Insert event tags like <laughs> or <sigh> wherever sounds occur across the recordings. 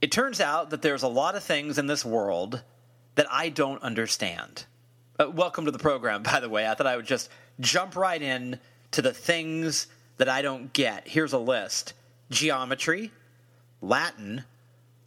It turns out that there's a lot of things in this world that I don't understand. Uh, welcome to the program, by the way. I thought I would just jump right in to the things that I don't get. Here's a list geometry, Latin,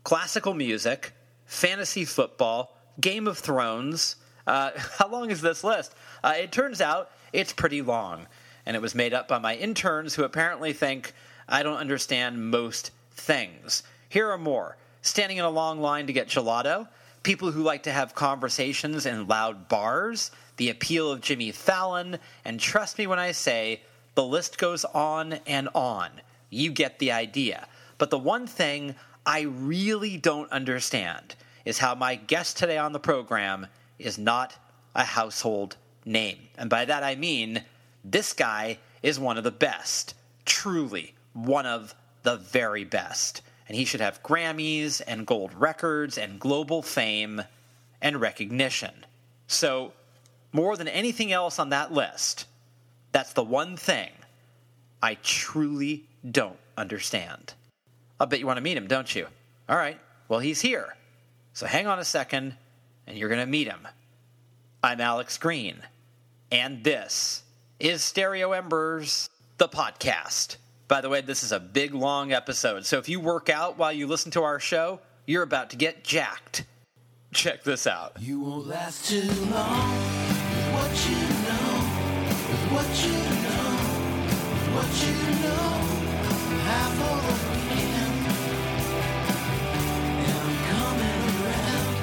classical music, fantasy football, Game of Thrones. Uh, <laughs> how long is this list? Uh, it turns out it's pretty long, and it was made up by my interns who apparently think I don't understand most things. Here are more standing in a long line to get gelato, people who like to have conversations in loud bars, the appeal of Jimmy Fallon, and trust me when I say the list goes on and on. You get the idea. But the one thing I really don't understand is how my guest today on the program is not a household name. And by that I mean this guy is one of the best, truly one of the very best. And he should have Grammys and gold records and global fame and recognition. So, more than anything else on that list, that's the one thing I truly don't understand. I bet you want to meet him, don't you? All right, well, he's here. So hang on a second, and you're going to meet him. I'm Alex Green, and this is Stereo Embers, the podcast. By the way, this is a big, long episode, so if you work out while you listen to our show, you're about to get jacked. Check this out. You won't last too long with what you know, with what you know, with what you know. Half of and I'm coming around.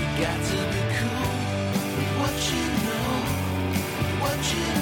You got to be cool with what you know, with what you know,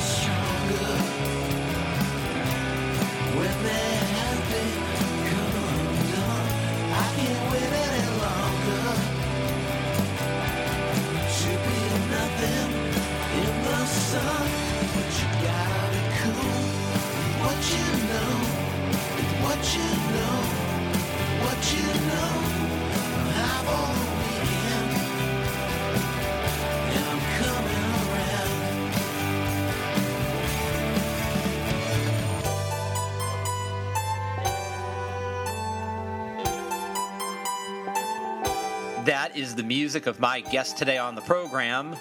That is the music of my guest today on the program,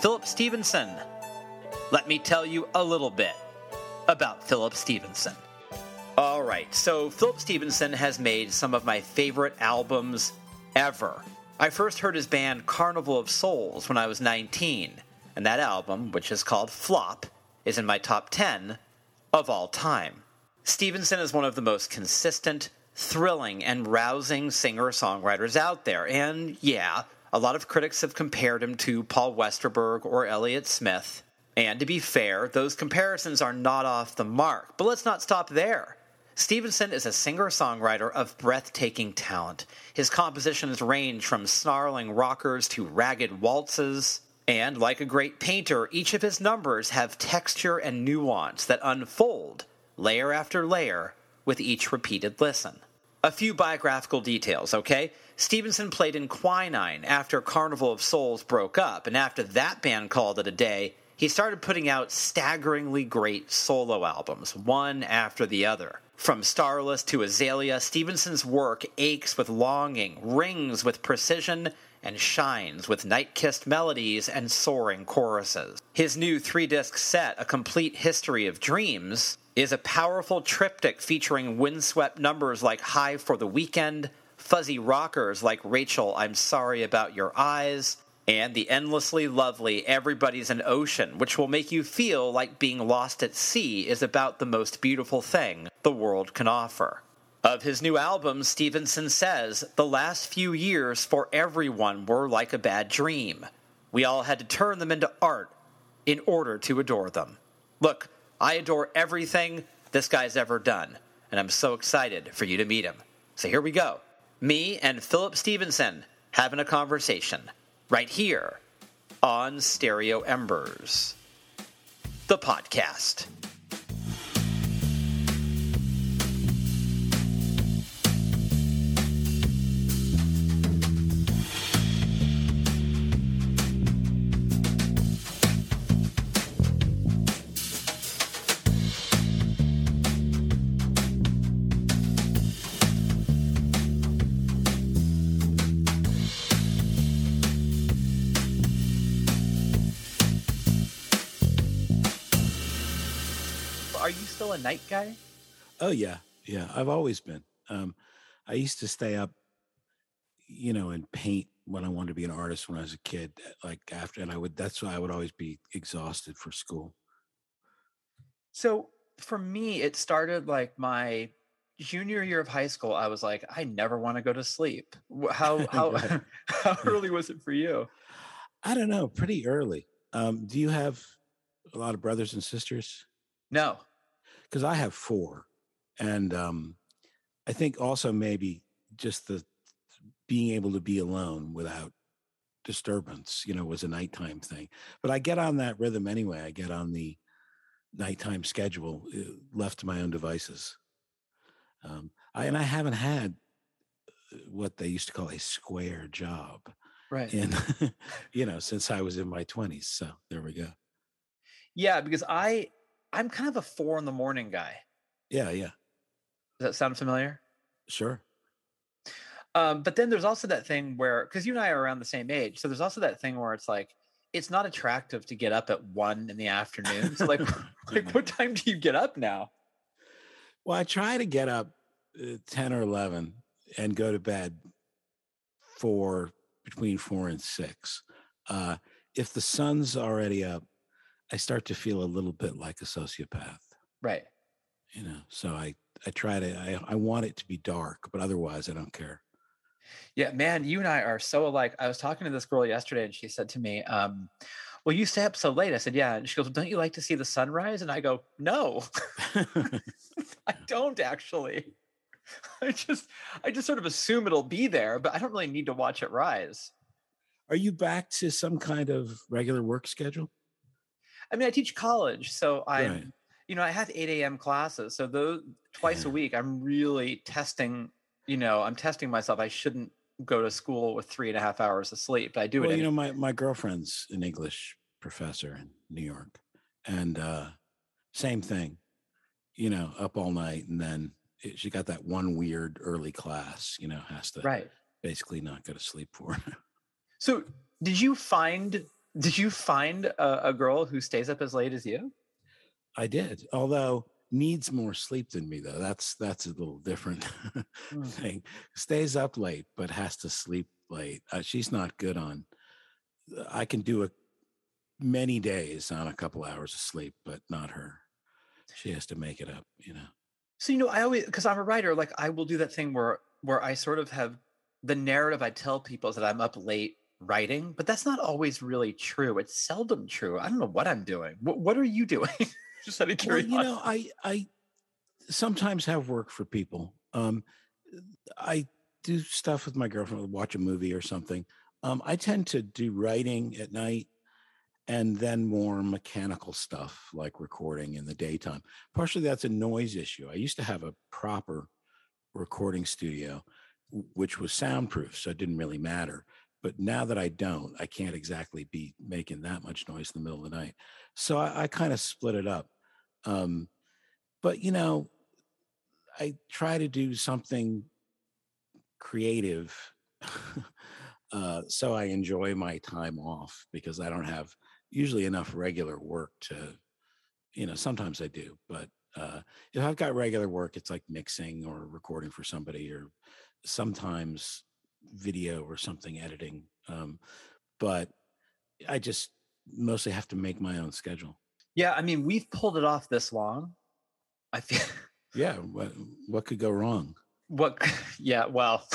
Philip Stevenson. Let me tell you a little bit about Philip Stevenson. All right, so Philip Stevenson has made some of my favorite albums ever. I first heard his band Carnival of Souls when I was 19, and that album, which is called Flop, is in my top 10 of all time. Stevenson is one of the most consistent, thrilling, and rousing singer songwriters out there. And yeah, a lot of critics have compared him to Paul Westerberg or Elliott Smith. And to be fair, those comparisons are not off the mark. But let's not stop there. Stevenson is a singer songwriter of breathtaking talent. His compositions range from snarling rockers to ragged waltzes. And like a great painter, each of his numbers have texture and nuance that unfold layer after layer with each repeated listen. A few biographical details, okay? Stevenson played in Quinine after Carnival of Souls broke up, and after that band called it a day, he started putting out staggeringly great solo albums, one after the other. From Starless to Azalea, Stevenson's work aches with longing, rings with precision, and shines with night kissed melodies and soaring choruses. His new three disc set, A Complete History of Dreams, is a powerful triptych featuring windswept numbers like High for the Weekend, fuzzy rockers like Rachel, I'm Sorry About Your Eyes, and the endlessly lovely Everybody's an Ocean, which will make you feel like being lost at sea is about the most beautiful thing the world can offer. Of his new album, Stevenson says, The last few years for everyone were like a bad dream. We all had to turn them into art in order to adore them. Look, I adore everything this guy's ever done, and I'm so excited for you to meet him. So here we go. Me and Philip Stevenson having a conversation right here on Stereo Embers, the podcast. Still a night guy? Oh yeah, yeah. I've always been. Um, I used to stay up, you know, and paint when I wanted to be an artist when I was a kid. Like after, and I would. That's why I would always be exhausted for school. So for me, it started like my junior year of high school. I was like, I never want to go to sleep. How <laughs> how Right. <laughs> how early was it for you? I don't know. Pretty early. Um, do you have a lot of brothers and sisters? No. Because I have four, and um, I think also maybe just the being able to be alone without disturbance, you know, was a nighttime thing. But I get on that rhythm anyway. I get on the nighttime schedule, uh, left to my own devices. Um, I, and I haven't had uh, what they used to call a square job Right. in, <laughs> you know, since I was in my twenties. So there we go. Yeah, because I I'm kind of a four in the morning guy. Yeah, yeah, Does that sound familiar? sure. Um, but then there's also that thing where because you and I are around the same age, so there's also that thing where it's like it's not attractive to get up at one in the afternoon. So like, <laughs> <laughs> like what time do you get up now? Well, I try to get up uh, 10 or 11 and go to bed for between four and six. Uh, if the sun's already up, I start to feel a little bit like a sociopath, Right. you know. So I, I try to, I, I want it to be dark, but otherwise I don't care. Yeah, man, you and I are so alike. I was talking to this girl yesterday, and she said to me, um, "Well, you stay up so late." I said, "Yeah." And she goes, well, "Don't you like to see the sunrise?" And I go, "No, <laughs> <laughs> I don't actually. <laughs> I just, I just sort of assume it'll be there, but I don't really need to watch it rise." Are you back to some kind of regular work schedule? I mean, I teach college, so I'm, Right. you know, I have 8 a.m. classes. So those twice a week, I'm really testing, you know, I'm testing myself. I shouldn't go to school with three and a half hours of sleep, but I do well, it. you Anyway. know, my, my girlfriend's an English professor in New York, and uh, same thing, you know, up all night, and then it, she got that one weird early class, you know, has to right. basically not go to sleep for. <laughs> So did you find, did you find a, a girl who stays up as late as you? I did, although needs more sleep than me, though. That's that's a little different <laughs> Mm. thing. Stays up late, but has to sleep late. Uh, she's not good on. I can do a many days on a couple hours of sleep, but not her. She has to make it up, you know. So, you know, I always, because I'm a writer, like I will do that thing where, where I sort of have the narrative I tell people is that I'm up late writing, but that's not always really true. It's seldom true. I don't know what I'm doing. What, what are you doing? <laughs> Just out of Well, curiosity. you know, I I sometimes have work for people. Um, I do stuff with my girlfriend, watch a movie or something. Um, I tend to do writing at night and then more mechanical stuff like recording in the daytime. Partially that's a noise issue. I used to have a proper recording studio, which was soundproof, so it didn't really matter. But now that I don't, I can't exactly be making that much noise in the middle of the night. So I, I kind of split it up. Um, but you know, I try to do something creative. <laughs> uh, so I enjoy my time off because I don't have usually enough regular work to, you know, sometimes I do, but uh, if I've got regular work, it's like mixing or recording for somebody or sometimes video or something editing. Um, but I just mostly have to make my own schedule. yeah. I mean, we've pulled it off this long. I feel Yeah. What, what could go wrong? what, <laughs> yeah, well,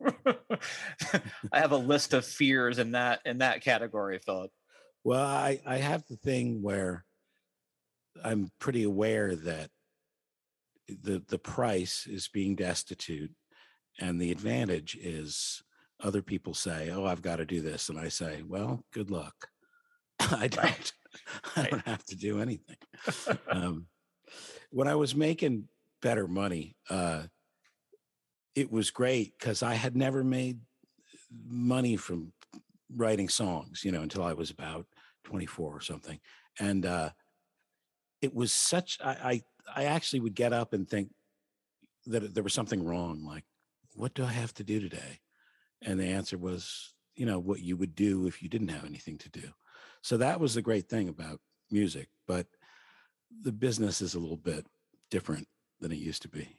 <laughs> I have a list of fears in that, in that category, Philip. Well, I, I have the thing where I'm pretty aware that the the price is being destitute and the advantage is other people say, Oh, I've got to do this. And I say, Well, good luck. <laughs> I don't I don't have to do anything. <laughs> um, when I was making better money, uh, it was great because I had never made money from writing songs, you know, until I was about 24 or something. And uh, it was such, I, I, I actually would get up and think that there was something wrong. Like, what do I have to do today? And the answer was, you know, what you would do if you didn't have anything to do. So that was the great thing about music. But the business is a little bit different than it used to be.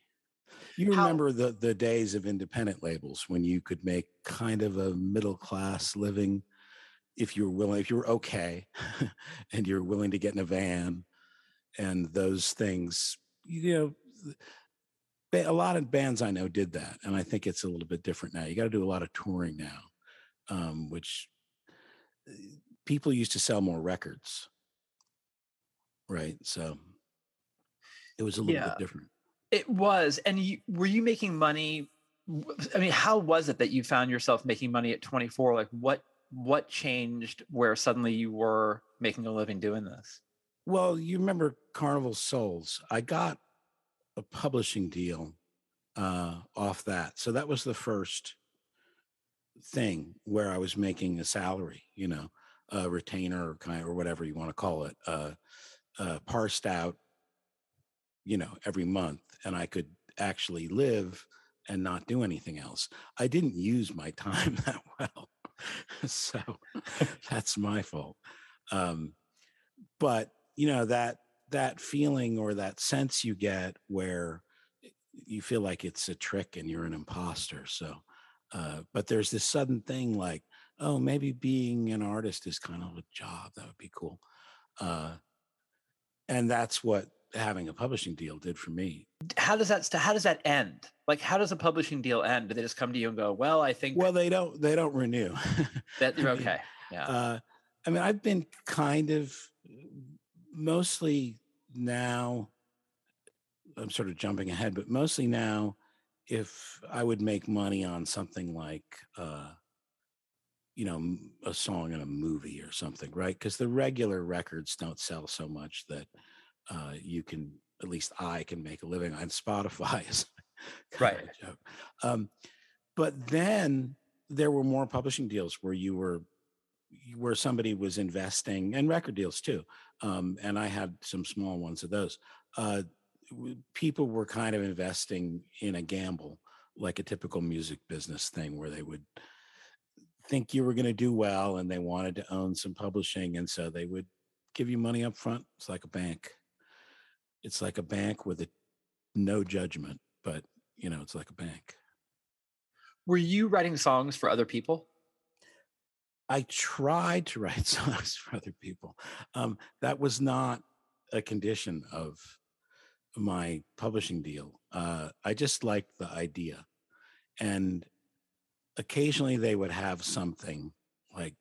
You How- remember the the days of independent labels when you could make kind of a middle class living if you were willing, if you were okay, <laughs> and you're willing to get in a van, and those things. You know, a lot of bands I know did that, and I think it's a little bit different now. You got to do a lot of touring now, um, which uh, people used to sell more records, right? So it was a little Yeah. bit different. It was. And you, were you making money? I mean, how was it that you found yourself making money at 24? Like what what changed where suddenly you were making a living doing this? Well, you remember Carnival Souls? I got a publishing deal uh, off that, so that was the first thing where I was making a salary, you know, a retainer or kind or whatever you want to call it, uh, uh, parsed out, you know, every month, and I could actually live and not do anything else. I didn't use my <laughs> time that well, so <laughs> that's my fault. Um, but you know that that feeling or that sense you get where you feel like it's a trick and you're an imposter so uh, but there's this sudden thing like oh maybe being an artist is kind of a job that would be cool uh, and that's what having a publishing deal did for me How does that st- how does that end? Like how does a publishing deal end? Do they just come to you and go, "Well, I think well they don't they don't renew that you're I <laughs> mean, okay." Yeah. Uh, I mean, I've been kind of mostly now. I'm sort of jumping ahead, but mostly now, if I would make money on something like, uh, you know, a song in a movie or something, right? Because the regular records don't sell so much that uh, you can, at least I can make a living on <laughs> Spotify. Is kind of Right. a joke. Um, but then there were more publishing deals where you were where somebody was investing and record deals too um, and i had some small ones of those uh, people were kind of investing in a gamble like a typical music business thing where they would think you were going to do well and they wanted to own some publishing and so they would give you money up front it's like a bank. It's like a bank with a no judgment but you know it's like a bank. Were you writing songs for other people? I tried to write <laughs> songs for other people. Um, that was not a condition of my publishing deal. Uh, I just liked the idea. And occasionally they would have something like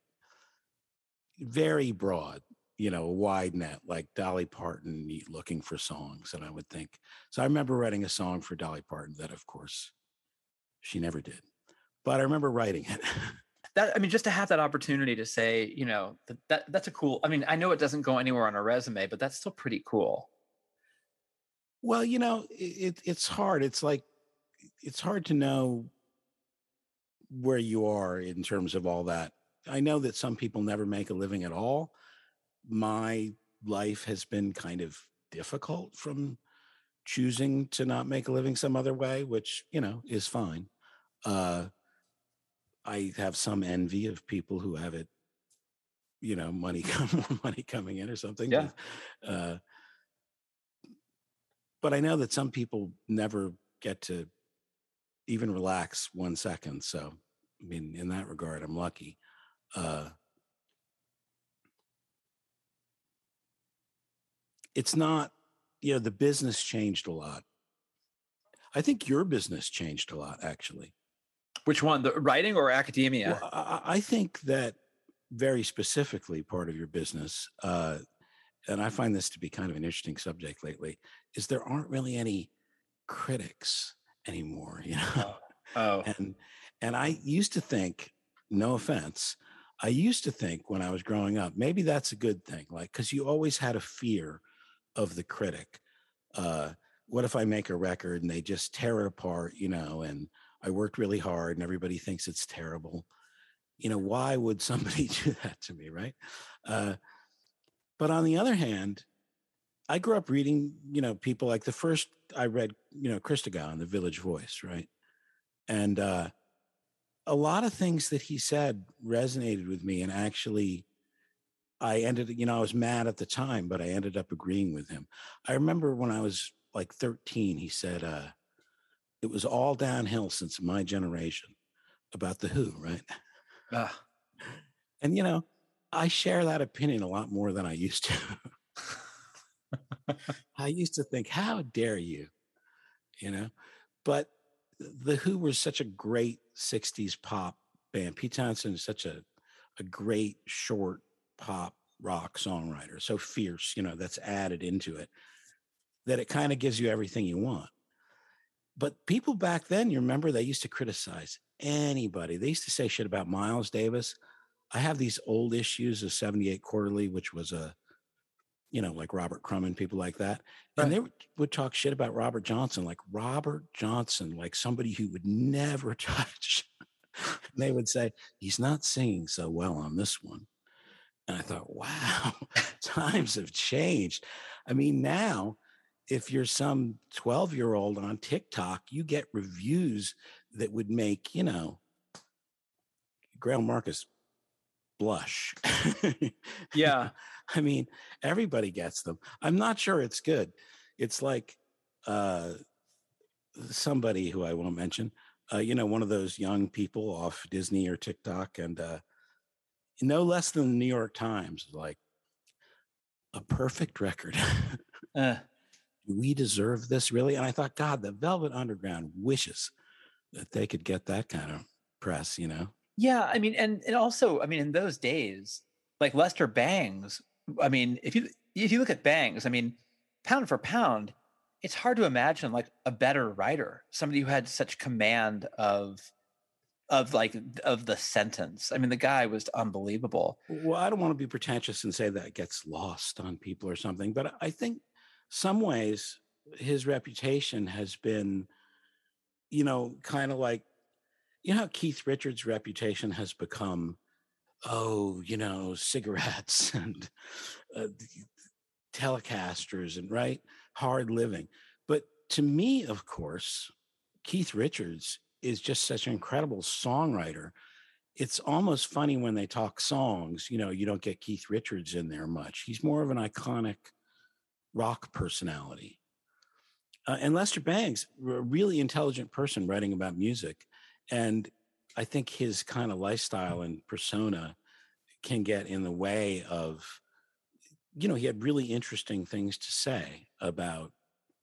very broad, you know, a wide net, like Dolly Parton looking for songs. And I would think, so I remember writing a song for Dolly Parton that, of course, she never did. But I remember writing it. <laughs> That I mean, just to have that opportunity to say, you know, that, that that's a cool. I mean, I know it doesn't go anywhere on a resume, but that's still pretty cool. Well, you know, it, it's hard. It's like it's hard to know where you are in terms of all that. I know that some people never make a living at all. My life has been kind of difficult from choosing to not make a living some other way, which, you know, is fine. Uh I have some envy of people who have it, you know, money <laughs> come more money coming in or something. Yeah. but, Uh but I know that some people never get to even relax one second. So, I mean, in that regard, I'm lucky. Uh, it's not, you know, the business changed a lot. I think your business changed a lot, actually. Which one, the writing or academia? Well, I, think that very specifically part of your business, uh, and I find this to be kind of an interesting subject lately, is there aren't really any critics anymore. <laughs> You know, oh, and and I used to think, no offense, I used to think when I was growing up, maybe that's a good thing, like because you always had a fear of the critic. Uh, what if I make a record and they just tear it apart, you know, and I worked really hard and everybody thinks it's terrible. You know, why would somebody <laughs> do that to me, right? Uh, but on the other hand, I grew up reading, you know, people like the first I read, you know, Christgau, The Village Voice, right? And uh, a lot of things that he said resonated with me and actually I ended, you know, I was mad at the time, but I ended up agreeing with him. I remember when I was like 13, he said, uh, it was all downhill since my generation about the Who, right? Ah, And, you know, I share that opinion a lot more than I used to. <laughs> I used to think, how dare you? You know, but the Who were such a great 60s pop band. Pete Townshend is such a, a great short pop rock songwriter, so fierce, you know, that's added into it that it kind of gives you everything you want. But people back then, you remember, they used to criticize anybody. They used to say shit about Miles Davis. I have these old issues of 78 Quarterly, which was a, you know, like Robert Crumb and people like that. And they would, would talk shit about Robert Johnson, like Robert Johnson, like somebody who would never <laughs> touch. and they would say, he's not singing so well on this one. And I thought, wow, <laughs> times have changed. I mean, now, if you're some 12 year old on TikTok, you get reviews that would make, you know, Greil Marcus blush. yeah. <laughs> I mean, everybody gets them. I'm not sure it's good. It's like uh, somebody who I won't mention, uh, you know, one of those young people off Disney or TikTok, and uh, no less than the New York Times, like a perfect record. Uh, <laughs> Do we deserve this really? And I thought, God, the Velvet Underground wishes that they could get that kind of press, you know? yeah. I mean, and, and also, I mean, in those days, like Lester Bangs, I mean, if you if you look at Bangs, I mean, pound for pound, it's hard to imagine like a better writer, somebody who had such command of of like of the sentence. I mean, the guy was unbelievable. Well, I don't want to be pretentious and say that gets lost on people or something, but I think some ways his reputation has been, you know, kind of like, you know, how Keith Richards' reputation has become, oh, you know, cigarettes <laughs> and uh, telecasters and right hard living. But to me, of course, Keith Richards is just such an incredible songwriter it's almost funny when they talk songs. You know, you don't get Keith Richards in there much. He's more of an iconic rock personality. Uh, and Lester Bangs, a really intelligent person writing about music. And I think his kind of lifestyle and persona can get in the way of, you know, he had really interesting things to say about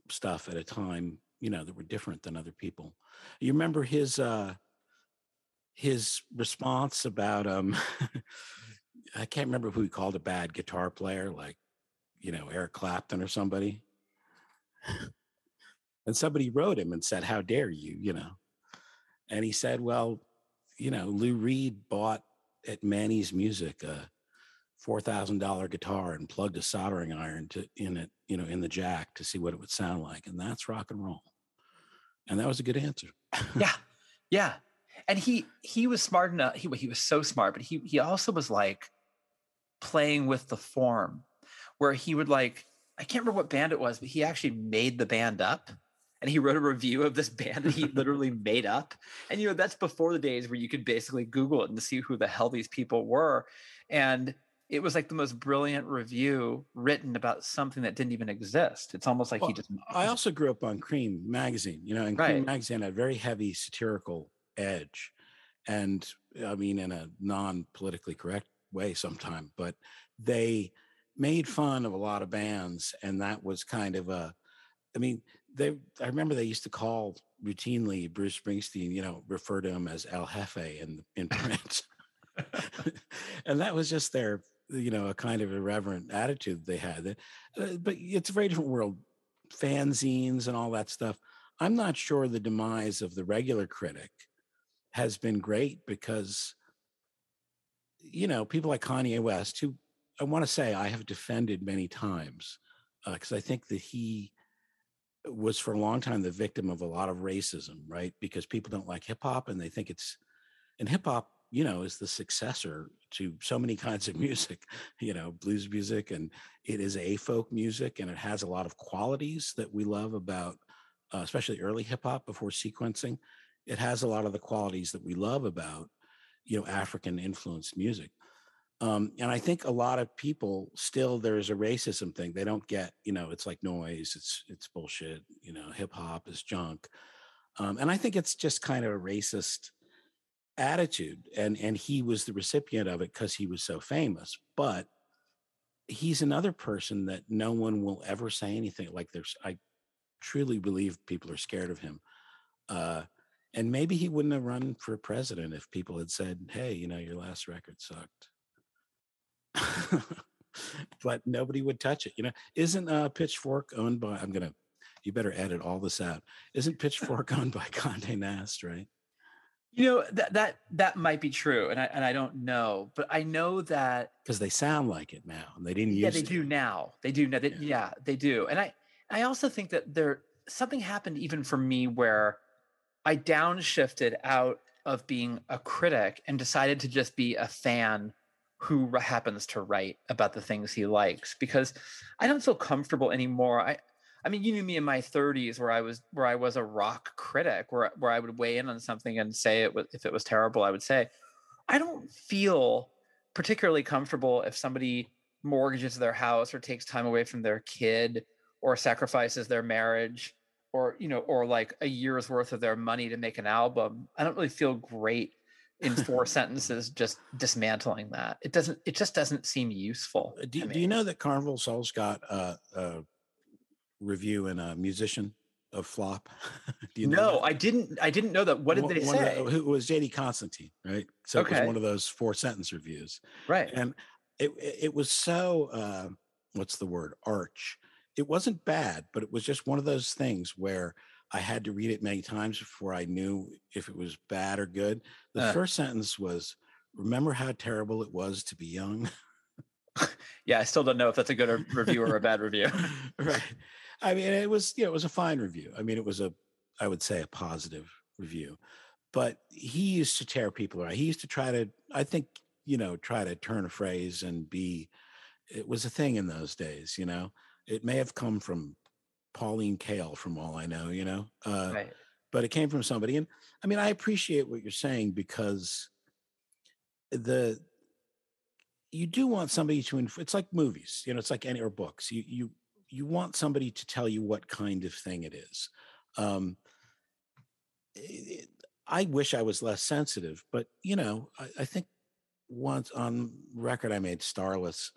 stuff at a time, you know, that were different than other people. You remember his, uh, his response about um <laughs> I can't remember who he called a bad guitar player, like you know Eric Clapton or somebody. and somebody wrote him and said, "How dare you?" You know, and he said, "Well, you know, Lou Reed bought at Manny's Music a four thousand dollar guitar and plugged a soldering iron to in it, you know, in the jack to see what it would sound like, and that's rock and roll." And that was a good answer. yeah yeah and he he was smart enough he, he was so smart but he he also was like playing with the form where he would like i can't remember what band it was but he actually made the band up and he wrote a review of this <laughs> band that he <laughs> literally made up and you know that's before the days where you could basically google it and see who the hell these people were and it was like the most brilliant review written about something that didn't even exist it's almost like Well, he just I <laughs> also grew up on Creem magazine, you know, and Right. Creem magazine had a very heavy satirical edge. And I mean, in a non politically correct way sometime, but they made fun of a lot of bands. And that was kind of a, I mean, they, I remember they used to call routinely Bruce Springsteen, you know, refer to him as El Jefe in, in <laughs> print. and that was just their, you know, a kind of irreverent attitude they had. Uh, but it's a very different world fanzines and all that stuff. I'm not sure the demise of the regular critic has been great because, you know, people like Kanye West, who I want to say I have defended many times, because I think that he was for a long time the victim of a lot of racism, right? Because people don't like hip hop and they think it's, and hip hop, you know, is the successor to so many <laughs> kinds of music, you know, blues music, and it is a folk music and it has a lot of qualities that we love about, uh, especially early hip hop before sequencing. It has a lot of the qualities that we love about, you know, African influenced music. Um, and I think a lot of people still there's a racism thing. They don't get, you know, it's like noise, it's it's bullshit, you know, hip hop is junk. Um, and I think it's just kind of a racist attitude. And and he was the recipient of it because he was so famous. But he's another person that no one will ever say anything like there's I truly believe people are scared of him. Uh, and maybe he wouldn't have run for president if people had said, "Hey, you know, your last record sucked." <laughs> but nobody would touch it. You know, isn't uh, Pitchfork owned by? I'm gonna. You better edit all this out. Isn't Pitchfork <laughs> owned by Condé Nast? Right. You know that that that might be true, and I and I don't know, but I know that because they sound like it now, and they didn't yeah, use. they do now. They do now. They, yeah. Yeah. yeah, they do, and I I also think that there something happened even for me where I downshifted out of being a critic and decided to just be a fan who happens to write about the things he likes because I don't feel comfortable anymore. I I mean, you knew me in my 30s where I was where I was a rock critic where where I would weigh in on something and say it was, if it was terrible, I would say I don't feel particularly comfortable if somebody mortgages their house or takes time away from their kid or sacrifices their marriage or you know or like a year's worth of their money to make an album i don't really feel great in four sentences just dismantling that it doesn't it just doesn't seem useful Uh, Do, do you know that Carnival Souls got a, a review in a musician of flop? <laughs> do you know no that? i didn't i didn't know that what did One- they say the- who it was JD Considine, right? So it was one of those four sentence reviews. right and it it it was so uh, what's the word arch it wasn't bad but it was just one of those things where i had to read it many times before i knew if it was bad or good. The Uh. first sentence was remember how terrible it was to be young? <laughs> Yeah i still don't know if that's a good review or a bad review. <laughs> Right. I mean it was you know it was a fine review. I mean it was a i would say a positive review. But he used to tear people around. He used to try to i think you know try to turn a phrase and be it was a thing in those days you know? It may have come from pauline kael from all i know you know uh, right. but it came from somebody and i mean i appreciate what you're saying because the you do want somebody to inf- it's like movies you know it's like any or books you you you want somebody to tell you what kind of thing it is um it- i wish i was less sensitive but you know i, I think once on record i made starless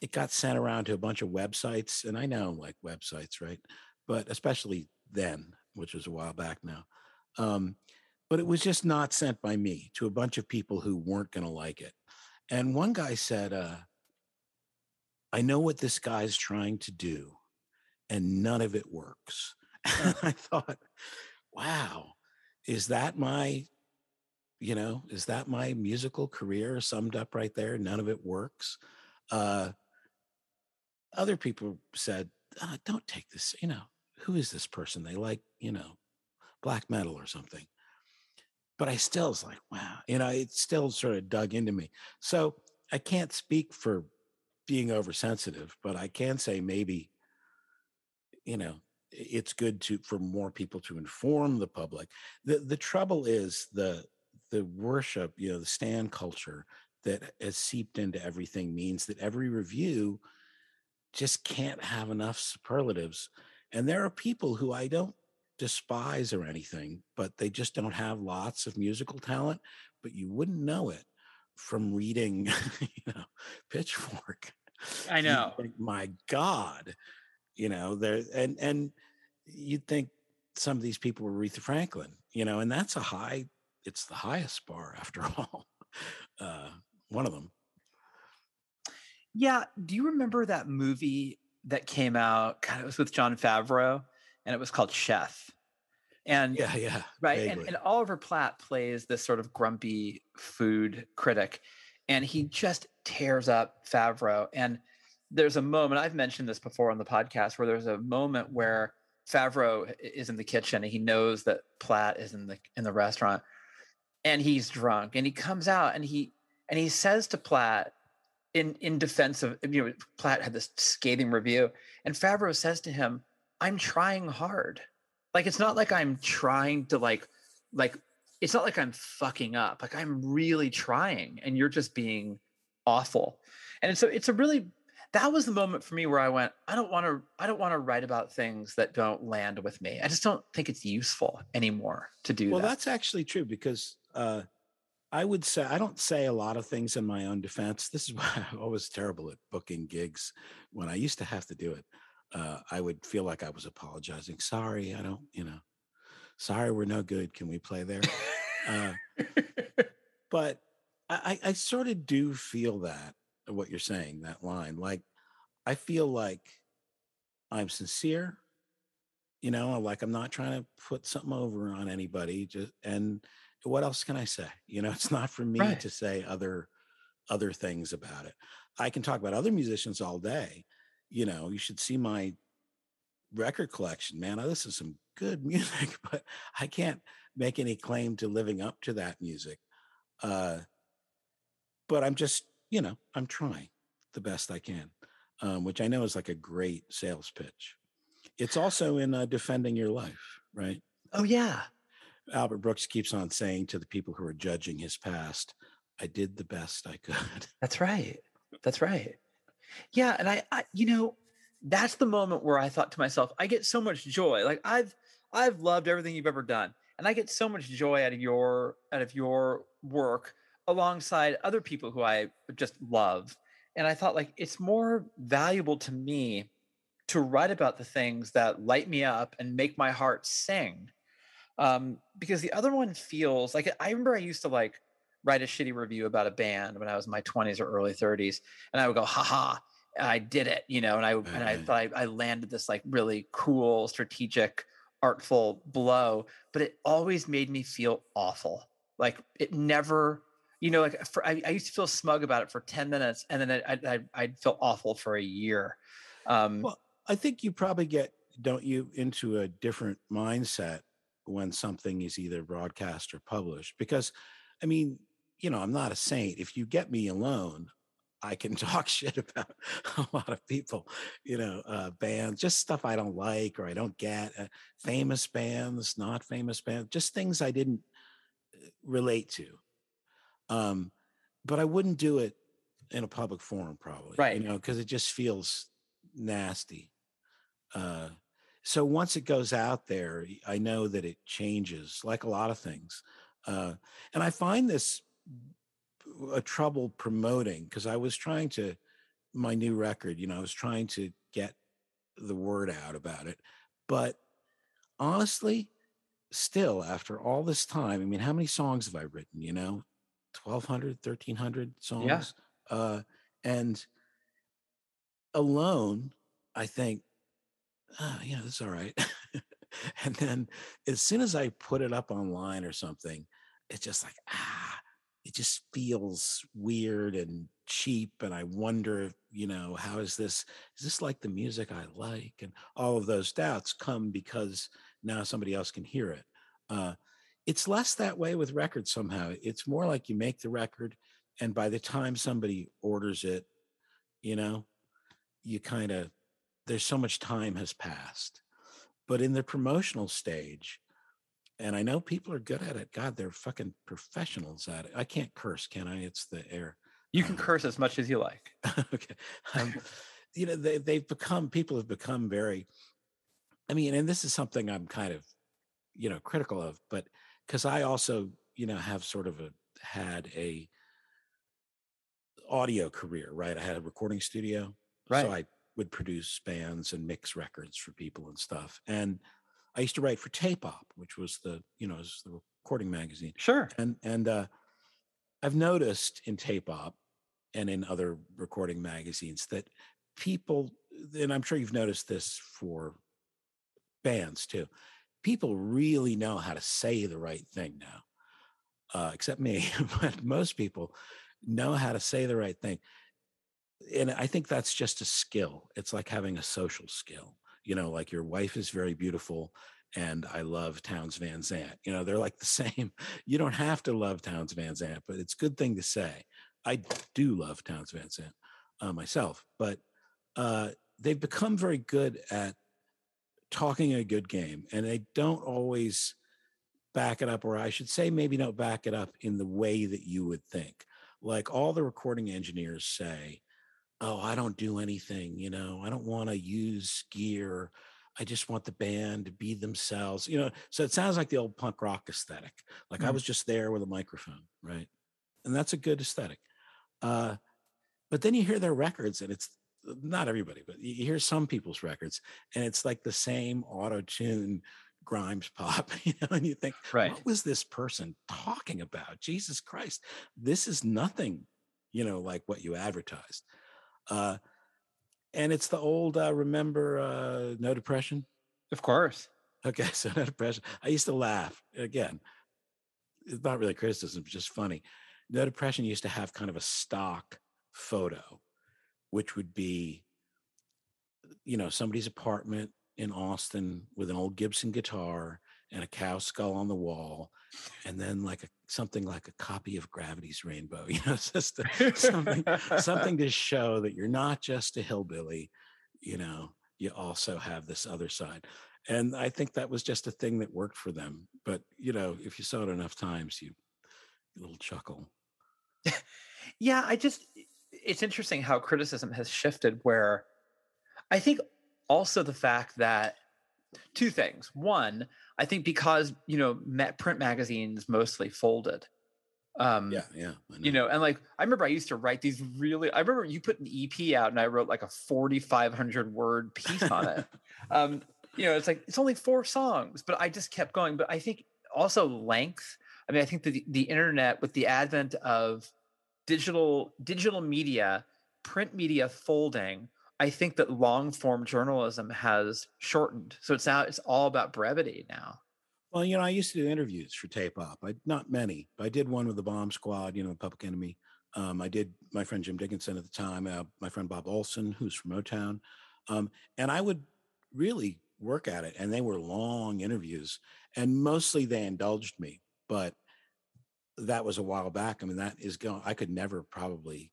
it got sent around to a bunch of websites and i now like websites right? But especially then which was a while back now um but it was just not sent by me to a bunch of people who weren't going to like it. And one guy said uh i know what this guy's trying to do and none of it works. <laughs> And <laughs> i thought wow is that my you know is that my musical career summed up right there? None of it works. Uh other people said uh, don't take this you know who is this person? They like you know black metal or something. But i still was like wow you know it still sort of dug into me. So i can't speak for being oversensitive but i can say maybe you know it's good to for more people to inform the public. The the trouble is the the worship you know the stan culture that has seeped into everything means that every review just can't have enough superlatives and there are people who i don't despise or anything but they just don't have lots of musical talent but you wouldn't know it from reading <laughs> you know pitchfork I know. think, my god you know there and and you'd think some of these people were Aretha Franklin, you know, and that's a high, it's the highest bar after <laughs> all. Uh, one of them. Yeah. Do you remember that movie that came out? God, it was with Jon Favreau and it was called Chef. And Yeah, yeah. right. And, and Oliver Platt plays this sort of grumpy food critic and he just tears up Favreau. And there's a moment, I've mentioned this before on the podcast, where there's a moment where Favreau is in the kitchen and he knows that Platt is in the in the restaurant and he's drunk and he comes out and he and he says to Platt in in defense of you know Platt had this scathing review and Favreau says to him I'm trying hard like it's not like I'm trying to like like it's not like I'm fucking up like I'm really trying and you're just being awful. And so it's a really that was the moment for me where I went, I don't want to I don't want to write about things that don't land with me. I just don't think it's useful anymore to do well that. that's actually true because uh i would say i don't say a lot of things in my own defense this is <laughs> why i was terrible at booking gigs when i used to have to do it uh i would feel like i was apologizing sorry i don't you know sorry we're no good can we play there? Uh <laughs> but I, I sort of do feel that what you're saying that line like i feel like i'm sincere you know like i'm not trying to put something over on anybody just and what else can i say? You know <laughs> it's not for me Right. to say other other things about it. I can talk about other musicians all day. You know you should see my record collection. Man i listen to some good <laughs> music but i can't make any claim to living up to that music uh but i'm just you know i'm trying the best i can um, which i know is like a great sales pitch. It's also in uh, defending your life right? Oh yeah. Albert brooks keeps on saying to the people who are judging his past i did the best i <laughs> could That's right. That's right. Yeah, and I, I you know, that's the moment where I thought to myself, I get so much joy. Like I've I've loved everything you've ever done. And I get so much joy out of your out of your work alongside other people who I just love. And I thought like it's more valuable to me to write about the things that light me up and make my heart sing. Um, because the other one feels like I remember I used to like write a shitty review about a band when I was in my 20s or early 30s, and I would go, haha, I did it, you know, and I and I thought I, I landed this like really cool, strategic, artful blow, but it always made me feel awful. Like it never, you know, like for, I, I used to feel smug about it for 10 minutes, and then I, I, I'd feel awful for a year. Um, Well, I think you probably get, don't you, into a different mindset when something is either broadcast or published. Because, I mean, you know, I'm not a saint. If you get me alone, I can <laughs> talk shit about a lot of people, you know, uh, bands, just stuff I don't like or I don't get, uh, famous bands, not famous bands, just things I didn't uh, relate to. Um, but I wouldn't do it in a public forum, probably, Right. You know, because it just feels nasty. Uh, so once it goes out there, I know that it changes, like a lot of things. Uh, and I find this a trouble promoting because I was trying to my new record, you know, I was trying to get the word out about it. But honestly, still after all this time, I mean, how many songs have I written, you know? 1200, 1300 songs. Uh and alone, I think oh, yeah, that's all right. <laughs> and then as soon as I put it up online or something, it's just like, ah, it just feels weird and cheap. And I wonder, you know, how is this? Is this like the music I like? And all of those doubts come because now somebody else can hear it. Uh, it's less that way with records somehow. It's more like you make the record, and by the time somebody orders it, you know, you kind of there's so much time has passed. But in the promotional stage, and I know people are good at it. God, they're fucking professionals at it. I can't curse, can I? It's the air. you can uh, curse as much as you like. <laughs> okay. Um, you know, they, they've become, people have become very, I mean, and this is something I'm kind of, you know, critical of, but because I also, you know, have sort of a, had a audio career, right? I had a recording studio. Right. So I would produce bands and mix records for people and stuff. And I used to write for Tape Op, which was the, you know, was the recording magazine Sure. and and uh, I've noticed in tape op and in other recording magazines that people, and I'm sure you've noticed this for bands too, people really know how to say the right thing now. Uh, except me, <laughs> but most people know how to say the right thing. And I think that's just a skill. It's like having a social skill. You know, like your wife is very beautiful and I love Townes Van Zandt. You know, they're like the <laughs> same. You don't have to love Townes Van Zandt, but it's a good thing to say. I do love Townes Van Zandt uh, myself, but uh, they've become very good at talking a good game, and they don't always back it up, or I should say, maybe don't back it up in the way that you would think. like all the recording engineers say, "Oh, I don't do anything. You know, I don't want to use gear. I just want the band to be themselves." You know, so it sounds like the old punk rock aesthetic. Like I Mm. was just there with a microphone, right? And that's a good aesthetic. Uh, but then you hear their records, and it's not everybody, but you hear some people's records, and it's like the same auto tune Grimes pop, <laughs> you know, and you think, Right. what was this person talking about? Jesus Christ, this is nothing, you know, like what you advertised. Uh, and it's the old, uh, remember, uh, no depression. Of course. Okay, <laughs> so no depression. I used to laugh again. It's not really criticism, it's just funny. No depression used to have kind of a stock photo, which would be, you know, somebody's apartment in Austin with an old Gibson guitar and a cow skull on the wall, and then like a something like a copy of Gravity's Rainbow. <laughs> You know, just something <laughs> something to show that you're not just a hillbilly, you know, you also have this other side. And I think that was just a thing that worked for them. But you know, if you saw it enough times, you a little chuckle. Yeah, I just it's interesting how criticism has shifted where I think also the fact that two things. One, I think because, you know, print magazines mostly folded. Um Yeah, yeah. I you know and like i remember i used to write these really i remember you put an ep out and i wrote like a 4500 word piece on it <laughs> um you know it's like it's only four songs but i just kept going but i think also length i mean i think the, the internet with the advent of digital digital media print media folding i think that long form journalism has shortened so it's now it's all about brevity now Well, you know, I used to do interviews for Tape Op. I not many, but I did one with the Bomb Squad. You know, Public Enemy. Um, I did my friend Jim Dickinson at the time. Uh, my friend Bob Olhsson, who's from Motown, um, and I would really work at it. And they were long interviews, and mostly they indulged me. But that was a while back. I mean, that is going. I could never probably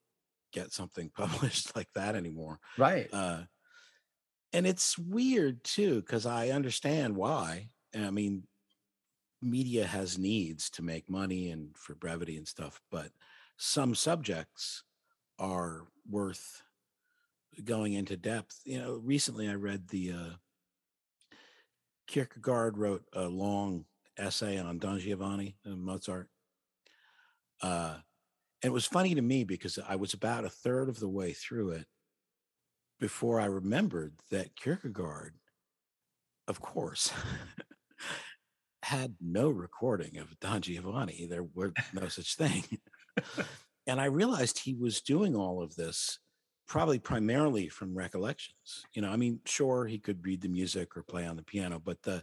get something <laughs> published like that anymore. right Uh, and it's weird too because I understand why. I mean, media has needs to make money and for brevity and stuff, but some subjects are worth going into depth. You know, recently I read the uh, Kierkegaard wrote a long essay on Don Giovanni and Mozart. Uh, and it was funny to me because I was about a third of the way through it before I remembered that Kierkegaard, of course, <laughs> had no recording of Don Giovanni. There were no such thing. <laughs> and I realized he was doing all of this probably primarily from recollections. You know, I mean, sure, he could read the music or play on the piano, but the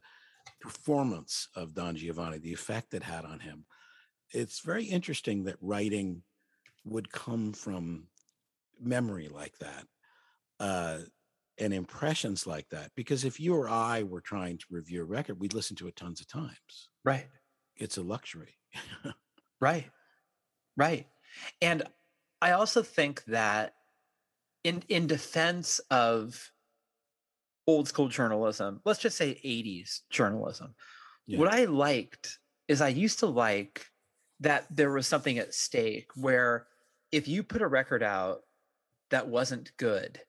performance of Don Giovanni, the effect it had on him, it's very interesting that writing would come from memory like that uh, and impressions like that. Because if you or I were trying to review a record, we'd listen to it tons of times. right It's a luxury. <laughs> Right. Right. And I also think that in in defense of old school journalism, let's just say 80s journalism, Yeah. what I liked is I used to like that there was something at stake where if you put a record out that wasn't good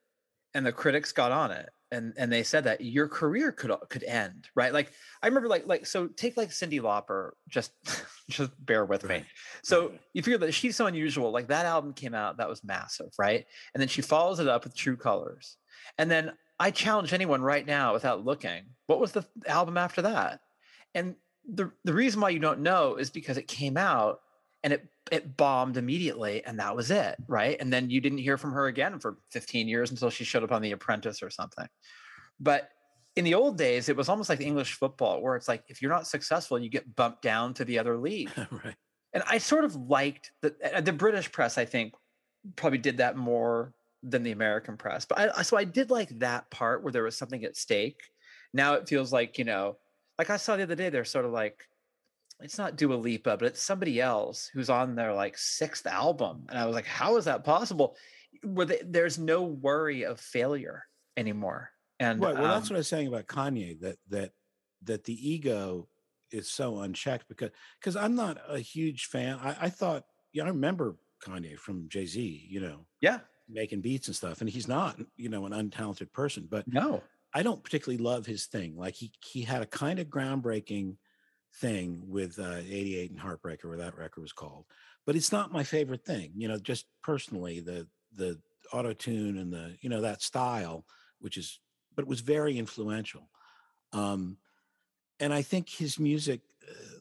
and the critics got on it and and they said that your career could could end right? Like i remember like like so take like cyndi lauper just <laughs> just bear with me. So you figure that she's so unusual like that album came out that was massive right? And then she follows it up with true colors. And then i challenge anyone right now without looking what was the album after that? And the the reason why you don't know is because it came out and it it bombed immediately and that was it right and then you didn't hear from her again for 15 years until she showed up on the apprentice or something but in the old days it was almost like english football where it's like if you're not successful you get bumped down to the other <laughs> league right. and I sort of liked that uh, the British press. I think probably did that more than the American press. But I- so I did like that part where there was something at stake. Now it feels like you know, like I saw the other day. They're sort of like, it's not Dua Lipa, but it's somebody else who's on their like sixth album, and I was like, how is that possible? Where they, there's no worry of failure anymore. And Right. Well, that's um, what I was saying about Kanye. That that that the ego is so unchecked because because I'm not a huge fan. I, I thought, yeah, I remember Kanye, from Jay Z, you know, Yeah. making beats and stuff. And he's not, you know, an untalented person, but No. I don't particularly love his thing. Like he he had a kind of groundbreaking thing with uh, 88 and Heartbreaker, where that record was called. But it's not my favorite thing, you know, just personally, the the auto tune and the, you know, that style, which is but it was very influential. Um and I think his music uh,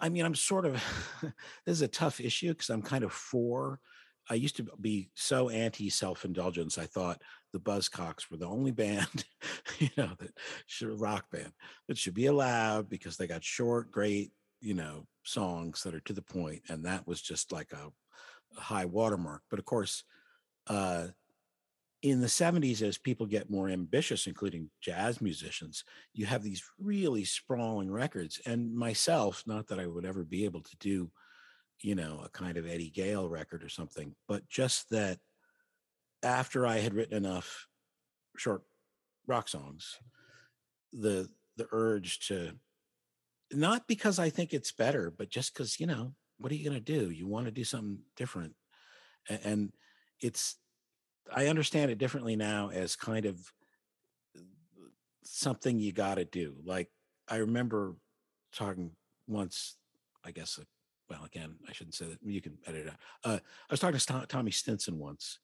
I mean, I'm sort of <laughs> this is a tough issue because I'm kind of for I used to be so anti self-indulgence. I thought the Buzzcocks were the only band, <laughs> you know, that should rock band that should be allowed because they got short, great, you know, songs that are to the point, and that was just like a, a high watermark. But of course, uh, in the 70s, as people get more ambitious, including jazz musicians, you have these really sprawling records. And myself, not that I would ever be able to do, you know, a kind of Eddie Gale record or something, but just that after I had written enough short rock songs, the the urge to not because I think it's better, but just because, you know, what are you gonna do? You want to do something different. And it's I understand it differently now as kind of something you got to do. Like I remember talking once, I guess, uh, well, again, I shouldn't say that. You can edit it out. Uh, I was talking to Tommy Stinson once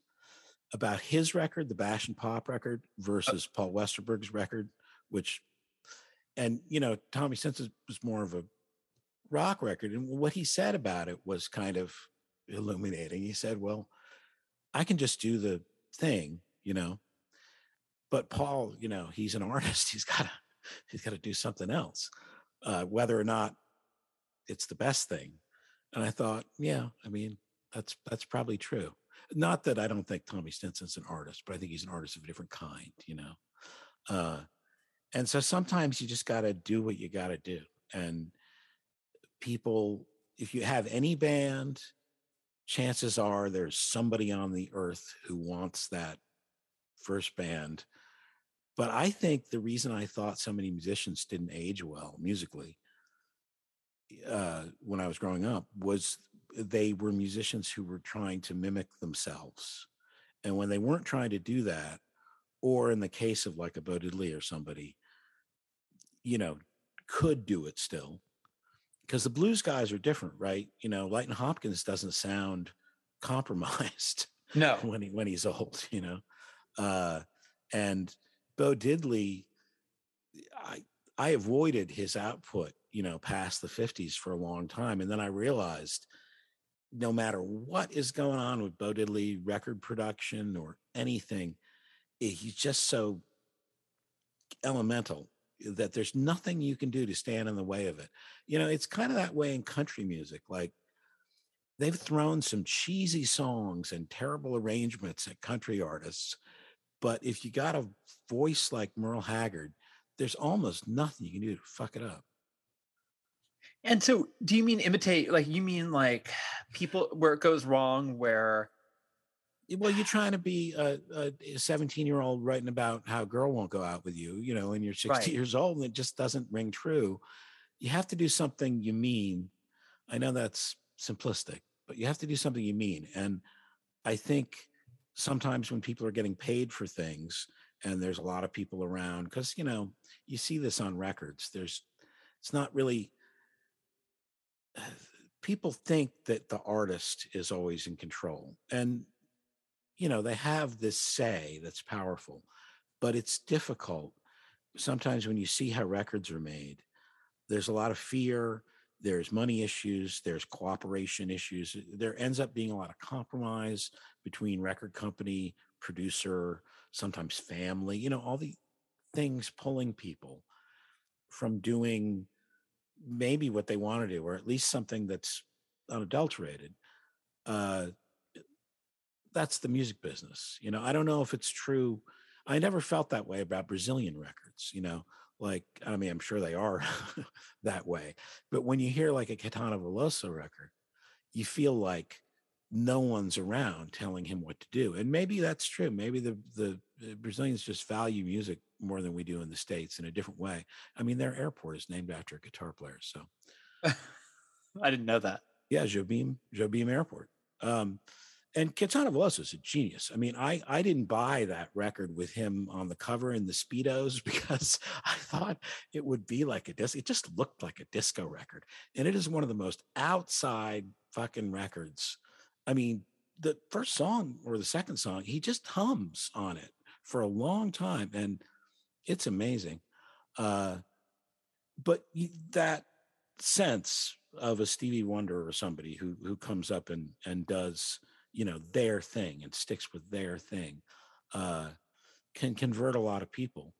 about his record, the Bash and Pop record, versus Paul Westerberg's record, which, and you know, Tommy Stinson was more of a rock record, and what he said about it was kind of illuminating. He said, "Well, I can just do the thing, you know, but Paul, you know, he's an <laughs> artist. He's got to he's got to do something else, uh, whether or not it's the best thing." And I thought, yeah, I mean, that's that's probably true. Not that I don't think Tommy Stinson's an artist, but I think he's an artist of a different kind, you know. Uh, and so sometimes you just got to do what you got to do. And people, if you have any band, chances are there's somebody on the earth who wants that first band. But I think the reason I thought so many musicians didn't age well musically uh, when I was growing up was they were musicians who were trying to mimic themselves. And when they weren't trying to do that, or in the case of like a Bo Diddley or somebody, you know, could do it still. Because the blues guys are different, right? You know, Lightnin' Hopkins doesn't sound <laughs> compromised No. when he when he's old, you know. Uh, and Bo Diddley, I I avoided his output, you know, past the fifties for a long time, and then I realized, no matter what is going on with Bo Diddley record production or anything, eh, he's just so elemental that there's nothing you can do to stand in the way of it. You know, it's kind of that way in country music, like they've thrown some cheesy songs and terrible arrangements at country artists. But if you got a voice like Merle Haggard, there's almost nothing you can do to fuck it up. And so, do you mean imitate? Like, you mean like people where it goes wrong, where Well, you're trying to be a, a 17 year old writing about how a girl won't go out with you, you know, and you're 60 Right. years old and it just doesn't ring true. You have to do something you mean. I know that's simplistic, but you have to do something you mean. And I think sometimes when people are getting paid for things and there's a lot of people around, because, you know, you see this on records, there's, it's not really, people think that the artist is always in control. And you know they have this say that's powerful but it's difficult sometimes when you see how records are made there's a lot of fear there's money issues there's cooperation issues there ends up being a lot of compromise between record company producer sometimes family you know all the things pulling people from doing maybe what they want to do or at least something that's unadulterated uh that's the music business. You know, I don't know if it's true. I never felt that way about Brazilian records, you know, like, I mean, I'm sure they are <laughs> that way. But when you hear like a Caetano Veloso record, you feel like no one's around telling him what to do. And maybe that's true. Maybe the, the Brazilians just value music more than we do in the States in a different way. I mean, their airport is named after a guitar player. So <laughs> I didn't know that. yeah, Jobim, Jobim Airport. Um, and Caetano Veloso is a genius. I mean, I I didn't buy that record with him on the cover in the speedos <laughs> because I thought it would be like a disc. It just looked like a disco record, and it is one of the most outside fucking records. I mean, the first song or the second song, he just hums on it for a long time, and it's amazing. Uh, but that sense of a Stevie Wonder or somebody who who comes up and and does you know their thing and sticks with their thing uh, can convert a lot of people.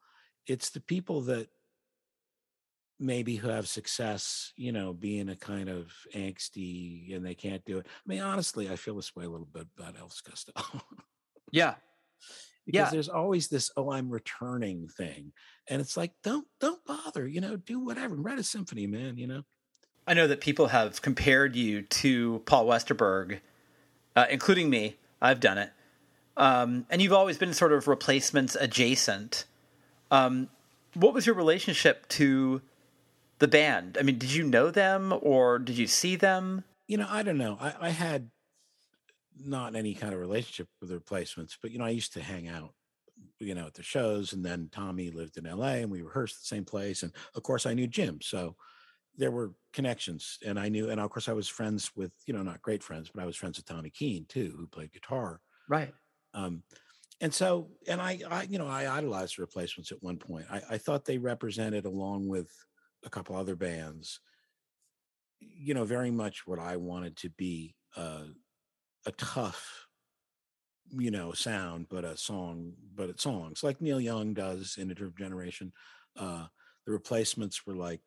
It's the people that maybe who have success, you know, being a kind of angsty and they can't do it. I mean, honestly, I feel this way a little bit about Elvis Costello. <laughs> yeah. Because Yeah. there's always this oh i'm returning thing and it's like don't don't bother you know do whatever write a symphony man you know I know that people have compared you to Paul Westerberg, uh, including me. I've done it. Um, and you've always been sort of replacements adjacent. Um, what was your relationship to the band? I mean, did you know them or did you see them? you know i don't know i, I had not any kind of relationship with the replacements but you know i used to hang out you know at the shows and then tommy lived in la and we rehearsed the same place and of course i knew jim so there were connections and i knew and of course i was friends with you know not great friends but i was friends with tommy keene too who played guitar Right. um, and so and I, I you know i idolized the replacements at one point I, I thought they represented along with a couple other bands you know very much what i wanted to be uh, a tough you know sound but a song but it's songs like neil young does in a generation uh the replacements were like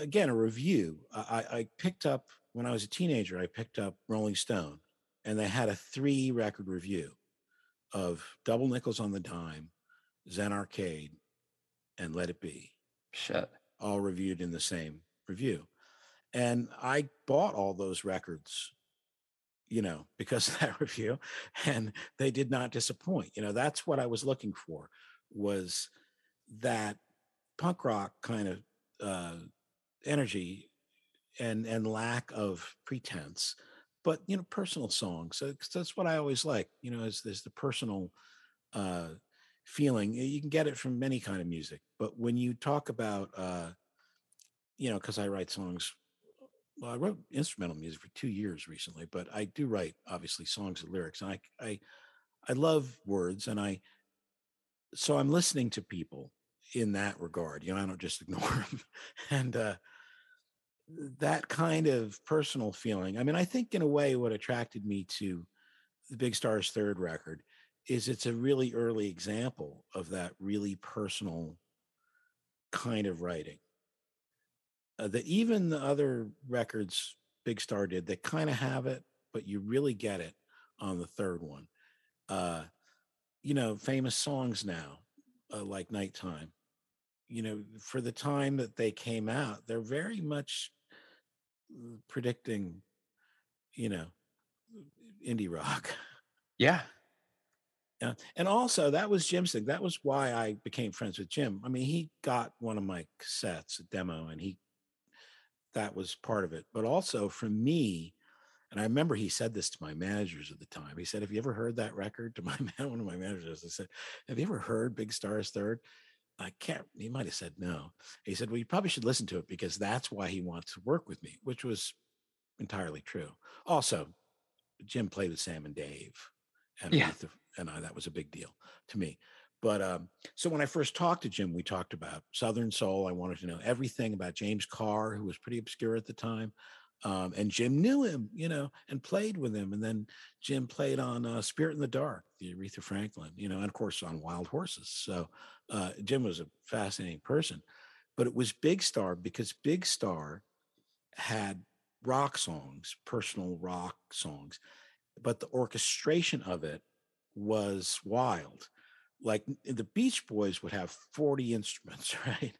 again a review I, I I picked up when i was a teenager i picked up rolling stone and they had a three record review of double nickels on the dime zen arcade and let it be Shit. all reviewed in the same review. And I bought all those records, you know, because <laughs> of that review, and they did not disappoint. You know, that's what I was looking for was that punk rock kind of uh, energy and and lack of pretense, but you know, personal songs. So that's what I always like. You know, is there's the personal uh, feeling. You can get it from many kind of music, but when you talk about uh, you know, because I write songs. Well, I wrote instrumental music for two years recently, but I do write obviously songs and lyrics, and I I I love words, and I so I'm listening to people in that regard. You know, I don't just <laughs> ignore them, and uh, that kind of personal feeling. I mean, I think in a way, what attracted me to the Big Star's third record is it's a really early example of that really personal kind of writing uh, that even the other records Big Star did, they kind of have it, but you really get it on the third one. Uh, you know, famous songs now, uh, like Nighttime, you know, for the time that they came out, they're very much uh, predicting, you know, indie rock. <laughs> Yeah. Yeah. And also, that was Jim's thing. That was why I became friends with Jim. I mean, he got one of my cassettes, a demo, and he, that was part of it. But also for me, and I remember he said this to my managers at the time. He said, Have you ever heard that record? <laughs> To my man, one of my managers, I said, Have you ever heard Big Stars Third? I can't, he might have said no. He said, Well, you probably should listen to it because that's why he wants to work with me, which was entirely true. Also, Jim played with Sam and Dave. And Yeah. And I, that was a big deal to me. But um, so when I first talked to Jim, we talked about Southern Soul. I wanted to know everything about James Carr, who was pretty obscure at the time. Um, and Jim knew him, you know, and played with him. And then Jim played on uh, Spirit in the Dark, the Aretha Franklin, you know, and of course on Wild Horses. So uh, Jim was a fascinating person. But it was Big Star because Big Star had rock songs, personal rock songs, but the orchestration of it was wild. Like the Beach Boys would have 40 instruments, <laughs> right?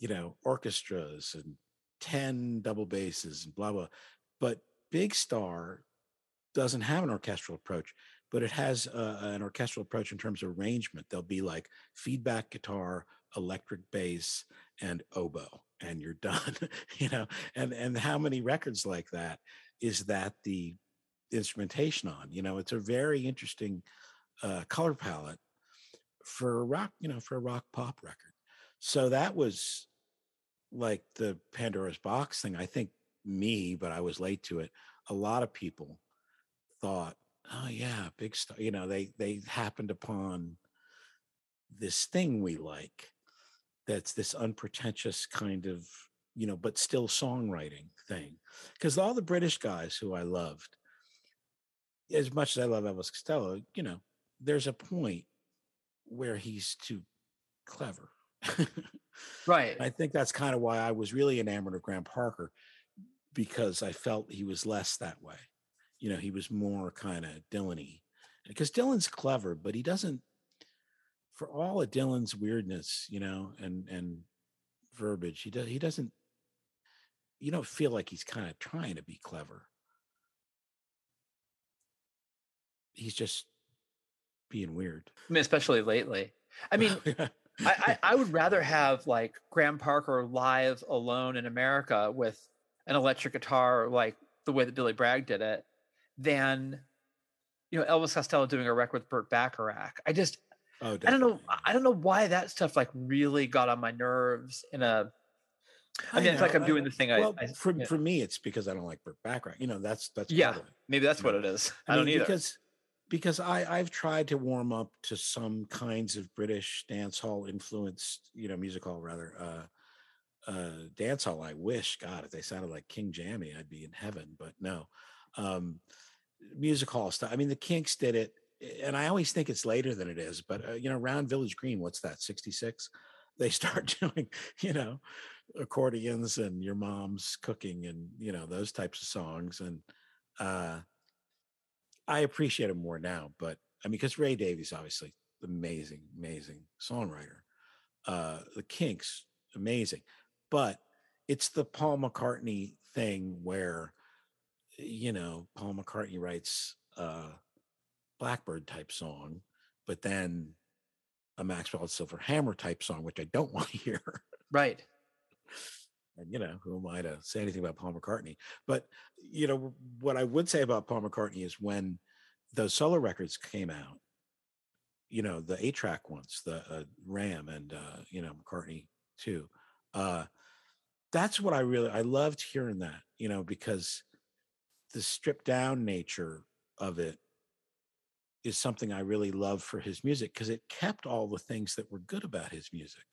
You know, orchestras and 10 double basses and blah, blah. But Big Star doesn't have an orchestral approach, but it has uh, an orchestral approach in terms of arrangement. There'll be like feedback guitar, electric bass, and oboe, and you're <laughs> done. you know, and and how many records like that? is that the instrumentation on? You know, it's a very interesting uh, color palette for a rock, you know, for a rock pop record. So that was like the Pandora's box thing. I think me, but I was late to it. A lot of people thought, oh yeah, big stuff. You know, they they happened upon this thing we like that's this unpretentious kind of you know but still songwriting thing because all the british guys who i loved as much as i love elvis costello you know there's a point where he's too clever. Right. I think that's kind of why i was really enamored of graham parker because i felt he was less that way. You know he was more kind of dylan because dylan's clever but he doesn't for all of dylan's weirdness you know and and verbiage he does he doesn't you don't feel like he's kind of trying to be clever. He's just being weird. I mean, especially lately. I mean, <laughs> I, I, I would rather have like Graham Parker live alone in America with an electric guitar, like the way that Billy Bragg did it, than you know Elvis Costello doing a record with Burt Bacharach. I just, oh, I don't know, I don't know why that stuff like really got on my nerves in a I mean, I it's like I'm doing the thing. Well, I, for yeah. for me, it's because I don't like Burt Bacharach. You know, that's that's yeah. Maybe that's what it is. I, I mean, don't either. Because because I I've tried to warm up to some kinds of British dance hall influenced, you know, music hall rather, uh, uh, dance hall. I wish God if they sounded like King Jammy, I'd be in heaven. But no, um, music hall stuff. I mean, the Kinks did it, and I always think it's later than it is. But uh, you know, around Village Green, what's that? Sixty six. <laughs> They start <laughs> doing, you know, accordions and your mom's cooking and you know those types of songs and uh i appreciate it more now but i mean because ray davies obviously amazing amazing songwriter uh the kinks amazing but it's the paul mccartney thing where you know paul mccartney writes a blackbird type song but then a maxwell silver hammer type song which i don't <laughs> want to hear. Right and you know who am i to say anything about paul mccartney? But you know what i would say about paul mccartney is when those solo records came out you know the eight track ones the uh, ram and uh, you know mccartney too uh, that's what i really i loved hearing that you know because the stripped down nature of it is something i really love for his music because it kept all the things that were good about his music.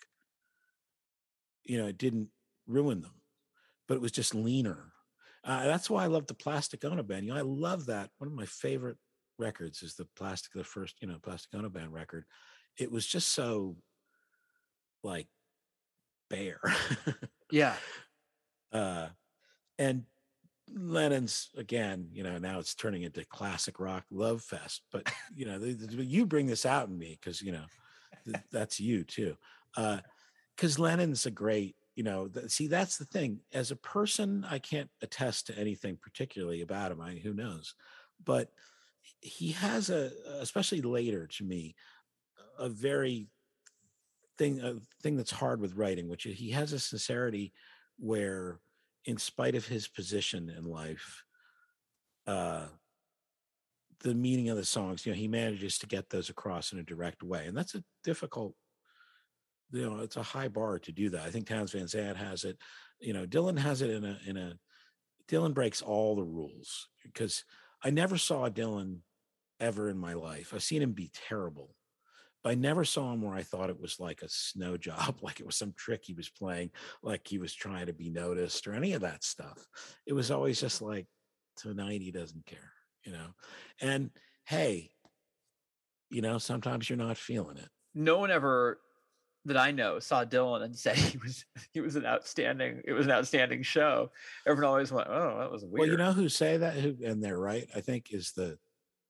You know it didn't ruin them, but it was just leaner. Uh, that's why I love the Plastic Ono Band. You know, I love that. One of my favorite records is the Plastic, the first, you know, Plastic Ono Band record. It was just so like bare. yeah. <laughs> Uh, and Lennon's again, you know, now it's turning into classic rock love fest. But you know, the, the, you bring this out in me because you know th- that's you too. Because uh, Lennon's a great you know see that's the thing as a person i can't attest to anything particularly about him i who knows but he has a especially later to me a very thing a thing that's hard with writing which he has a sincerity where in spite of his position in life uh the meaning of the songs you know he manages to get those across in a direct way and that's a difficult you know it's a high bar to do that. I think Townes Van Zandt has it. You know, Dylan has it in a in a. Dylan breaks all the rules because I never saw Dylan ever in my life. I've seen him be terrible, but I never saw him where I thought it was like a snow <laughs> job, like it was some trick he was playing, like he was trying to be noticed or any of that stuff. It was always just like tonight he doesn't care, you know. And hey, you know, sometimes you're not feeling it. No one ever that I know saw Dylan and <laughs> said he was he was an outstanding it was an outstanding show. Everyone always went, oh, that was weird. Well, you know who say that, who and they're right. I think is the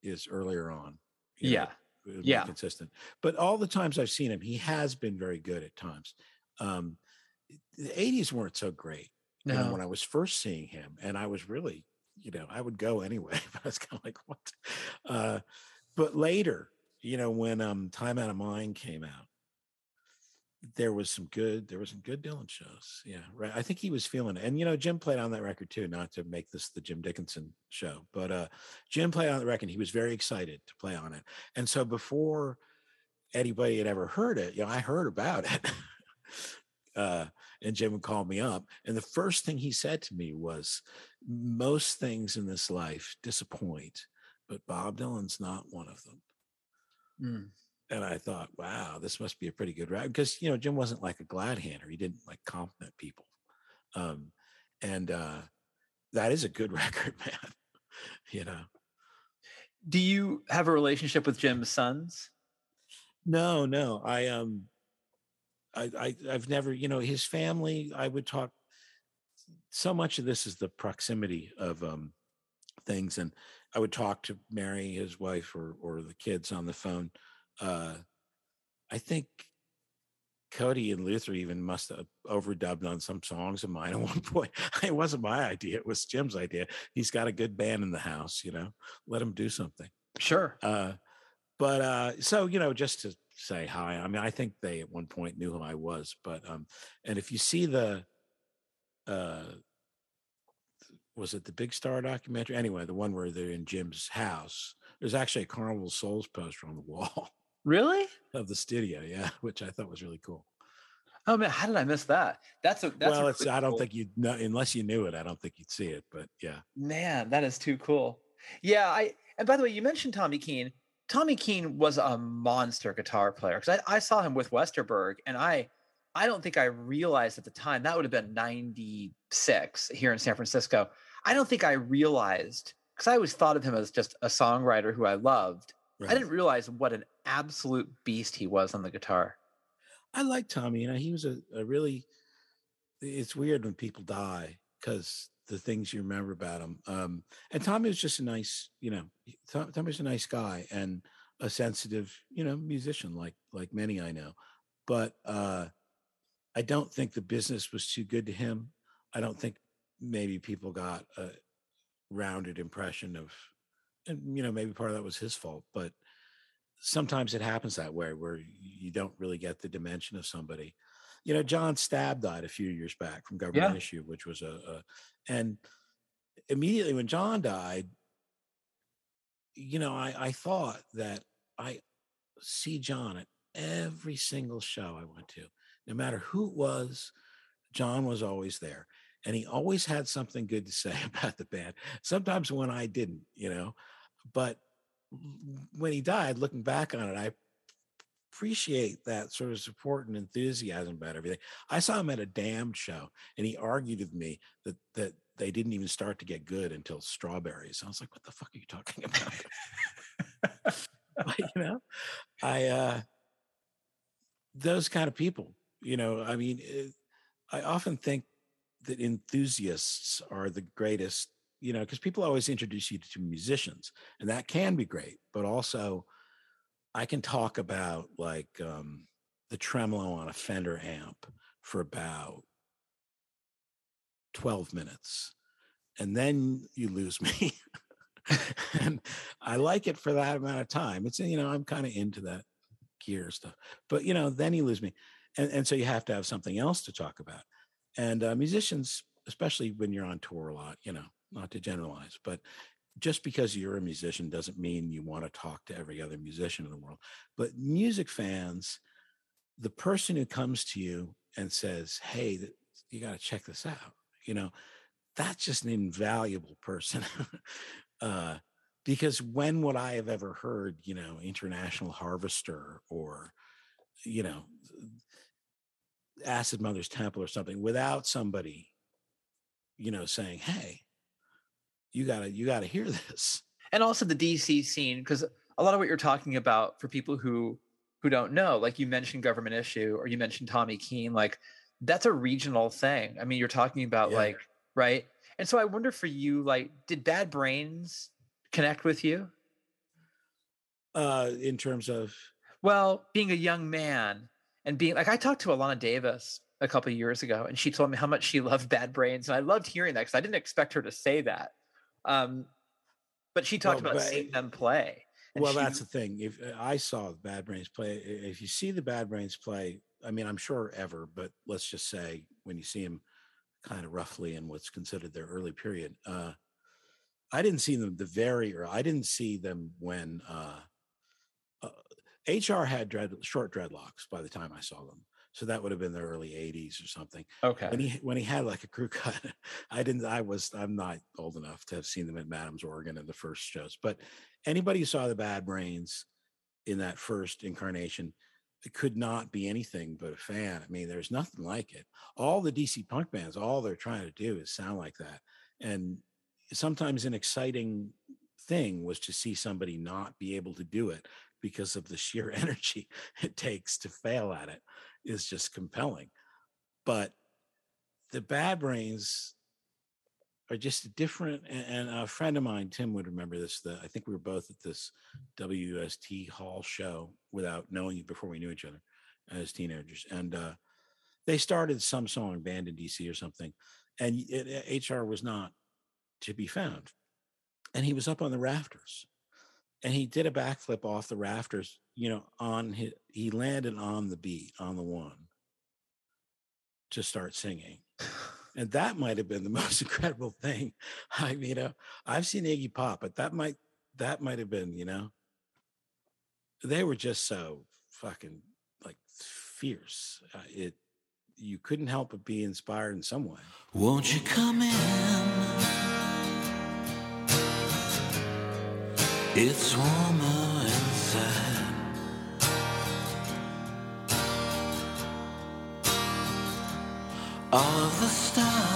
is earlier on. Yeah, know, yeah, consistent. But all the times I've seen him, he has been very good at times. Um, the '80s weren't so great. No. You know, when I was first seeing him, and I was really, you know, I would go anyway. <laughs> But I was kind of like, what? Uh, but later, you know, when um, Time Out of Mind came out there was some good there was some good Dylan shows. Yeah, right. I think he was feeling it. And you know, Jim played on that record too, not to make this the Jim Dickinson show, but uh Jim played on the record. He was very excited to play on it. And so before anybody had ever heard it, you know, I heard about it. <laughs> uh and Jim would call me up. And the first thing he said to me was, most things in this life disappoint, but Bob Dylan's not one of them Mm. And I thought, wow, this must be a pretty good record because you know Jim wasn't like a glad hander; he didn't like compliment people, um, and uh, that is a good <laughs> record, man. you know, Do you have a relationship with Jim's sons? no, no, I um, I, I I've never, you know, his family. I would talk. So much of this is the proximity of um things, and I would talk to Mary, his wife, or or the kids on the phone. Uh, I think Cody and Luther even must have overdubbed on some songs of mine <laughs> at one point. It wasn't my idea; it was Jim's idea. He's got a good band in the house, you know. Let him do something. Sure. Uh, but uh, so you know, just to say hi. I mean, I think they at one point knew who I was, but um, and if you see the, uh, was it the Big Star documentary? Anyway, the one where they're in Jim's house. There's actually a Carnival Souls poster on the wall <laughs> Really? of the studio, yeah, <laughs> which I thought was really cool. Oh man, how did I miss that? That's a that's a well, it's really I don't cool- think you'd know unless you knew it. I don't think you'd see it, but yeah, Man, that is too cool. Yeah, I and by the way, you mentioned Tommy Keene. Tommy Keene was a monster guitar player because I, I saw him with Westerberg, and I I don't think I realized at the time that would have been '96 here in San Francisco. I don't think I realized because I always thought of him as just a songwriter who I loved. I didn't realize what an absolute beast he was on the guitar. I like Tommy. You know, he was a, a really. It's weird when people die because the things you remember about him. Um, and Tommy was just a nice, you know, Tom, Tommy was a nice guy and a sensitive, you know, musician like like many I know. But uh, I don't think the business was too good to him. I don't think maybe people got a rounded impression of, and you know, maybe part of that was his fault, but sometimes it happens that way where you don't really get the dimension of somebody. You know, John Stabb died a few years back from government Yeah. issue, which was a, a and immediately when John died, you know, I, I thought that I see John at every single show I went to, no matter who it was, John was always there. And he always had something good to <laughs> say about the band. Sometimes when I didn't, you know, but when he died, looking back on it, I appreciate that sort of support and enthusiasm about everything. I saw him at a damned show, and he argued with me that that they didn't even start to get good until strawberries. I was like, "What the fuck are you talking <laughs> about?" <laughs> But, you know, I uh those kind of people. You know, I mean, eh, I often think that enthusiasts are the greatest. You know, because people always introduce you to musicians, and that can be great, but also I can talk about like um, the tremolo on a Fender amp for about 12 minutes. And then you lose <laughs> me. and I like it for that amount of time. It's, you know, I'm kind of into that gear stuff. But, you know, then you lose me. And, and so you have to have something else to talk about. And uh, musicians, especially when you're on tour a lot, you know, not to generalize, but just because you're a musician doesn't mean you want to talk to every other musician in the world. But music fans, the person who comes to you and says, "Hey, you got to check this out," you know, that's just an invaluable person. <laughs> uh, because when would I have ever heard, you know, International Harvester or, you know, Acid Mother's Temple or something without somebody, you know, saying, "Hey, you gotta, you gotta hear <laughs> this." and also the DC scene because a lot of what you're talking about for people who who don't know, like you mentioned government issue or you mentioned Tommy Keene, like that's a regional thing. I mean, you're talking about Yeah. like right, and so I wonder for you, like, did Bad Brains connect with you? Uh, in terms of Well, being a young man and being like I talked to Alana Davis a couple of years ago, and she told me how much she <laughs> loved Bad Brains, and I loved hearing that because I didn't expect her to say that. Um, but she talked Well, about but- seeing them play. well, she- that's the thing. If uh, I saw the Bad Brains play, if you see the Bad Brains play I mean, I'm sure ever, but let's just say when you see them kind of roughly in what's considered their early period, uh, I didn't see them the very, or I didn't see them when uh, uh, HR had dread, short dreadlocks by the time I saw them. So that would have been the early 80s or something. Okay. When he when he had like a crew <laughs> cut, I didn't. I was. I'm not old enough to have seen them at Madam's Organ in the first shows. But anybody who saw the Bad Brains in that first incarnation it could not be anything but a fan. I mean, there's nothing like it. All the DC punk bands, all they're trying to do is sound like that. And sometimes an exciting thing was to see somebody not be able to do it because of the sheer <laughs> energy it takes to fail at it is just compelling. But the Bad Brains are just different. And, a friend of mine, Tim, would remember this. The, I think we were both at this WUST Hall show without knowing before we knew each other as teenagers, and uh, they started some song Banned in DC or something, and it, HR was not to be found, and he was up on the rafters, and he did a backflip off the rafters. You know, on his, he landed on the beat on the one to start singing. <sighs> And that might have been the <laughs> most incredible thing. I mean, you know, I've seen Iggy Pop, but that might that might have been, you know, they were just so fucking like fierce. Uh, it you couldn't help but be inspired in some way. Won't you come in? It's warmer inside. All the stars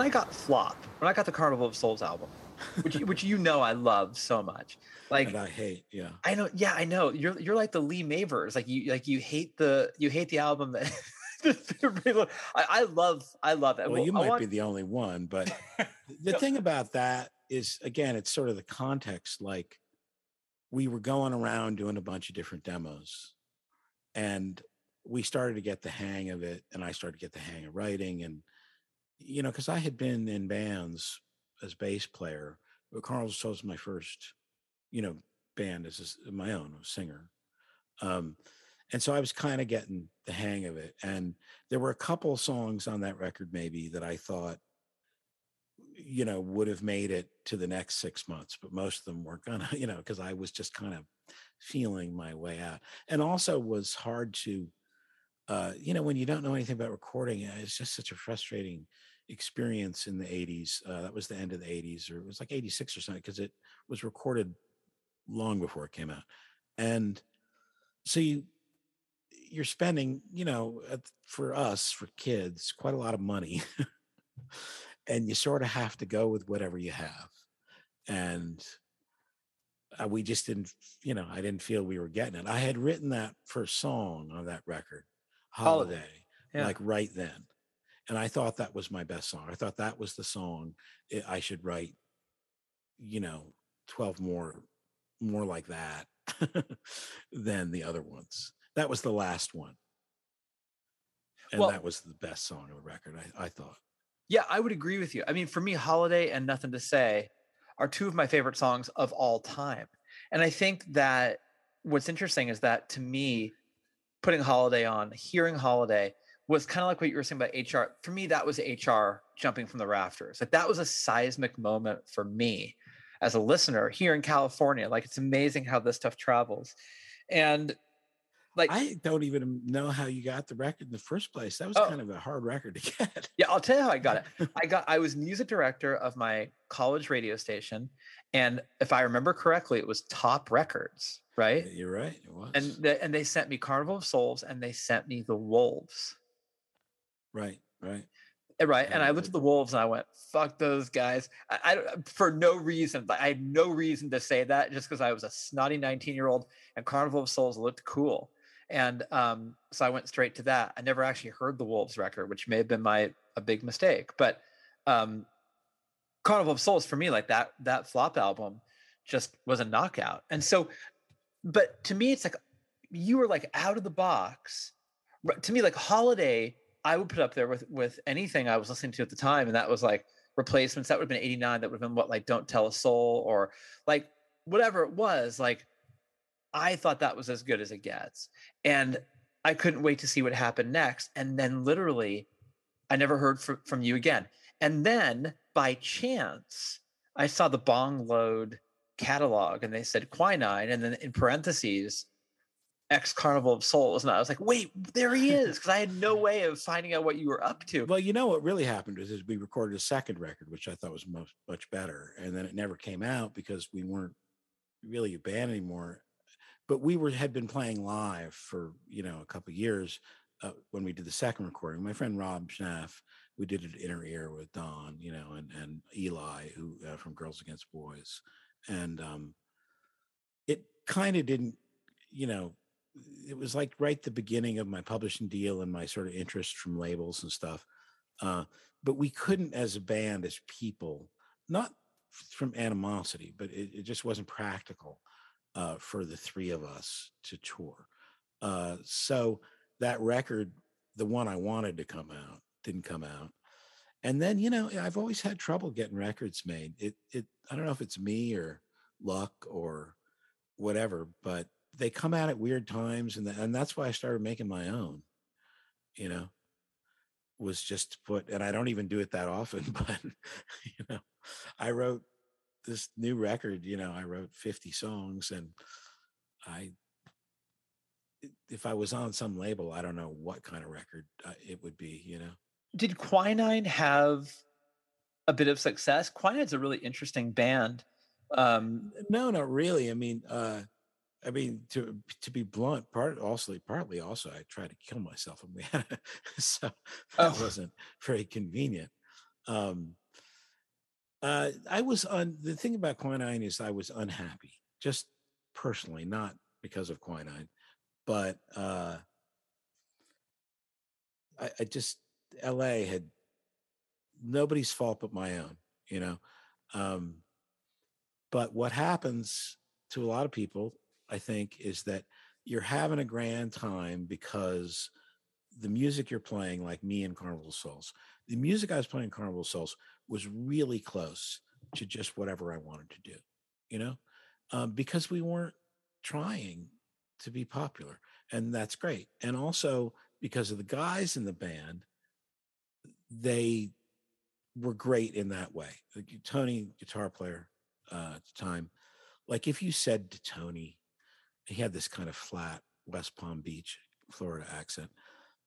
when I got Flop, when I got the Carnival of Souls album, which <laughs> which you know I love so much. Like and I hate, yeah. I know, yeah, I know. You're you're like the Lee Mavers. Like you like you hate the you hate the album that <laughs> I, I love I love it. Well, you might want- be the only one, but <laughs> the thing about that is again, it's sort of the context. Like we were going around doing a bunch of different demos, and we started to get the hang of it, and I started to get the hang of writing, and you know, because I had been in bands as bass player, but Carlos was my first, you know, band as a my own singer. Um, and so I was kind of getting the hang of it. And there were a couple songs on that record, maybe that I thought, you know, would have made it to the next six months, but most of them weren't gonna, <laughs> you know, because I was just kind of feeling my way out. And also was hard to, uh, you know, when you don't know anything about recording, uh, it's just such a frustrating experience in the 80s. Uh, that was the end of the 80s, or it was like 86 or something, because it was recorded long before it came out. And so you you're spending, you know, for us, for kids, quite a lot of money. <laughs> and you sort of have to go with whatever you have. And uh, we just didn't, you know, I didn't feel we were getting it. I had written that first song on that record, Holiday, Holiday, yeah. like right then. And I thought that was my best song. I thought that was the song I- should write, you know, 12 more, more like that <laughs> than the other ones. That was the last one. And Well- that was the best song of the record, I, I thought. Yeah, I would agree with you. I mean, for me, Holiday and Nothing to Say are two of my favorite songs of all time. And I think that what's interesting is that to me, putting Holiday on, hearing Holiday was kind of like what you were saying about HR. For me, that was HR jumping from the rafters. Like that was a seismic moment for me as a listener here in California. Like it's amazing how this stuff travels. And like I don't even know how you got the record in the first place. That was Oh. kind of a hard record to <laughs> get. Yeah, I'll tell you how I got it. <laughs> I got I was music director of my college radio station, and if I remember correctly, it was Top Records, right? You're right. It was. And the, and they sent me Carnival of Souls, and they sent me the Wolves, right, right. Eh, right? And I looked at the Wolves, and I went, "Fuck those guys!" I, I for no reason. Like, I had no reason to say that, just because I was a snotty nineteen year old, and Carnival of Souls looked cool. And um, so I went straight to that. I never actually heard the Wolves record, which may have been my a big mistake. But um, Carnival of Souls for me, like that that flop album, just was a knockout. And so, but to me, it's like you were like out of the box. To me, like Holiday, I would put up there with with anything I was listening to at the time, and that was like replacements. That would have been '89. That would have been what like Don't Tell a Soul or like whatever it was. Like I thought that was as good as it gets. And I couldn't wait to see what happened next. And then literally, I never heard fr- from you again. And then by chance, I saw the Bong Load catalog and they said quinine and then in parentheses, X Carnival of Souls. And I was like, wait, there he is. Because I had no <laughs> way of finding out what you were up to. Well, you know what really happened was is we recorded a second record, which I thought was much much better, and then it never came out because we weren't really a band anymore. But we were had been playing live for you know a couple of years uh, when we did the second recording. My friend Rob Schnapf, we did it inner ear with Don, you know, and and Eli, who uh, from Girls Against Boys, and um, it kind of didn't, you know, it was like right the beginning of my publishing deal and my sort of interest from labels and stuff. Uh, but we couldn't, as a band, as people, not from animosity, but it, it just wasn't practical uh, for the three of us to tour. Uh, so that record, the one I wanted to come out, didn't come out. And then, you know, I've always had trouble getting records made. It, it, I don't know if it's me or luck or whatever, but they come out at weird times, and tha- and that's why I started making my own. You know, was just to put, and I don't even do it that often, <laughs> but you know, I wrote this new record. You know, I wrote fifty songs, and I, i- if I was on some label, I don't know what kind of record uh, it would be. You know. Did Quinine have a bit of success? Quinine's a really interesting band. Um, No, not really. I mean, uh, I mean to to be blunt, part also partly also I tried to kill myself and we had a, <laughs> so that Oh. wasn't very convenient. Um, uh, I was on the thing about quinine is I was unhappy, just personally, not because of quinine, but uh, I, I just L.A. had nobody's fault but my own, you know. Um, but what happens to a lot of people, I think, is that you're having a grand time because the music you're playing, like me in Carnival Souls, the music I was playing in Carnival Souls was really close to just whatever I wanted to do, you know, um, because we weren't trying to be popular. And that's great. And also because of the guys in the band, they were great in that way. Like Tony, guitar player uh, at the time, like if you said to Tony, he had this kind of flat West Palm Beach, Florida accent,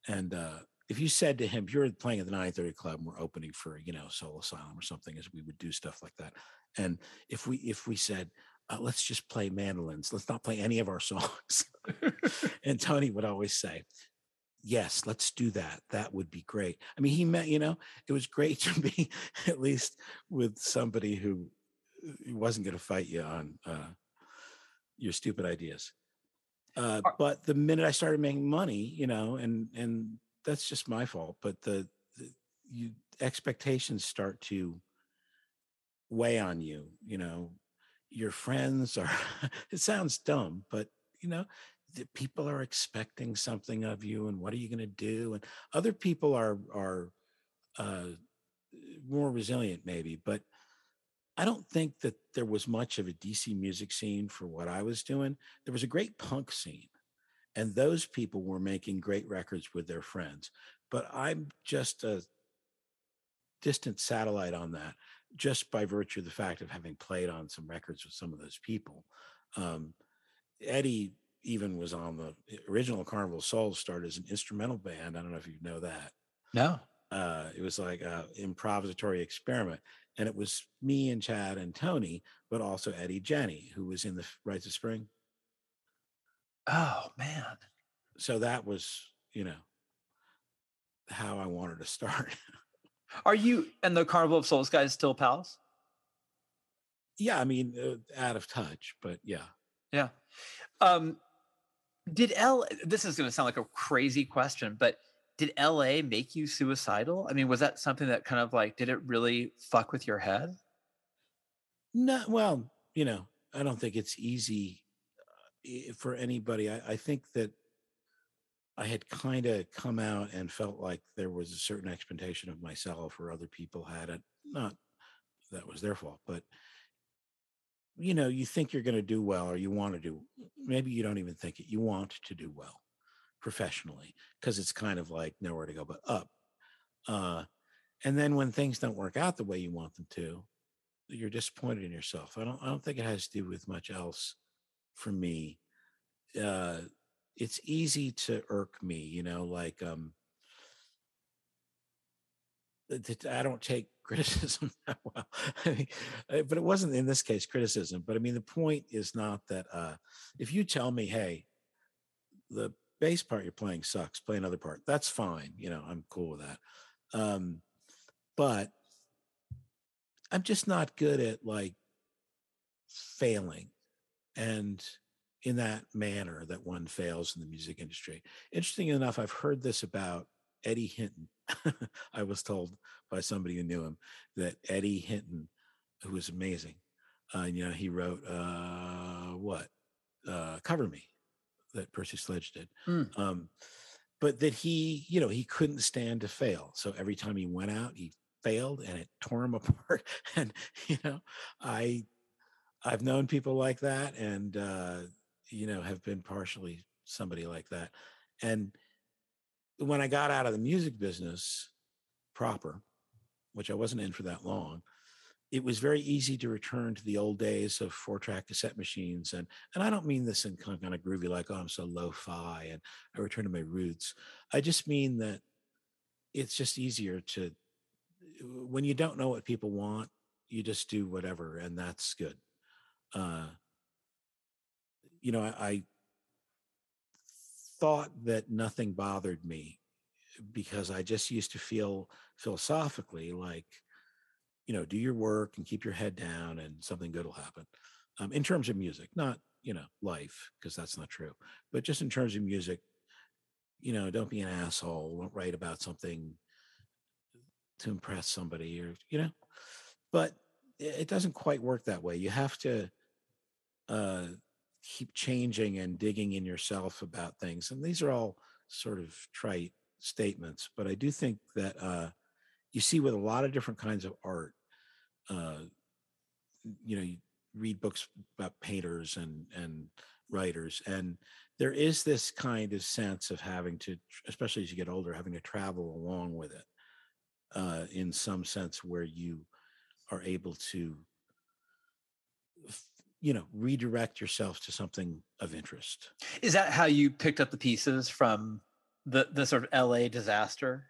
and uh, if you said to him, "You're playing at the 930 Club, and we're opening for you know Soul Asylum or something," as we would do stuff like that, and if we if we said, uh, "Let's just play mandolins, let's not play any of our <laughs> songs," and Tony would always say, yes, let's do that. That would be great. I mean, he met, you know, it was great <laughs> to be at least with somebody who uh, wasn't going to fight you on uh, your stupid ideas. Uh, but the minute I started making money, you know, and and that's just my fault. But the, the you expectations start to weigh on you. You know, your friends are. <laughs> it sounds dumb, but you know, the people are expecting something of you and what are you going to do and other people are are uh, more resilient maybe but i don't think that there was much of a dc music scene for what i was doing there was a great punk scene and those people were making great records with their friends but i'm just a distant satellite on that just by virtue of the fact of having played on some records with some of those people um, eddie even was on the original Carnival Souls started as an instrumental band. I don't know if you know that. No. Uh, it was like an improvisatory experiment. And it was me and Chad and Tony, but also Eddie Janney, who was in the Rites of Spring. Oh man. So that was, you know, how I wanted to start. <laughs> Are you and the Carnival of Souls guys still pals? Yeah, I mean, uh, out of touch, but yeah. Yeah. Um, did L this is going to sound like a crazy question, but did LA make you suicidal? I mean, was that something that kind of like did it really fuck with your head? No, well, you know, I don't think it's easy uh, for anybody. I, I think that I had kind of come out and felt like there was a certain expectation of myself, or other people had it. Not that was their fault, but you know, you think you're going to do well or you want to do, maybe you don't even think it, you want to do well professionally because it's kind of like nowhere to go but up. Uh, and then when things don't work out the way you want them to, you're disappointed in yourself. I don't, I don't think it has to do with much else for me. Uh, it's easy to irk me, you know, like, um, I don't take <laughs> criticism that well. I mean, uh, but it wasn't in this case criticism. But I mean, the point is not that uh, if you tell me, hey, the bass part you're playing sucks, play another part. That's fine. You know, I'm cool with that. Um, but I'm just not good at like failing and in that manner that one fails in the music industry. Interesting enough, I've heard this about Eddie Hinton. <laughs> I was told by somebody who knew him that Eddie Hinton, who was amazing, uh, you know, he wrote uh, what uh, "Cover Me" that Percy Sledge did. Mm. Um, but that he, you know, he couldn't stand to fail. So every time he went out, he failed, and it tore him <laughs> apart. and you know, I, I've known people like that, and uh, you know, have been partially somebody like that, and when I got out of the music business proper, which I wasn't in for that long, it was very easy to return to the old days of four track cassette machines. And, and I don't mean this in kind of groovy, like, oh, I'm so lo fi and I return to my roots. I just mean that it's just easier to, when you don't know what people want, you just do whatever, and that's good. Uh, you know, I, I thought that nothing bothered me because I just used to feel philosophically like you know, do your work and keep your head down, and something good will happen. Um, in terms of music, not you know life, because that's not true, but just in terms of music, you know, don't be an asshole. Don't write about something to impress somebody, or you know, but it doesn't quite work that way. You have to uh, keep changing and digging in yourself about things, and these are all sort of trite statements, but I do think that uh, you see with a lot of different kinds of art. Uh, you know, you read books about painters and and writers, and there is this kind of sense of having to, especially as you get older, having to travel along with it. Uh, in some sense, where you are able to, you know, redirect yourself to something of interest. Is that how you picked up the pieces from the the sort of L.A. disaster?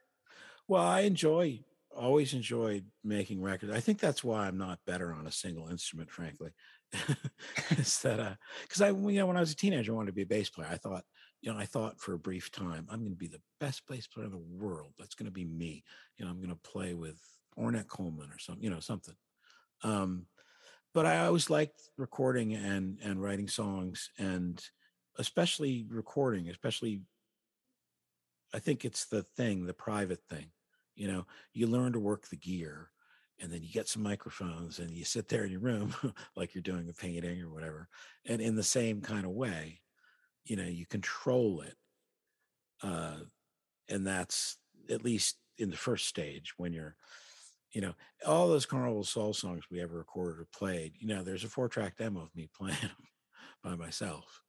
Well, I enjoy always enjoyed making records. I think that's why I'm not better on a single instrument, frankly. <laughs> is that because I you know when I was a teenager I wanted to be a bass player. I thought, you know, I thought for a brief time, I'm gonna be the best bass player in the world. That's gonna be me. You know, I'm gonna play with Ornette Coleman or something, you know, something. Um, but I always liked recording and and writing songs and especially recording, especially I think it's the thing, the private thing. You know, you learn to work the gear and then you get some microphones and you sit there in your room <laughs> like you're doing a painting or whatever. And in the same kind of way, you know, you control it. Uh, and that's at least in the first stage when you're, you know, all those Carnival Soul songs we ever recorded or played, you know, there's a four track demo of me <laughs> playing them by myself.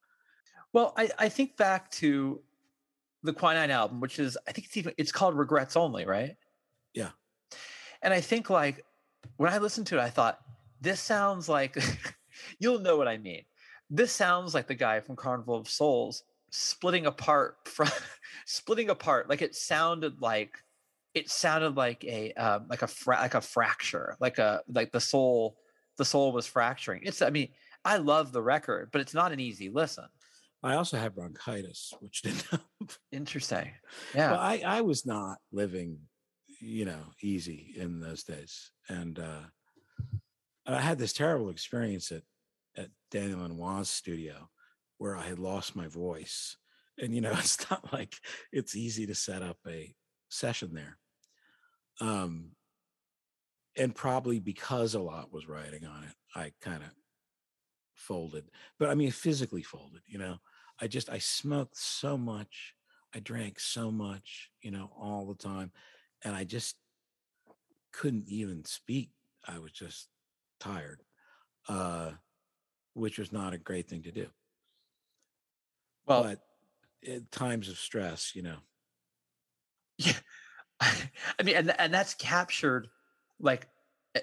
Well, I, I think back to the Quinine album, which is I think it's even it's called Regrets Only, right? Yeah. And I think like when I listened to it, I thought this sounds like <laughs> you'll know what I mean. This sounds like the guy from Carnival of Souls splitting apart from <laughs> splitting apart. Like it sounded like it sounded like a um, like a fra- like a fracture, like a like the soul the soul was fracturing. It's I mean I love the record, but it's not an easy listen. I also have bronchitis, which didn't <laughs> help. Interesting. Yeah. But I, I was not living, you know, easy in those days. And uh, I had this terrible experience at, at Daniel Lanois' studio where I had lost my voice. And, you know, <laughs> it's not like it's easy to set up a session there. Um, and probably because a lot was riding on it, I kind of folded, but I mean, physically folded, you know. I just, I smoked so much. I drank so much, you know, all the time. And I just couldn't even speak. I was just tired, uh, which was not a great thing to do. well, but at times of stress, you know, Yeah. <laughs> I mean, and and that's captured like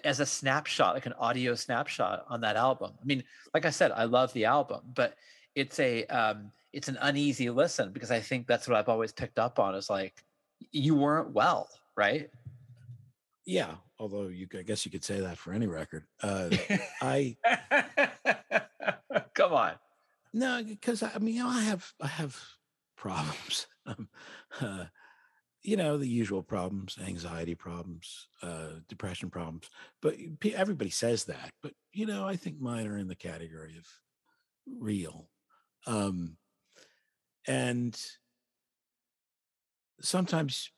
as a snapshot, like an audio snapshot on that album. I mean, like I said, I love the album, but it's a um it's an uneasy listen because I think that's what I've always picked up on is like you weren't well, right? yeah. Although you, could- I guess you could say that for any record. Uh, I, <laughs> Come on. No, because I mean, you know, I have I have <laughs> problems. Um, uh, you know, the usual problems, anxiety problems, uh, depression problems. But everybody says that. But you know, I think mine are in the category of real. Um, and sometimes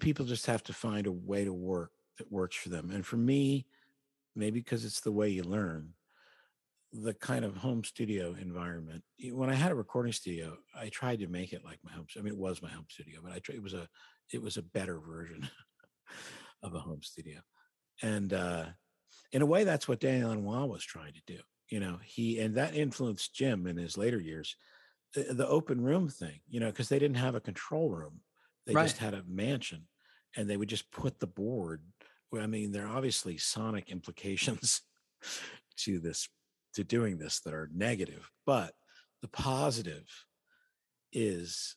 people just have to find a way to work that works for them. And for me, maybe because it's the way you learn, the kind of home studio environment. When I had a recording studio, I tried to make it like my home. I mean, it was my home studio, but I tried, it was a it was a better version <laughs> of a home studio, and uh, in a way, that's what Daniel Lanois was trying to do. You know, he and that influenced Jim in his later years. The, the open room thing, you know, because they didn't have a control room; they just had a mansion, and they would just put the board. I mean, there are obviously sonic <laughs> implications to this to doing this that are negative, but the positive is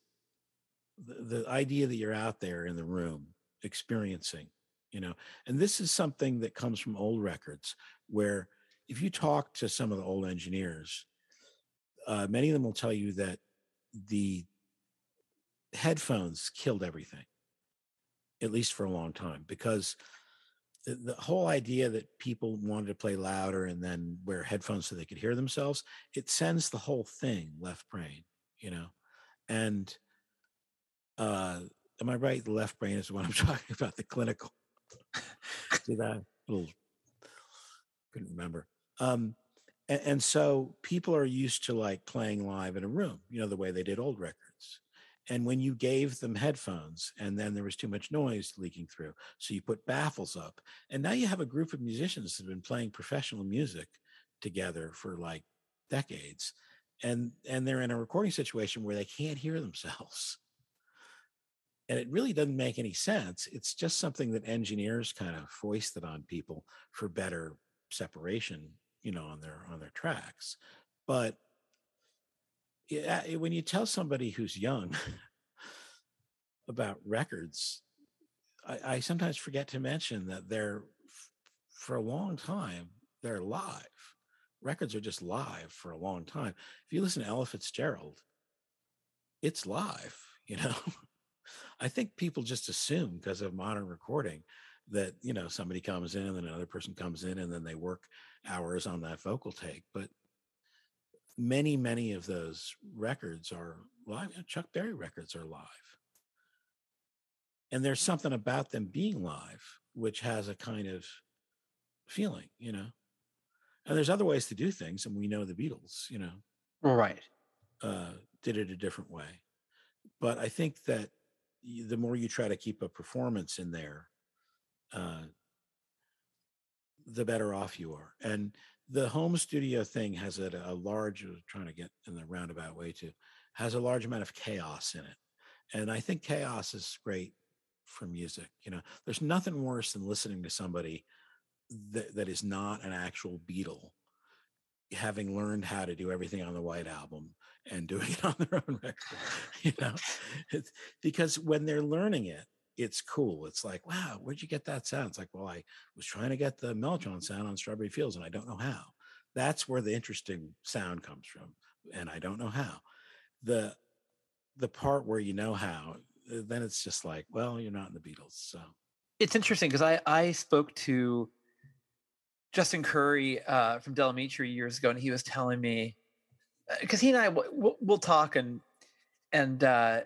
the, the idea that you're out there in the room experiencing, you know, and this is something that comes from old records where if you talk to some of the old engineers, uh, many of them will tell you that the headphones killed everything, at least for a long time, because the, the whole idea that people wanted to play louder and then wear headphones so they could hear themselves, it sends the whole thing left brain, you know. And uh am I right? The left brain is what I'm <laughs> talking about, the clinical. <laughs> See that little couldn't remember. Um and, and so people are used to like playing live in a room, you know, the way they did old records. And when you gave them headphones and then there was too much noise leaking through, so you put baffles up. And now you have a group of musicians that have been playing professional music together for like decades. And and they're in a recording situation where they can't hear themselves. And it really doesn't make any sense. It's just something that engineers kind of foisted on people for better separation, you know, on their on their tracks. But yeah, eh, when you tell somebody who's young <laughs> about records, I, I, sometimes forget to mention that they're for a long time they're live. Records are just live for a long time. If you listen to Ella Fitzgerald, it's live. <laughs> You know, I think people just assume because of modern recording that you know somebody comes in and then another person comes in and then they work hours on that vocal take, but many, many of those records are live. Chuck Berry records are live. And there's something about them being live, which has a kind of feeling, you know. And there's other ways to do things, and we know the Beatles, you know, right, uh, did it a different way. But I think that the more you try to keep a performance in there, uh, the better off you are. And the home studio thing has a, a large uh, trying to get in the roundabout way to has a large amount of chaos in it. And i think chaos is great for music you know? There's nothing worse than listening to somebody that, that is not an actual beatle having learned how to do everything on the white album and doing it <laughs> on their own record you know? It's, because when they're learning it it's cool. It's like, wow, where'd you get that sound? It's like, well, I was trying to get the Mellotron sound on Strawberry Fields and I don't know how. That's where the interesting sound comes from. And I don't know how. The the part where you know how, uh, then it's just like, well, you're not in the Beatles. So it's interesting because I I spoke to Justin Currie uh, from Del Amitri years ago, and he was telling me because uh, he and I we'll, we'll talk and and uh,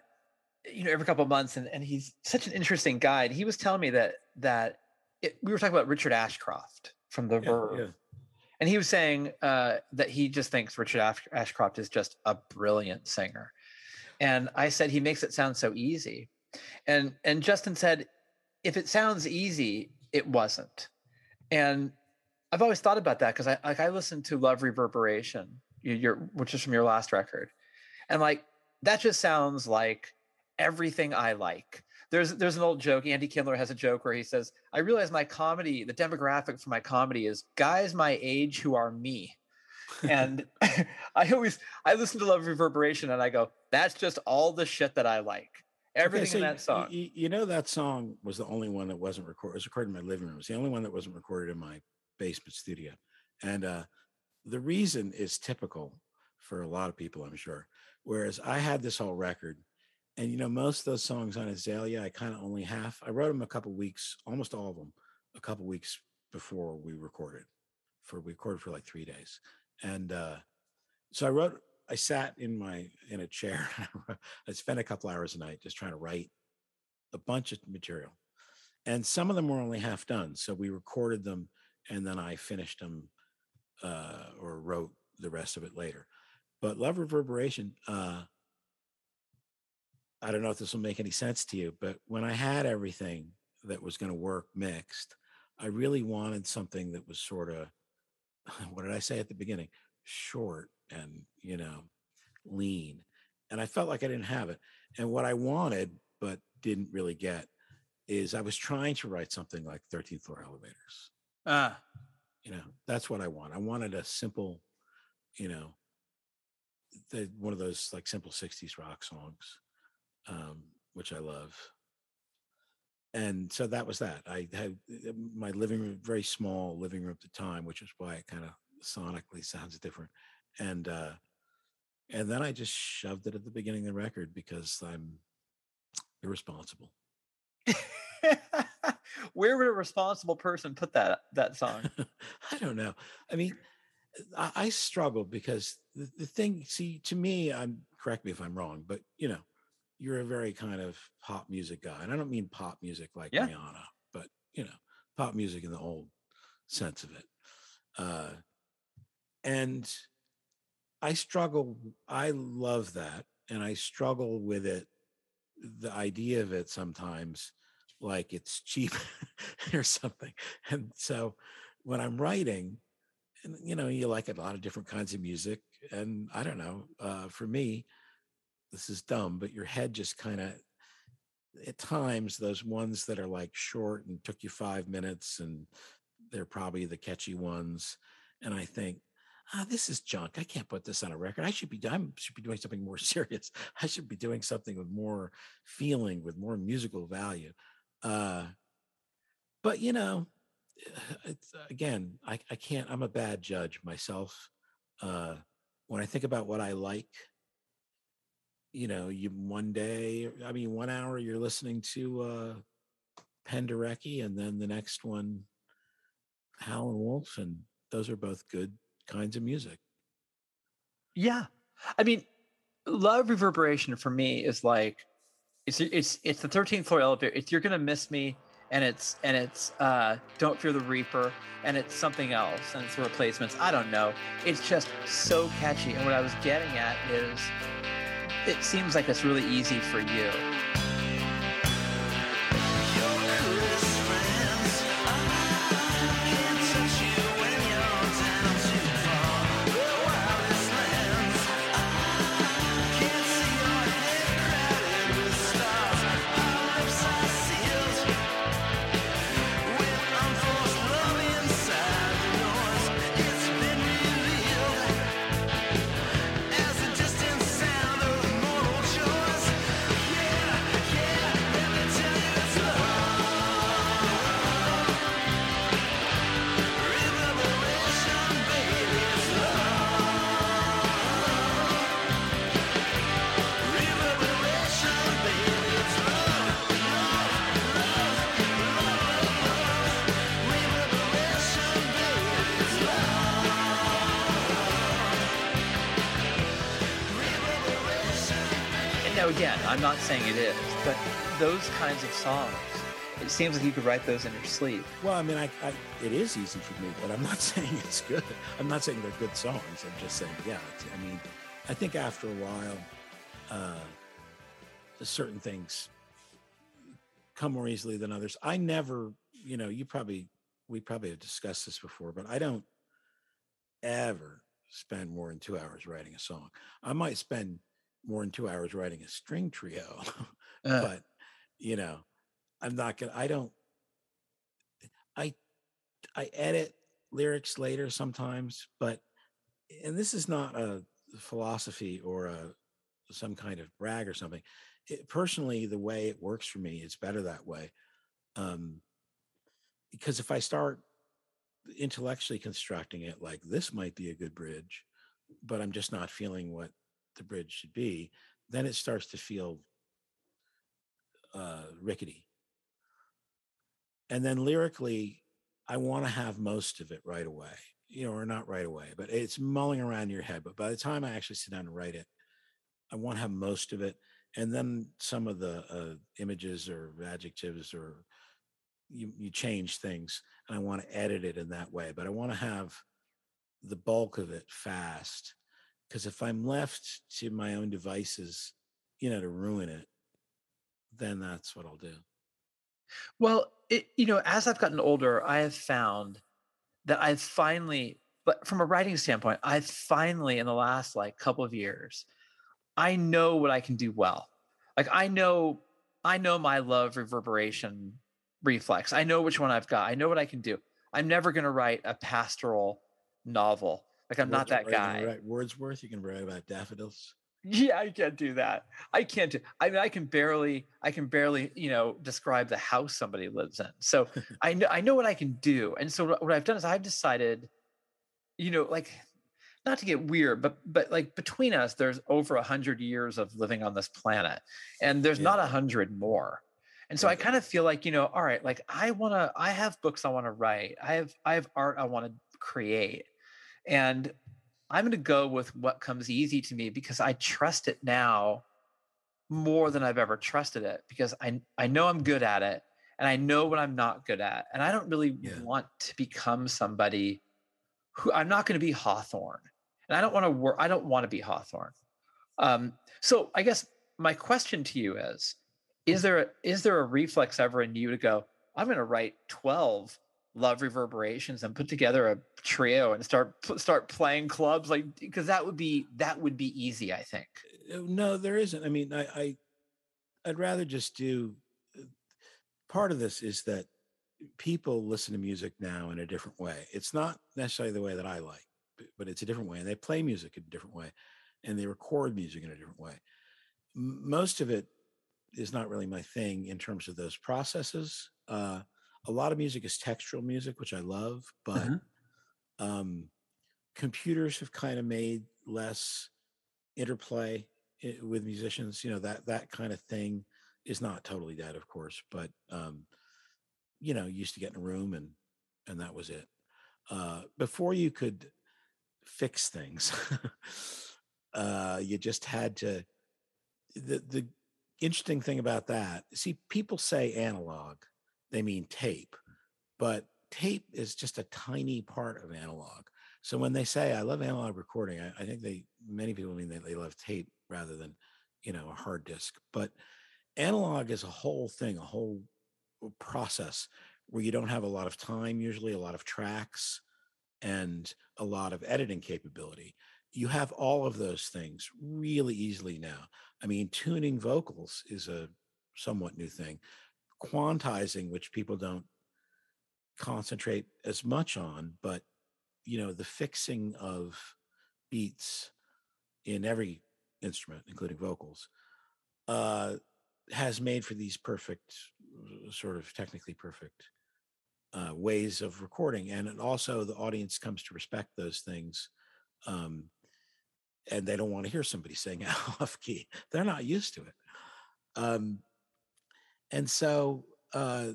you know every couple of months and, and he's such an interesting guy and he was telling me that that it, we were talking about richard ashcroft from the yeah, verve yeah. and he was saying uh, that he just thinks richard ashcroft is just a brilliant singer. And i said he makes it sound so easy. And and justin said if it sounds easy it wasn't. And i've always thought about that because i like i listened to love reverberation your which is from your last record. And like that just sounds like everything I like. There's there's an old joke. Andy Kindler has a joke where he says, "I realize my comedy, the demographic for my comedy is guys my age who are me." and <laughs> I always I listen to Love Reverberation and I go, "That's just all the shit that I like." Everything okay, so in that song. You, you, know that song was the only one that wasn't recorded. It was recorded in my living room. It was the only one that wasn't recorded in my basement studio. And uh, the reason is typical for a lot of people, I'm sure. Whereas I had this whole record and you know, most of those songs on Azalea, I kind of only half. I wrote them a couple weeks, almost all of them, a couple weeks before we recorded. For we recorded for like three days, and uh, so I wrote. I sat in my in a chair. <laughs> I spent a couple hours a night just trying to write a bunch of material, and some of them were only half done. So we recorded them, and then I finished them uh, or wrote the rest of it later. But Love Reverberation. Uh, I don't know if this will make any sense to you, but when I had everything that was going to work mixed, I really wanted something that was sort of, <laughs> what did I say at the beginning? Short and, you know, lean. And I felt like I didn't have it. And what I wanted, but didn't really get, is I was trying to write something like 13th floor elevators. Ah. You know, that's what I want. I wanted a simple, you know, the, one of those like simple 60s rock songs um, which I love. And so that was that. I had uh, my living room, very small living room at the time, which is why it kind of sonically sounds different. And uh, and then I just shoved it at the beginning of the record because I'm irresponsible. <laughs> where would a responsible person put that that song? <laughs> I don't know. I mean, I, I struggle because the, the thing, see, to me, I'm correct me if I'm wrong, but you know, you're a very kind of pop music guy. And I don't mean pop music like Yeah. Rihanna, but you know, pop music in the old sense of it. Uh, and I struggle, I love that. And I struggle with it, the idea of it sometimes like it's cheap <laughs> or something. And so when I'm writing, and you know, you like a lot of different kinds of music. And I don't know, uh, for me, this is dumb, but your head just kind of at times those ones that are like short and took you five minutes and they're probably the catchy ones. And I think, ah, this is junk. I can't put this on a record. I should be I should be doing something more <laughs> serious. I should be doing something with more feeling, with more musical value. Uh, but you know, <sighs> it's again, I, I can't. I'm a bad judge myself. Uh, when I think about what I like, you know, you one day, I mean, one hour you're listening to uh, Penderecki, and then the next one, Howlin' Wolf, and those are both good kinds of music. Yeah. I mean, love reverberation for me is like it's it's it's the 13th floor elevator. It's you're gonna miss me and it's and it's uh don't fear the reaper and it's something else and it's replacements. I don't know. It's just so catchy. And what I was getting at is it seems like it's really easy for you. Songs, it seems like you could write those in your sleep. Well, I mean, I, I it is easy for me, but I'm not <laughs> saying it's good. I'm not saying they're good songs. I'm just saying, yeah. I mean, I think after a while, uh, certain things come more easily than others. I never, you know, you probably we probably have discussed this before, but I don't ever spend more than two hours writing a song. I might spend more than two hours writing a string trio, <laughs> Uh, but you know, I'm not gonna. I don't. I I edit lyrics later sometimes, but and this is not a philosophy or a some kind of brag or something. It, personally, the way it works for me, it's better that way. Um, because if I start intellectually constructing it like this might be a good bridge, but I'm just not feeling what the bridge should be, then it starts to feel uh, rickety. And then lyrically, I want to have most of it right away, you know, or not right away, but it's mulling around in your head. But by the time I actually sit down and write it, I want to have most of it. And then some of the uh, images or adjectives or you, you change things and I want to edit it in that way. But I want to have the bulk of it fast because if I'm left to my own devices, you know, to ruin it, then that's what I'll do. Well, it, you know, as I've gotten older, I have found that I've finally, but from a writing standpoint, I've finally, in the last like couple of years, I know what I can do well. Like I know, I know my love reverberation reflex. I know which one I've got. I know what I can do. I'm never going to write a pastoral novel. Like I'm not that guy. write Wordsworth, you can write about daffodils. Yeah, I can't do that. I can't do. I mean, I can barely, I can barely, you know, describe the house somebody lives in. So <laughs> I know, I know what I can do. And so what I've done is I've decided, you know, like, not to get weird, but but like between us, there's over a hundred years of living on this planet, and there's not a hundred more. And so I kind of feel like, you know, all right, like I want to I have books I want to write. I have I have art I want to create. And I'm going to go with what comes easy to me because I trust it now more than I've ever trusted it because I I know I'm good at it and I know what I'm not good at. And I don't really Yeah. want to become somebody who I'm not going to be Hawthorne. And I don't want to work I don't want to be Hawthorne. Um so I guess my question to you is is there a, is there a reflex ever in you to go I'm going to write 12 love reverberations and put together a trio and start start playing clubs like because that would be that would be easy I think. Uh, no there isn't. I mean i, I i'd rather just do uh, part of this is that people listen to music now in a different way. It's not necessarily the way that i like but it's a different way and they play music in a different way and they record music in a different way. Most of it is not really my thing in terms of those processes uh a lot of music is textual music which i love but Mhm. um computers have kind of made less interplay with musicians you know that that kind of thing is not totally dead of course but um you know you used to get in a room and and that was it uh before you could fix things <laughs> uh you just had to the the interesting thing about that see people say analog they mean tape but tape is just a tiny part of analog so when they say I love analog recording, I, I think they many people mean that they love tape rather than you know a hard disk. But analog is a whole thing, a whole uh, process where you don't have a lot of time, usually a lot of tracks, and a lot of editing capability. You have all of those things really easily now. I mean, tuning vocals is a somewhat new thing. Quantizing, which people don't concentrate as much on, but you know the fixing of beats in every instrument including vocals uh has made for these perfect uh, sort of technically perfect uh ways of recording and also the audience comes to respect those things um and they don't want to hear somebody sing <laughs> off key. They're not used to it. Um and so uh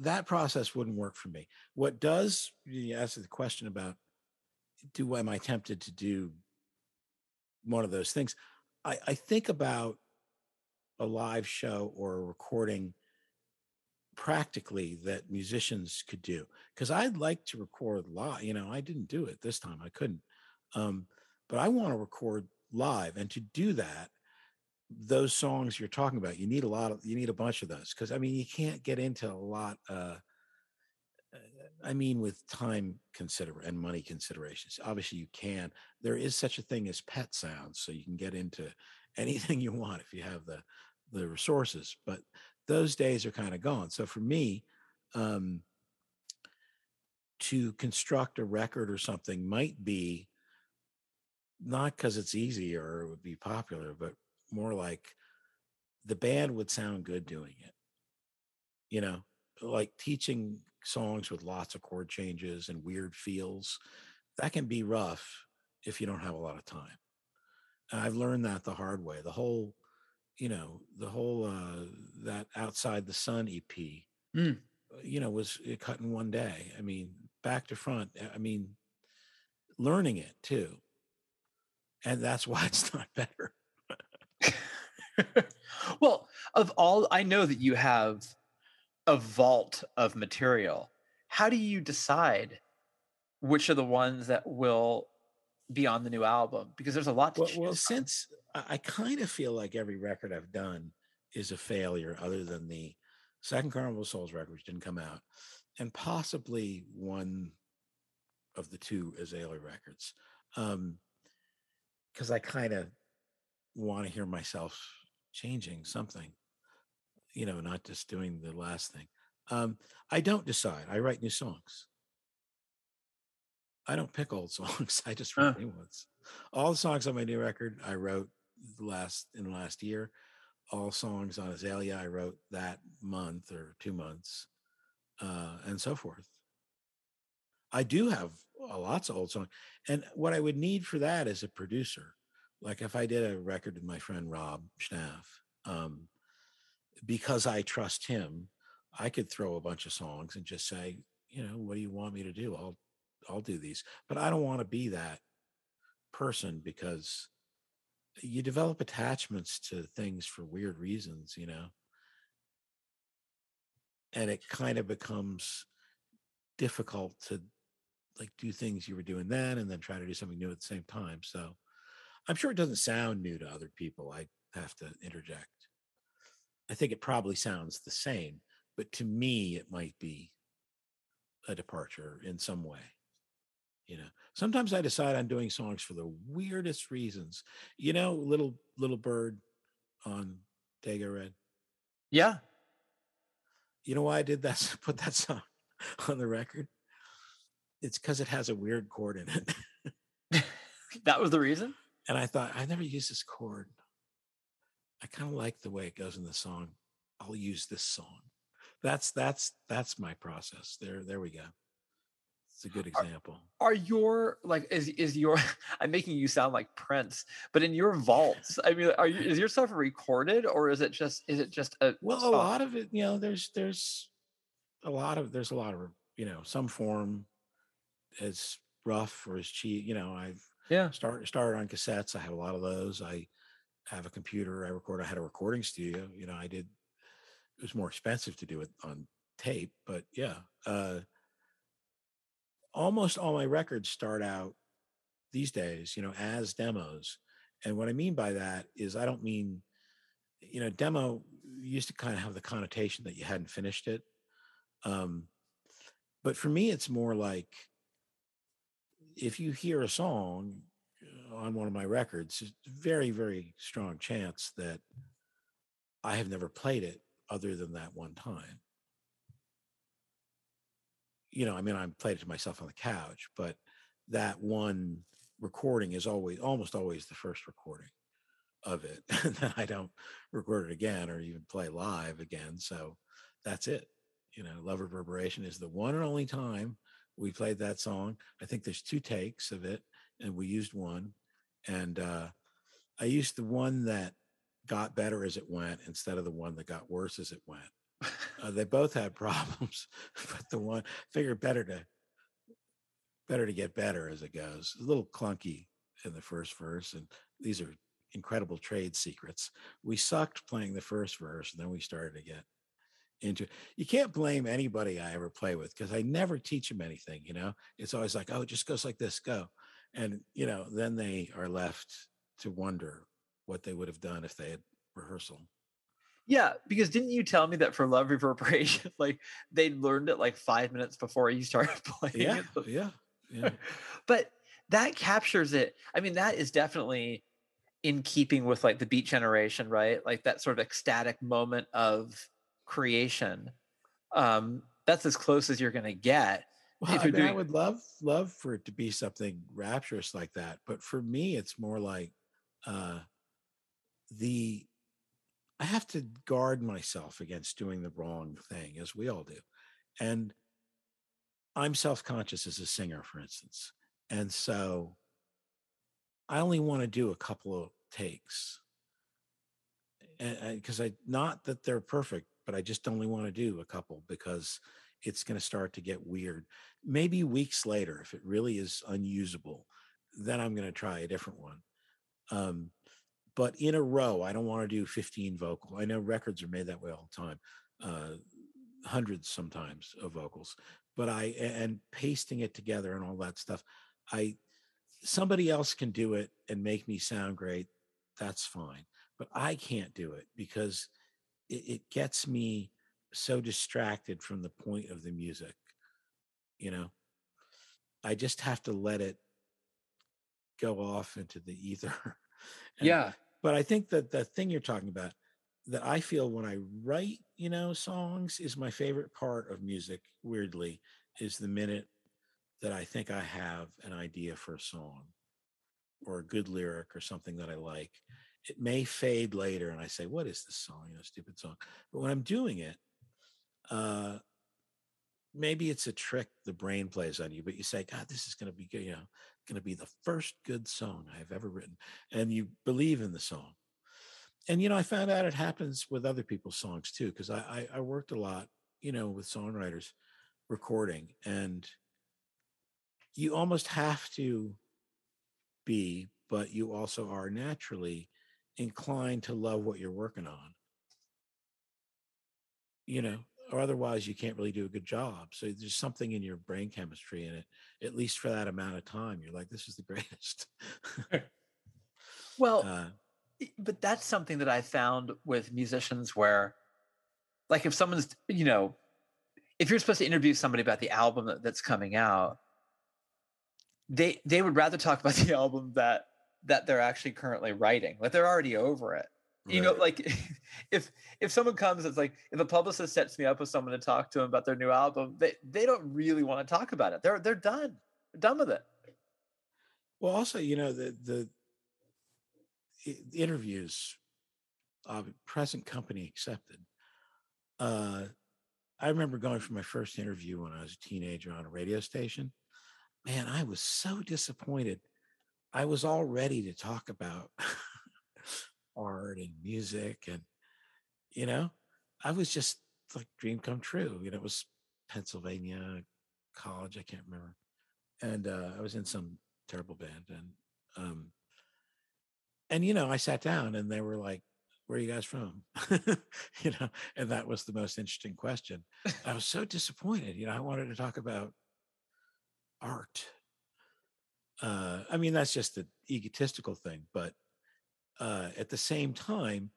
that process wouldn't work for me. What does you ask the question about do am I tempted to do one of those things? I, I think about a live show or a recording practically that musicians could do because I'd like to record live. You know, I didn't do it this time, I couldn't. Um, but I want to record live, and to do that, those songs you're talking about you need a lot of you need a bunch of those because i mean you can't get into a lot uh uh, i mean with time consider and money considerations obviously you can there is such a thing as pet sounds so you can get into <laughs> anything you want if you have the the resources but those days are kind of gone so for me um to construct a record or something might be not because it's easy or it would be popular but more like the band would sound good doing it. You know, like teaching songs with lots of chord changes and weird feels, that can be rough if you don't have a lot of time. And I've learned that the hard way. The whole, you know, the whole uh that outside the sun EP, Mm. you know, was uh, cut in one day. I mean, back to front. I mean, learning it too. And that's <laughs> why it's not better. <laughs> well, of all I know that you have a vault of material. How do you decide which are the ones that will be on the new album? Because there's a lot to well, choose well since I, kind of feel like every record I've done is a failure, other than the second Carnival Souls record, which didn't come out, and possibly one of the two Azalea records, um, because I kind of want to hear myself changing something, you know, not just doing the last thing. Um, I don't decide. I write new songs. I don't pick old <laughs> songs. I just write Huh. new ones. All the songs on my new record I wrote last in the last year. All songs on Azalea I wrote that month or two months, uh, and so forth. I do have uh, lots of old songs, and what I would need for that is a producer. Like if I did a record with my friend Rob Schnapf, um, because I trust him, I could throw a bunch of songs and just say, you know, what do you want me to do? I'll I'll do these. But I don't want to be that person because you develop attachments to things for weird reasons, you know. And it kind of becomes difficult to like do things you were doing then and then try to do something new at the same time. So I'm sure it doesn't sound new to other people. I have to interject. I think it probably sounds the same, but to me, it might be a departure in some way. You know, sometimes I decide on doing songs for the weirdest reasons. You know, little little bird on Dago Red. Yeah. You know why I did that? <laughs> Put that song on the record. It's because it has a weird chord in it. <laughs> that was the reason? And I thought, I never used this chord. I kind of like the way it goes in the song. I'll use this song. That's that's that's my process. There, there we go. It's a good example. Are your like is is your <laughs> I'm making you sound like Prince, but in your vaults, I mean, are you is your stuff recorded or is it just is it just a Well, a lot of it, you know, there's there's a lot of there's a lot of you know some form as rough or as cheap. You know, I've Yeah. start started on cassettes. I have a lot of those. I have a computer. I record. I had a recording studio. You know, I did. It was more expensive to do it on tape, but yeah. Uh, almost all my records start out these days, you know, as demos. And what I mean by that is, I don't mean, you know, demo used to kind of have the connotation that you hadn't finished it. Um, but for me, it's more like if you hear a song uh, on one of my records, it's a very, very strong chance that I have never played it other than that one time. You know, I mean, I played it to myself on the couch, but that one recording is always, almost always the first recording of it. <laughs> and then I don't record it again or even play live again. So that's it. You know, Love Reverberation is the one and only time we played that song. I think there's two takes of it, and we used one. And uh, I used the one that got better as it went instead of the one that got worse as it went. Uh, they both had <laughs> problems, but the one figured better to better to get better as it goes. A little clunky in the first verse, and these are incredible trade secrets. We sucked playing the first verse, and then we started to get into you can't blame anybody I ever play with because I never teach them anything, you know. It's always like, oh, it just goes like this, go. And you know, then they are left to wonder what they would have done if they had rehearsal. Yeah, because didn't you tell me that for Love Reverberation, <laughs> like they learned it like five minutes before you started <laughs> playing Yeah, yeah, yeah. <laughs> but that captures it. I mean, that is definitely in keeping with like the Beat Generation, right? Like that sort of ecstatic moment of creation. Um, that's as close as you're going to get. Well, I, mean, I would love love for it to be something rapturous like that, but for me, it's more like uh, the I have to guard myself against doing the wrong thing, as we all do, and I'm self conscious as a singer, for instance, and so I only want to do a couple of takes, because I not that they're perfect, but I just only want to do a couple because it's going to start to get weird. Maybe weeks later, if it really is unusable, then I'm going to try a different one. Um, but in a row, I don't want to do 15 vocal. I know records are made that way all the time, uh, hundreds sometimes of vocals. But I and pasting it together and all that stuff, I somebody else can do it and make me sound great. That's fine, but I can't do it because it, it gets me so distracted from the point of the music you know? I just have to let it go off into the ether. <laughs> And- yeah. but i think that the thing you're talking about that i feel when i write you know songs is my favorite part of music weirdly is the minute that i think i have an idea for a song or a good lyric or something that i like it may fade later and i say what is this song? You know stupid song. But when i'm doing it uh maybe it's a trick the brain plays on you but you say god this is going to be good you know going to be the first good song i've ever written and you believe in the song. And you know, I found out it happens with other people's songs too, because I, I I worked a lot, you know, with songwriters recording, and you almost have to be, but you also are naturally inclined to love what you're working on. You know, or otherwise you can't really do a good job. So there's something in your brain chemistry in it, at least for that amount of time. You're like, this is the greatest. <laughs> Well, uh, but that's something that I found with musicians where, like, if someone's, you know, if you're supposed to interview somebody about the album that, that's coming out, they they would rather talk about <laughs> the album that that they're actually currently writing, like they're already over it. You know, like <laughs> if if someone comes, it's like if a publicist sets me up with someone to talk to them about their new album, they they don't really want to talk about it. They're they're done. They're done with it. well, also, you know, the the, the interviews, uh, present company accepted. Uh, I remember going for my first interview when I was a teenager on a radio station. Man, I was so disappointed. I was all ready to talk about <laughs> art and music, and you know, I was just like dream come true. You know, it was Pennsylvania college. I can't remember, and uh, I was in some terrible band, and um, and you know, I sat down, and they were like, "Where are you guys from?" <laughs> you know, and that was the most interesting question. I was so disappointed. You know, I wanted to talk about art. Uh, I mean, that's just an egotistical thing, but uh, at the same time,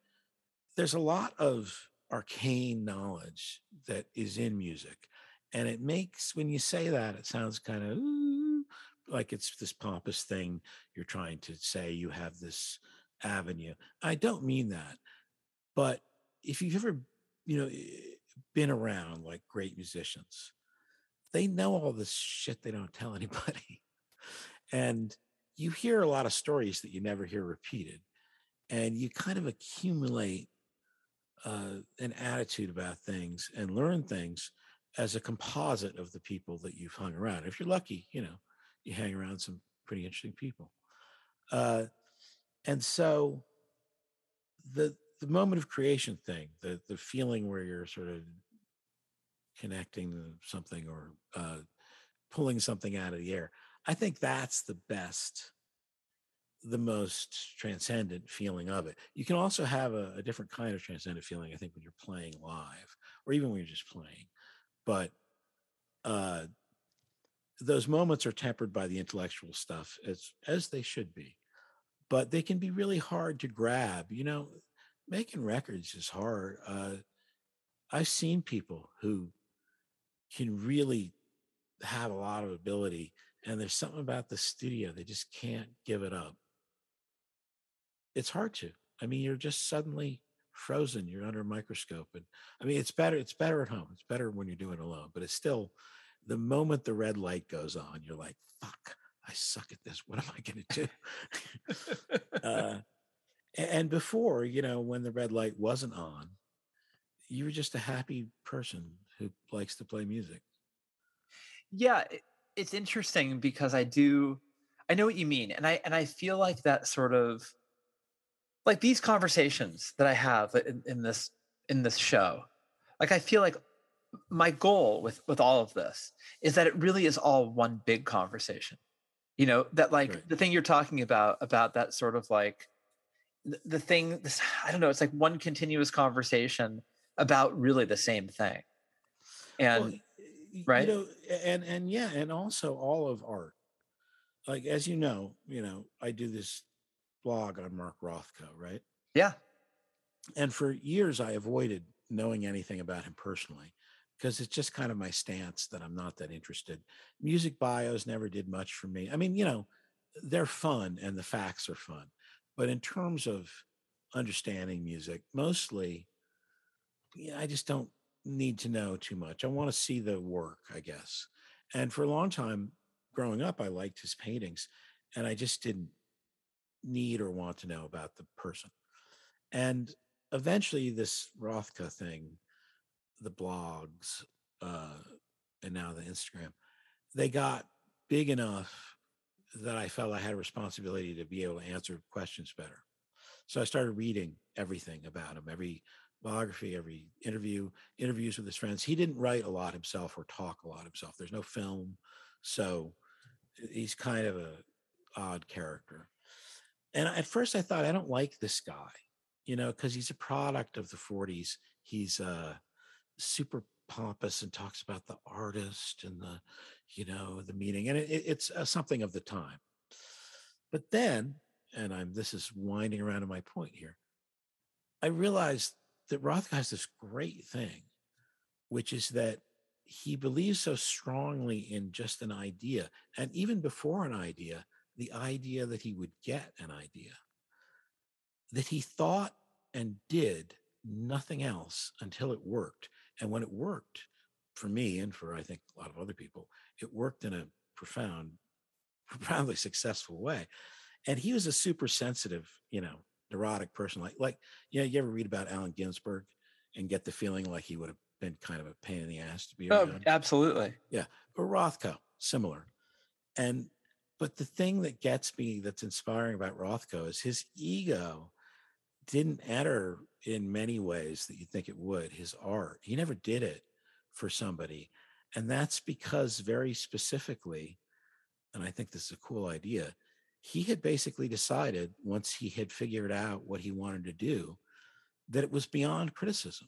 there's a lot of arcane knowledge that is in music. And it makes, when you say that, it sounds kind of like it's this pompous thing you're trying to say you have this avenue. I don't mean that. But if you've ever, you know, eh, been around like great musicians, they know all this shit they don't tell <laughs> anybody. And you hear a lot of stories that you never hear repeated. And you kind of accumulate uh, an attitude about things and learn things as a composite of the people that you've hung around. If you're lucky, you know, you hang around some pretty interesting people. Uh, and so the the moment of creation thing, the the feeling where you're sort of connecting something or uh, pulling something out of the air, I think that's the best the most transcendent feeling of it. You can also have a, a different kind of transcendent feeling, I think, when you're playing live or even when you're just playing. But uh, those moments are tempered by the intellectual stuff as as they should be. But they can be really hard to grab. You know, making records is hard. Uh, I've seen people who can really have a lot of ability, and there's something about the studio they just can't give it up it's hard to. I mean, you're just suddenly frozen. You're under a microscope, and I mean, it's better. It's better at home. It's better when you're doing it alone. But it's still, the moment the red light goes on, you're like, "Fuck, I suck at this. What am I going to do?" <laughs> uh, and before, you know, when the red light wasn't on, you were just a happy person who likes to play music. yeah it's interesting because i do i know what you mean and i and i feel like that sort of like these conversations that i have in, in this in this show like i feel like my goal with with all of this is that it really is all one big conversation you know that like Right. the thing you're talking about about that sort of like the, the thing this i don't know it's like one continuous conversation about really the same thing and Well, right? You know, and and yeah, and also all of art. Like as you know, you know, I do this blog on Mark Rothko, right? yeah And for years I avoided knowing anything about him personally because it's just kind of my stance that I'm not that interested. Music bios never did much for me. I mean, you know, they're fun and the facts are fun. But in terms of understanding music, mostly yeah, I just don't need to know too much. I want to see the work, I guess. And for a long time growing up, I liked his paintings and I just didn't need or want to know about the person. And eventually, this Rothko thing, the blogs, uh, and now the Instagram, they got big enough that I felt I had a responsibility to be able to answer questions better. So I started reading everything about him, every biography, every interview, interviews with his friends. He didn't write a lot himself or talk a lot himself. There's no film, so he's kind of a odd character. And at first, I thought I don't like this guy, you know, because he's a product of the '40s. He's uh, super pompous and talks about the artist and the, you know, the meaning, and it, it's uh, something of the time. But then, and I'm this is winding around to my point here. I realized that Rothko has this great thing, which is that he believes so strongly in just an idea. And even before an idea, the idea that he would get an idea, that he thought and did nothing else until it worked. And when it worked, for me and for I think a lot of other people, it worked in a profound, <laughs> profoundly successful way. And he was a super sensitive, you know, neurotic person. Like, like, you know, you ever read about Allen Ginsberg and get the feeling like he would have been kind of a pain in the ass to be around. Oh, around? absolutely. Yeah. But Rothko, similar. And but the thing that gets me that's inspiring about Rothko is his ego didn't enter in many ways that you think it would. His art. He never did it for somebody. And that's because very specifically, and I think this is a cool idea, he had basically decided once he had figured out what he wanted to do, that it was beyond criticism.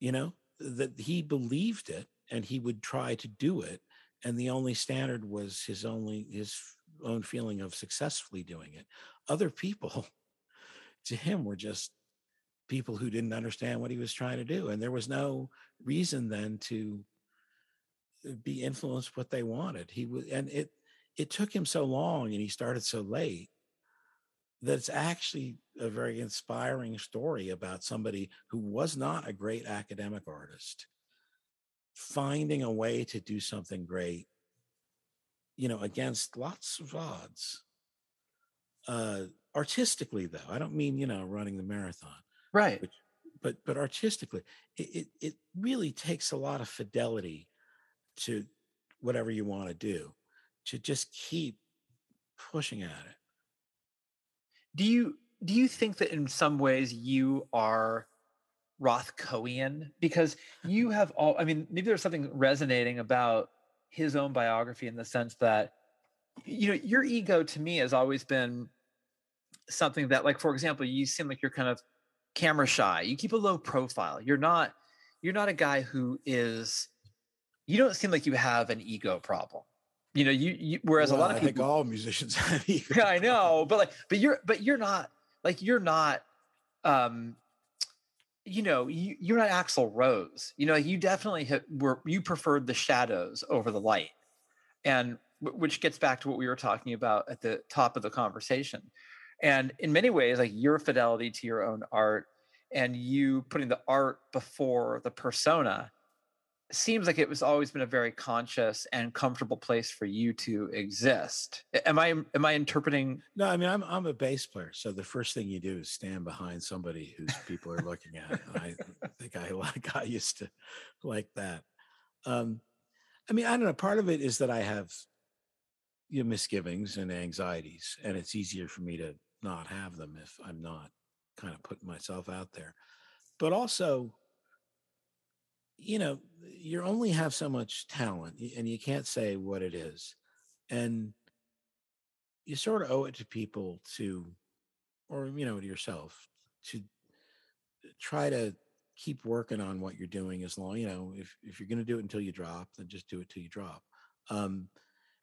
You know, that he believed it and he would try to do it and the only standard was his only his own feeling of successfully doing it other people <laughs> to him were just people who didn't understand what he was trying to do and there was no reason then to uh, be influenced what they wanted he was and it it took him so long and he started so late that it's actually a very inspiring story about somebody who was not a great academic artist finding a way to do something great you know against lots of odds uh artistically though i don't mean you know running the marathon Right. which but but artistically it, it it really takes a lot of fidelity to whatever you want to do to just keep pushing at it. Do you do you think that in some ways you are Rothkoian because you <laughs> have all I mean maybe there's something resonating about his own biography in the sense that you know your ego to me has always been something that like for example you seem like you're kind of camera shy. You keep a low profile. You're not you're not a guy who is you don't seem like you have an ego problem you know you, you whereas a lot Well, of I think people all musicians <laughs> have <laughs> ego I know, but like, but you're, but you're not like you're not, um, you know, you you're not Axl Rose. You know, you definitely ha- were you preferred the shadows over the light, and which gets back to what we were talking about at the top of the conversation. And in many ways, like your fidelity to your own art and you putting the art before the persona seems like it was always been a very conscious and comfortable place for you to exist. Am I am I interpreting No, I mean I'm I'm a bass player, so the first thing you do is stand behind somebody whose people are looking at. I think I <laughs> like I used to like that. Um, I mean, I don't know. Part of it is that I have you know, misgivings and anxieties, and it's easier for me to not have them if I'm not kind of putting myself out there. But also, you know, you only have so much talent, and you can't say what it is, and you sort of owe it to people to, or you know, to yourself to try to keep working on what you're doing as long you know if if you're going to do it until you drop then just do it till you drop. Um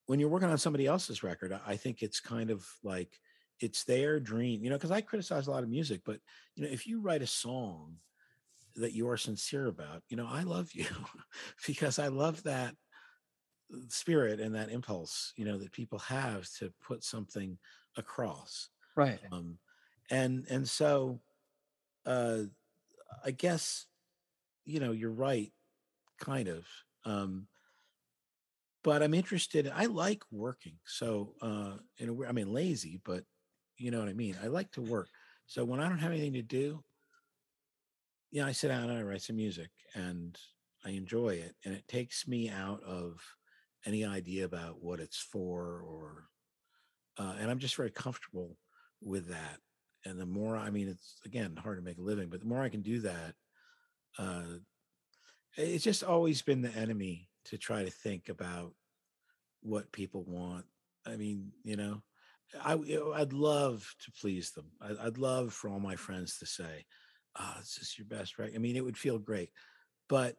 when you're working on somebody else's record I think it's kind of like it's their dream you know because i criticize a lot of music but you know if you write a song that you are sincere about you know i love you <laughs> because i love that uh, spirit and that impulse you know that people have to put something across right? um and and so uh i guess you know you're right kind of um but i'm interested i like working so uh in a way i mean lazy but you know what i mean i like to work so when i don't have anything to do yeah i sit down and i write some music and i enjoy it and it takes me out of any idea about what it's for or uh, and i'm just very comfortable with that. And the more, I mean, it's again hard to make a living, but the more I can do that, uh, it's just always been the enemy to try to think about what people want. I mean, you know, I I'd love to please them. I, I'd love for all my friends to say, "Ah, this is your best right." I mean, it would feel great. But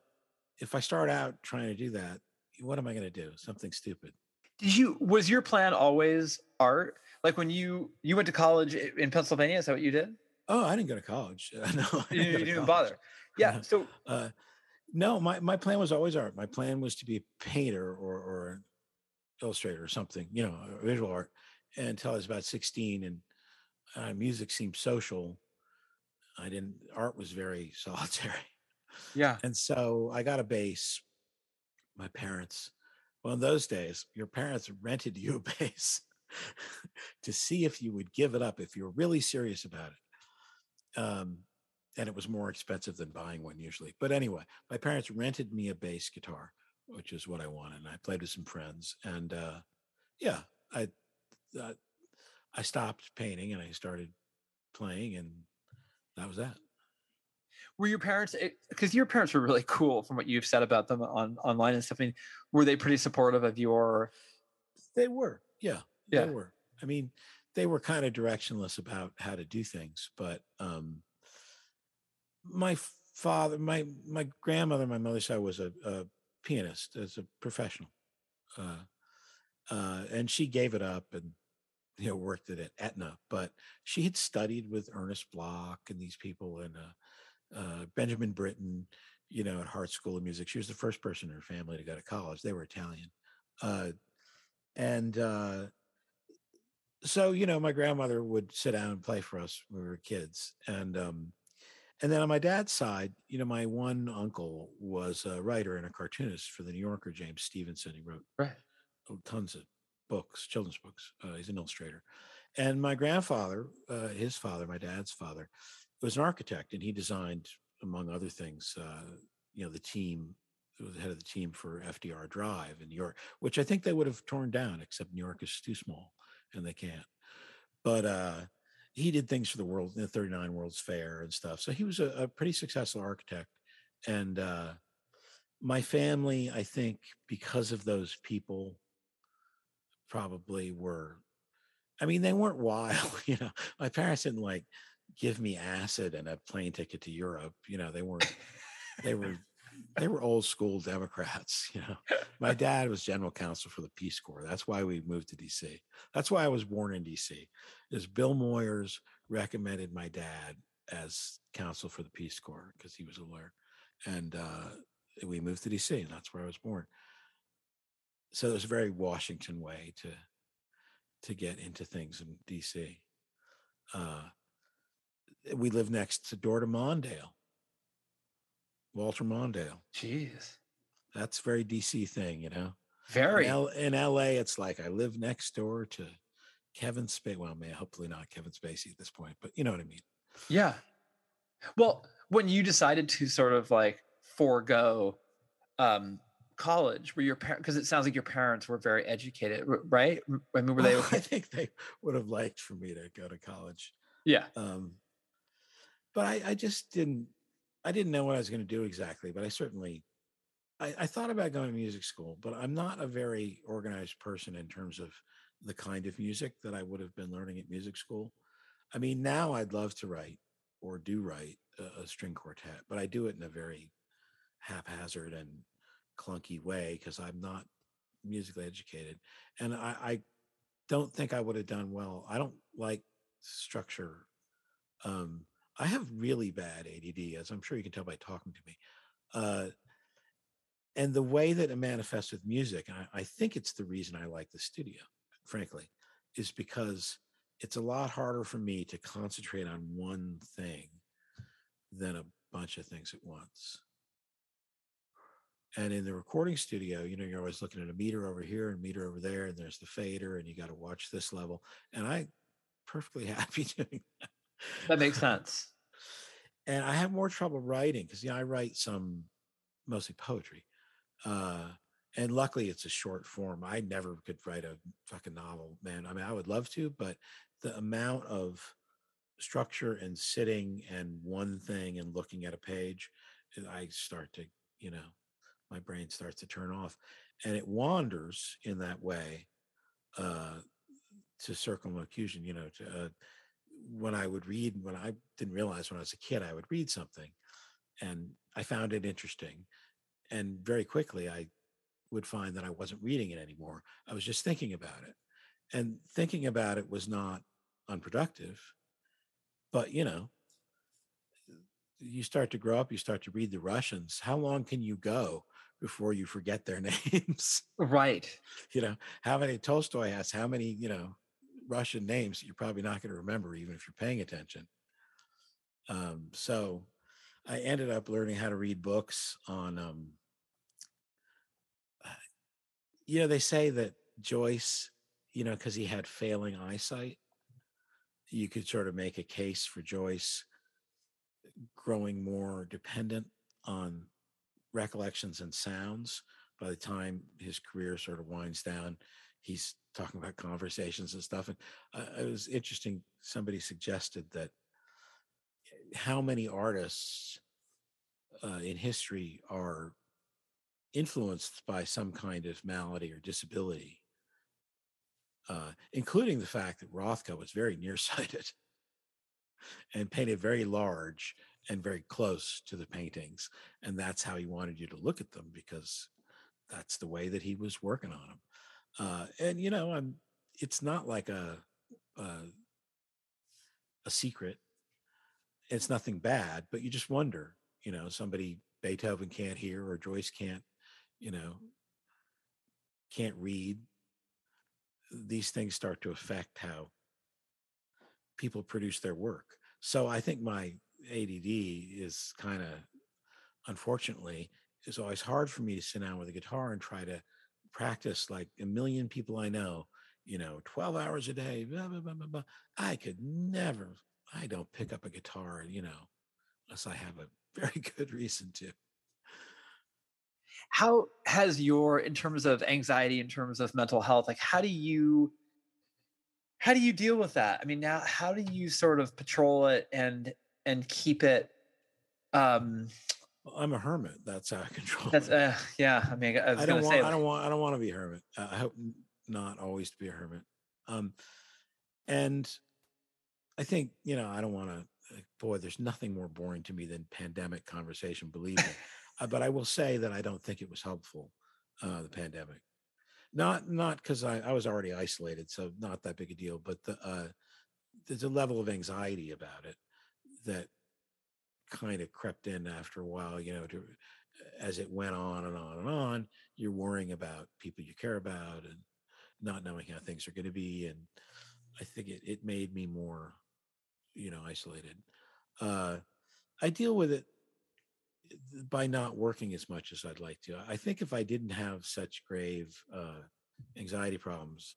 if I start out trying to do that, what am I going to do? Something stupid. Did you was your plan always art? Like when you you went to college in Pennsylvania, is that what you did? Oh, I didn't go to college. <laughs> no, I You, didn't you didn't bother. Yeah. <laughs> So Uh, no, my, my plan was always art. My plan was to be a painter or, or an illustrator or something, you know, visual art until I was about 16 and uh, music seemed social. I didn't, art was very <laughs> solitary. yeah. And so I got a bass. My parents, well, in those days, your parents rented you a <laughs> bass to see if you would give it up, if you were really serious about it. Um, and it was more expensive than buying one usually. But anyway, my parents rented me a bass guitar, which is what I wanted. And I played with some friends. And uh, yeah, I, uh, I stopped painting and I started playing, and that was that. Were your parents because your parents were really cool from what you've said about them on online and stuff? I mean, were they pretty supportive of your They were, yeah, Yeah. they were. I mean, they were kind of directionless about how to do things, but um, my father, my my grandmother, my mother's side was a, a pianist as a professional, uh, uh, and she gave it up and you know worked at Aetna. But she had studied with Ernest Bloch and these people and uh, uh, Benjamin Britten, you know, at Hartt School of Music. She was the first person in her family to go to college. They were Italian. Uh, and uh, so you know my grandmother would sit down and play for us when we were kids and um and then on my dad's side you know my one uncle was a writer and a cartoonist for the new yorker james stevenson he wrote right? oh, tons of books children's books uh, he's an illustrator and my grandfather uh, his father my dad's father was an architect and he designed among other things uh, you know the team was the head of the team for fdr drive in new york which i think they would have torn down except new york is too small and they can't. But uh, he did things for the world, the 39 World's Fair and stuff. So he was a, a pretty successful architect. And uh, my family, I think, because of those people, probably were. I mean, they weren't wild. <laughs> You know, my parents didn't like give me acid and a plane ticket to Europe. You know, they weren't. They <laughs> were. They were old school Democrats. <laughs> You know, my dad was general counsel for the Peace Corps. That's why we moved to D.C. That's why I was born in D.C. Is Bill Moyers recommended my dad as counsel for the Peace Corps because he was a lawyer, and uh, we moved to D.C. and that's where I was born. So it was a very Washington way to to get into things in D.C. Uh, we live next to door to Mondale, Walter Mondale. Jeez, That's very DC thing, you know. very. In, L- in LA, it's like I live next door to Kevin Spacey. Well, may hopefully not Kevin Spacey at this point, but you know what I mean. Yeah. Well, when you decided to sort of like forego um, college, were your parents? Because it sounds like your parents were very educated, right? I mean, were they? <laughs> I think they would have liked for me to go to college. Yeah. Um, but I, I just didn't. I didn't know what I was going to do exactly, but I certainly. I, I thought about going to music school, but I'm not a very organized person in terms of the kind of music that I would have been learning at music school. I mean, now I'd love to write or do write a, a string quartet, but I do it in a very haphazard and clunky way because I'm not musically educated, and I, I don't think I would have done well. I don't like structure. Um, I have really bad ADD, as I'm sure you can tell by talking to me. Uh, and the way that it manifests with music, and I, I think it's the reason I like the studio, frankly, is because it's a lot harder for me to concentrate on one thing than a bunch of things at once. And in the recording studio, you know, you're always looking at a meter over here and meter over there, and there's the fader, and you got to watch this level. And I perfectly <laughs> happy doing that. That makes sense. and I have more trouble writing because you know I write some mostly poetry, uh, and luckily it's a short form. I never could write a fucking novel, man. I mean, I would love to, but the amount of structure and sitting and one thing and looking at a page, uh, I start to, you know, my brain starts to turn off and it wanders in that way uh, to circumlocution, you know, to, uh, when I would read, when I didn't realize when I was a kid, I would read something and I found it interesting. And very quickly, I would find that I wasn't reading it anymore. I was just thinking about it. And thinking about it was not unproductive, but you know, you start to grow up, you start to read the Russians. How long can you go before you forget their <laughs> names? Right. you know, how many Tolstoy has how many, you know, Russian names you're probably not going to remember, even if you're paying attention. Um, so I ended up learning how to read books on, um, you know, they say that Joyce, you know, because he had failing eyesight, you could sort of make a case for Joyce growing more dependent on recollections and sounds by the time his career sort of winds down he's talking about conversations and stuff and uh, it was interesting somebody suggested that how many artists uh, in history are influenced by some kind of malady or disability uh, including the fact that rothko was very nearsighted <laughs> and painted very large and very close to the paintings and that's how he wanted you to look at them because that's the way that he was working on them uh, and you know i'm it's not like a, a a secret. It's nothing bad but you just wonder you know somebody beethoven can't hear or joyce can't you know can't read these things start to affect how people produce their work. So i think my add is kind of unfortunately it's always hard for me to sit down with a guitar and try to practice like a million people I know, you know, 12 hours a day, blah, blah, blah, blah, blah. I could never, I don't pick up a guitar, you know, unless I have a <laughs> very good reason to. How has your, in terms of anxiety, in terms of mental health, like how do you, how do you deal with that? I mean, now, how do you sort of patrol it and, and keep it, um, Well, I'm a hermit. That's how <laughs> I control. that's, uh, yeah, I mean, I I don't want. say, I don't want. I don't want to be a hermit. Uh, I hope not always to be a hermit. Um, and I think you know. I don't want to. Boy, there's nothing more boring to me than pandemic conversation. Believe me. <laughs> uh, but I will say that I don't think it was helpful. Uh, the pandemic, not not because I, I was already isolated, so not that big a deal. But the uh, there's a level of anxiety about it that kind of crept in after a while. You know, to as it went on and on and on, you're worrying about people you care about and not knowing how things are going to be. And I think it, it made me more, you know, isolated. Uh, I deal with it by not working as much as I'd like to. I think if I didn't have such grave uh, anxiety problems,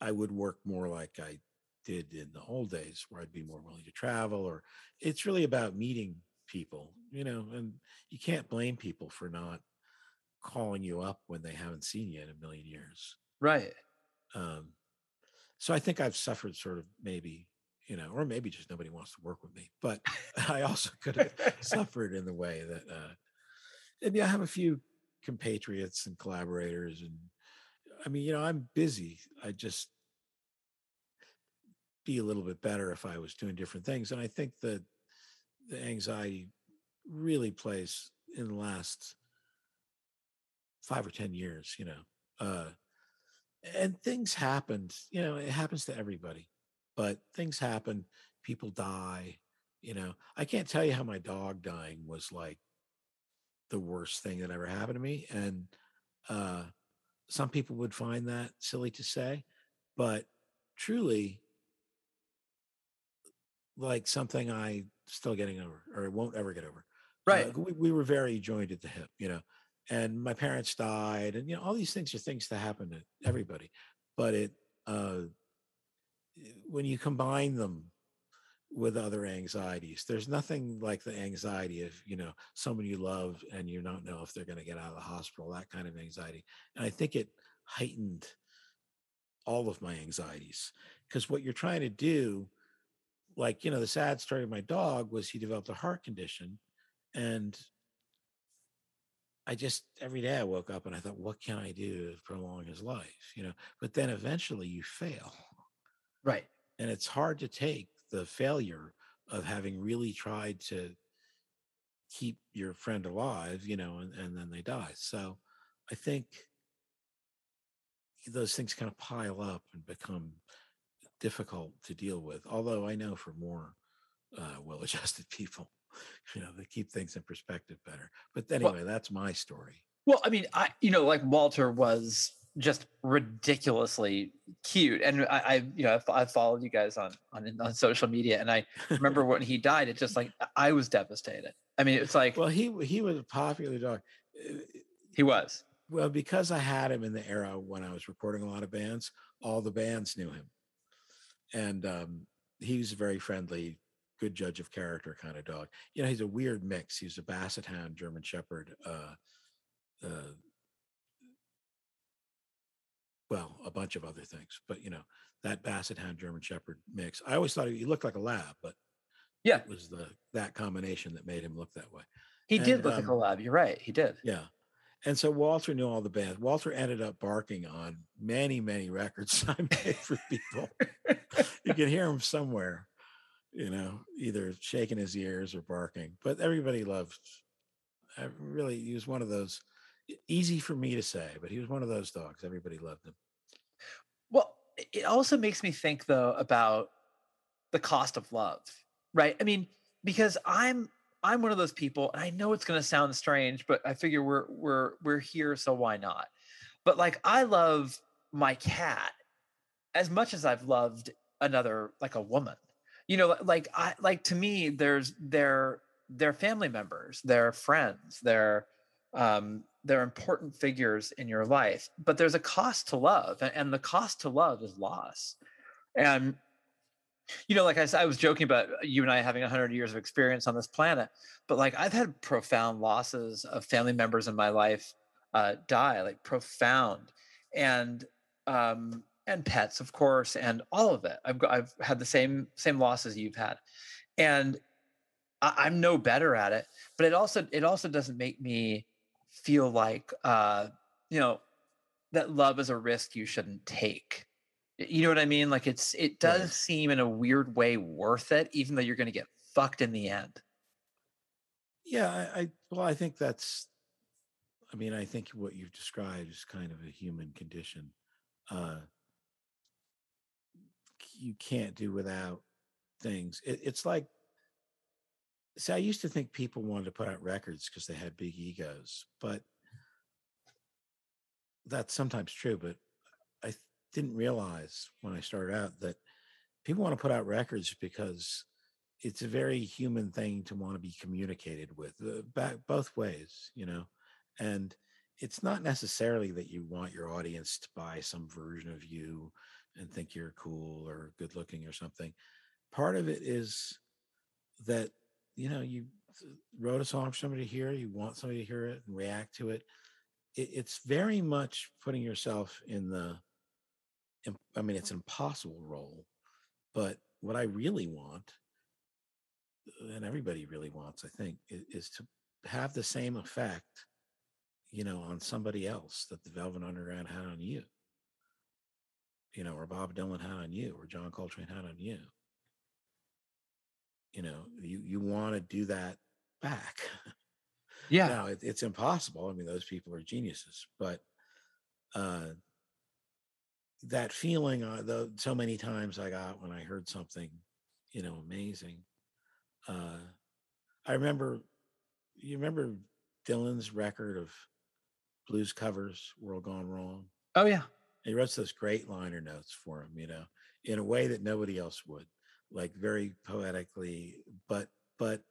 I would work more like I did in the old days, where I'd be more willing to travel. Or it's really about meeting people, you know, and you can't blame people for not calling you up when they haven't seen you in a million years. right. Um, so I think I've suffered sort of maybe, you know, or maybe just nobody wants to work with me. But <laughs> I also could have <laughs> suffered in the way that, uh, and yeah, I have a few compatriots and collaborators, and I mean, you know, I'm busy. I just be a little bit better if I was doing different things, and I think that the anxiety really plays in the last five or ten years. You know, uh, and things happened. You know, it happens to everybody, but things happen. People die. You know, I can't tell you how my dog dying was like the worst thing that ever happened to me. And uh, some people would find that silly to say, but truly, like something I still getting over or won't ever get over. Right. Uh, we, we were very joined at the hip, you know, and my parents died, and you know, all these things are things that happen to everybody. But it, uh, when you combine them with other anxieties, there's nothing like the anxiety of you know someone you love and you don't know if they're going to get out of the hospital. That kind of anxiety, and I think it heightened all of my anxieties. because what you're trying to do, like you know, the sad story of my dog was he developed a heart condition, and I just every day I woke up and I thought, what can I do to prolong his life? You know, but then eventually you fail. Right. And it's hard to take the failure of having really tried to keep your friend alive, you know, and, and then they die. So I think those things kind of pile up and become difficult to deal with. Although I know for more uh, well adjusted <laughs> people, you know, they keep things in perspective better. But anyway, well, that's my story. Well, I mean, I, you know, like Walter was just ridiculously cute. And I, I you know, I've, I've, followed you guys on, on on social media, and I remember when he died, it just like I was devastated. I mean, it's like well, he he was a popular dog. Uh, he was well because I had him in the era when I was recording a lot of bands. All the bands knew him, and um, he was a very friendly, good judge of character kind of dog. You know, he's a weird mix. He's a Basset Hound, German Shepherd. Uh, uh, well, a bunch of other things, but you know, that Basset Hound German Shepherd mix. I always thought he looked like a lab, but yeah, it was the that combination that made him look that way. He and, did look um, like a lab. You're right. He did. Yeah. And so Walter knew all the bands. Walter ended up barking on many, many records <laughs> I made for people. you can hear him somewhere, you know, either shaking his ears or barking. But everybody loved. I really, he was one of those easy for me to say, but he was one of those dogs. Everybody loved him. Well, it also makes me think though about the cost of love, right? I mean, because I'm I'm one of those people, and I know it's going to sound strange, but I figure we're we're we're here, so why not? But like, I love my cat as much as I've loved another, like a woman. You know, like I like to me, there's they're they're family members, they're friends, they're um, they're important figures in your life, but there's a cost to love, and the cost to love is loss. And you know, like I I was joking about you and I having 100 years of experience on this planet, but like I've had profound losses of family members in my life uh, die, like profound, and um, and pets, of course, and all of it. I've I've had the same same losses you've had, and I, I'm no better at it. But it also it also doesn't make me feel like uh, you know that love is a risk you shouldn't take. You know what I mean? Like it's it does right. seem in a weird way worth it, even though you're going to get fucked in the end. Yeah, I, I well, I think that's. I mean, I think what you've described is kind of a human condition. Uh, you can't do without things. It, it's like see, I used to think people wanted to put out records because they had big egos, but that's sometimes true. But didn't realize when I started out that people want to put out records because it's a very human thing to want to be communicated with, uh, back both ways, you know, and it's not necessarily that you want your audience to buy some version of you and think you're cool or good looking or something. Part of it is that you know, you wrote a song for somebody to hear, you want somebody to hear it and react to it. it it's very much putting yourself in the, I mean, it's an impossible role, but what I really want, and everybody really wants, I think, is, is to have the same effect, you know, on somebody else that the Velvet Underground had on you, you know, or Bob Dylan had on you, or John Coltrane had on you. You know you you want to do that back. <laughs> Yeah. Now it, it's impossible i mean those people are geniuses but uh that feeling uh, the so many times i got when i heard something you know amazing uh i remember you remember dylan's record of blues covers world gone wrong? Oh yeah. He wrote those great liner notes for him you know in a way that nobody else would like very poetically, but but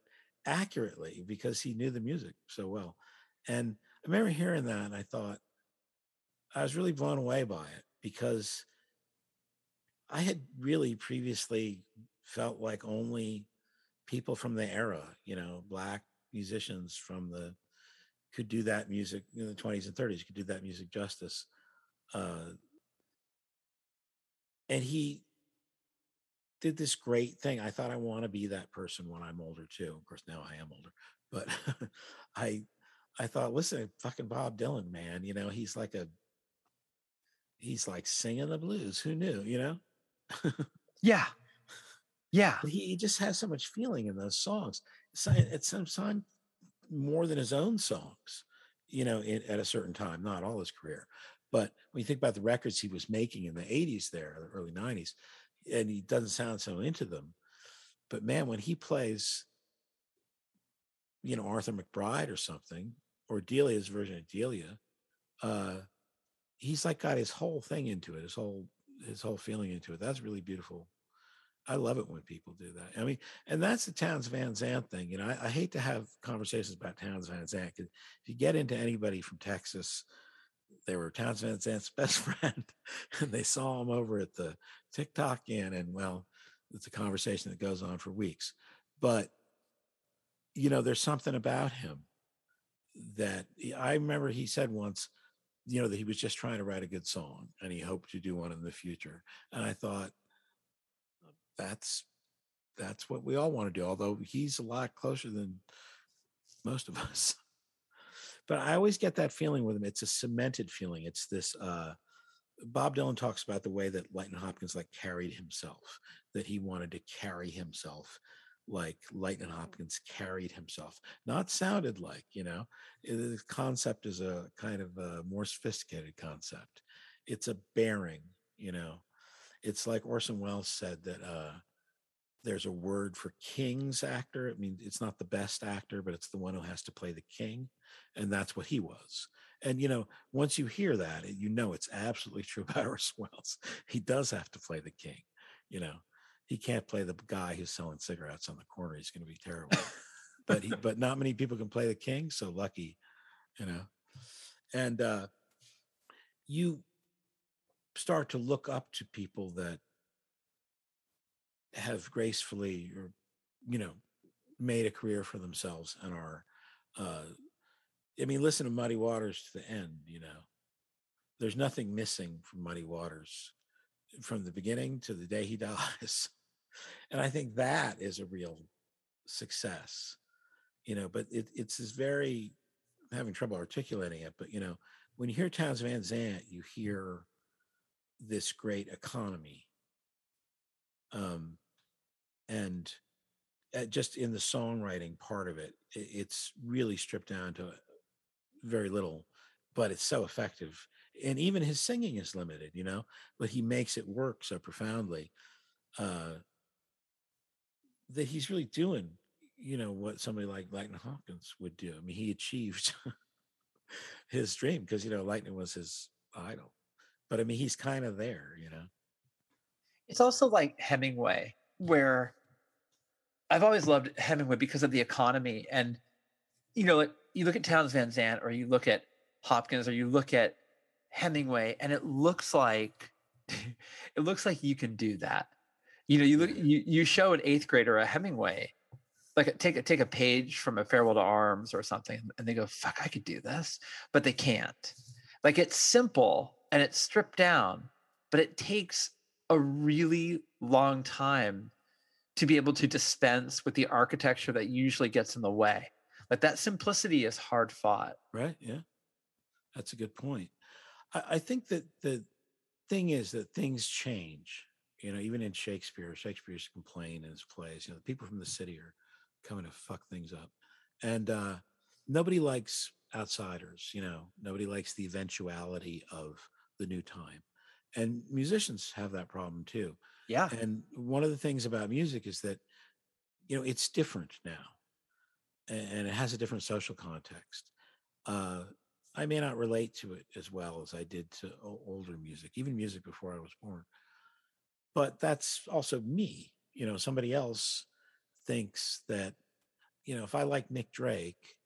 accurately because he knew the music so well. And I remember hearing that and I thought I was really blown away by it because I had really previously felt like only people from the era, you know, black musicians from the could do that music in the 20s and 30s could do that music justice. Uh, and he did this great thing. I thought I want to be that person when I'm older too. Of course, now I am older, but <laughs> I I thought, listen, fucking Bob Dylan, man, you know, he's like a he's like singing the blues. Who knew, you know? Yeah. Yeah. He, he just has so much feeling in those songs. So some time, more than his own songs, you know, in, at a certain time, not all his career. But when you think about the records he was making in the 80s there, the early 90s, and he doesn't sound so into them. But man, when he plays, you know, Arthur McBride or something, or Delia's version of Delia, uh, he's like got his whole thing into it, his whole his whole feeling into it. That's really beautiful. I love it when people do that. I mean, and that's the Townes Van Zandt thing. You know, I, I hate to have conversations about Townes Van Zandt because if you get into anybody from Texas, they were Townes Van Zandt's <laughs> best friend, and they saw him over at the TikTok Inn, and well, it's a conversation that goes on for weeks. But you know, there's something about him that I remember he said once, you know, that he was just trying to write a good song and he hoped to do one in the future. And I thought, that's that's what we all want to do, although he's a lot closer than most of <laughs> us. but I always get that feeling with him. It's a cemented feeling. It's this uh Bob Dylan talks about the way that Lightnin' Hopkins like carried himself, that he wanted to carry himself like Lightnin' Hopkins carried himself, not sounded like, you know. The concept is a kind of a more sophisticated concept. It's a bearing, you know. It's like Orson Welles said that uh, there's a word for king's actor. I mean, it's not the best actor, but it's the one who has to play the king. And that's what he was. And, you know, once you hear that, you know it's absolutely <laughs> true about Orson Welles. He does have to play the king, you know he can't play the guy who's selling cigarettes on the corner. He's going to be terrible. but he, but not many people can play the king. So lucky, you know. And uh, you start to look up to people that have gracefully or you know made a career for themselves and are uh i mean listen to muddy waters to the end you know there's nothing missing from muddy waters from the beginning to the day he <laughs> dies and I think that is a real success, you know. But it, it's this very I'm having trouble articulating it, but you know, when you hear Townes Van Zandt, you hear this great economy, um, and uh, just in the songwriting part of it, it, it's really stripped down to very little, but it's so effective. And even his singing is limited, you know, but he makes it work so profoundly. Uh, that he's really doing, you know, what somebody like Lightnin' Hopkins would do. I mean, he <laughs> achieved his dream because you know Lightnin' was his idol. But I mean, he's kind of there, you know. It's also like Hemingway, where I've always loved Hemingway because of the economy. And you know, like you look at Townes Van Zandt, or you look at Hopkins, or you look at Hemingway, and it looks like <laughs> it looks like you can do that you know you look you, you show an eighth grader a hemingway like take a take a page from a farewell to arms or something and they go fuck i could do this but they can't. Like it's simple and it's stripped down but it takes a really long time to be able to dispense with the architecture that usually gets in the way. Like that simplicity is hard fought. Right yeah. That's a good point. I, I think that the thing is that things change you know, even in Shakespeare, Shakespeare's complain in his plays, you know, the people from the city are coming to fuck things up. And uh, nobody likes outsiders, you know, nobody likes the eventuality of the new time. And musicians have that problem too. Yeah. And one of the things about music is that, you know, it's different now and it has a different social context. Uh, I may not relate to it as well as I did to older music, even music before I was born but that's also me you know somebody else thinks that you know if i like nick drake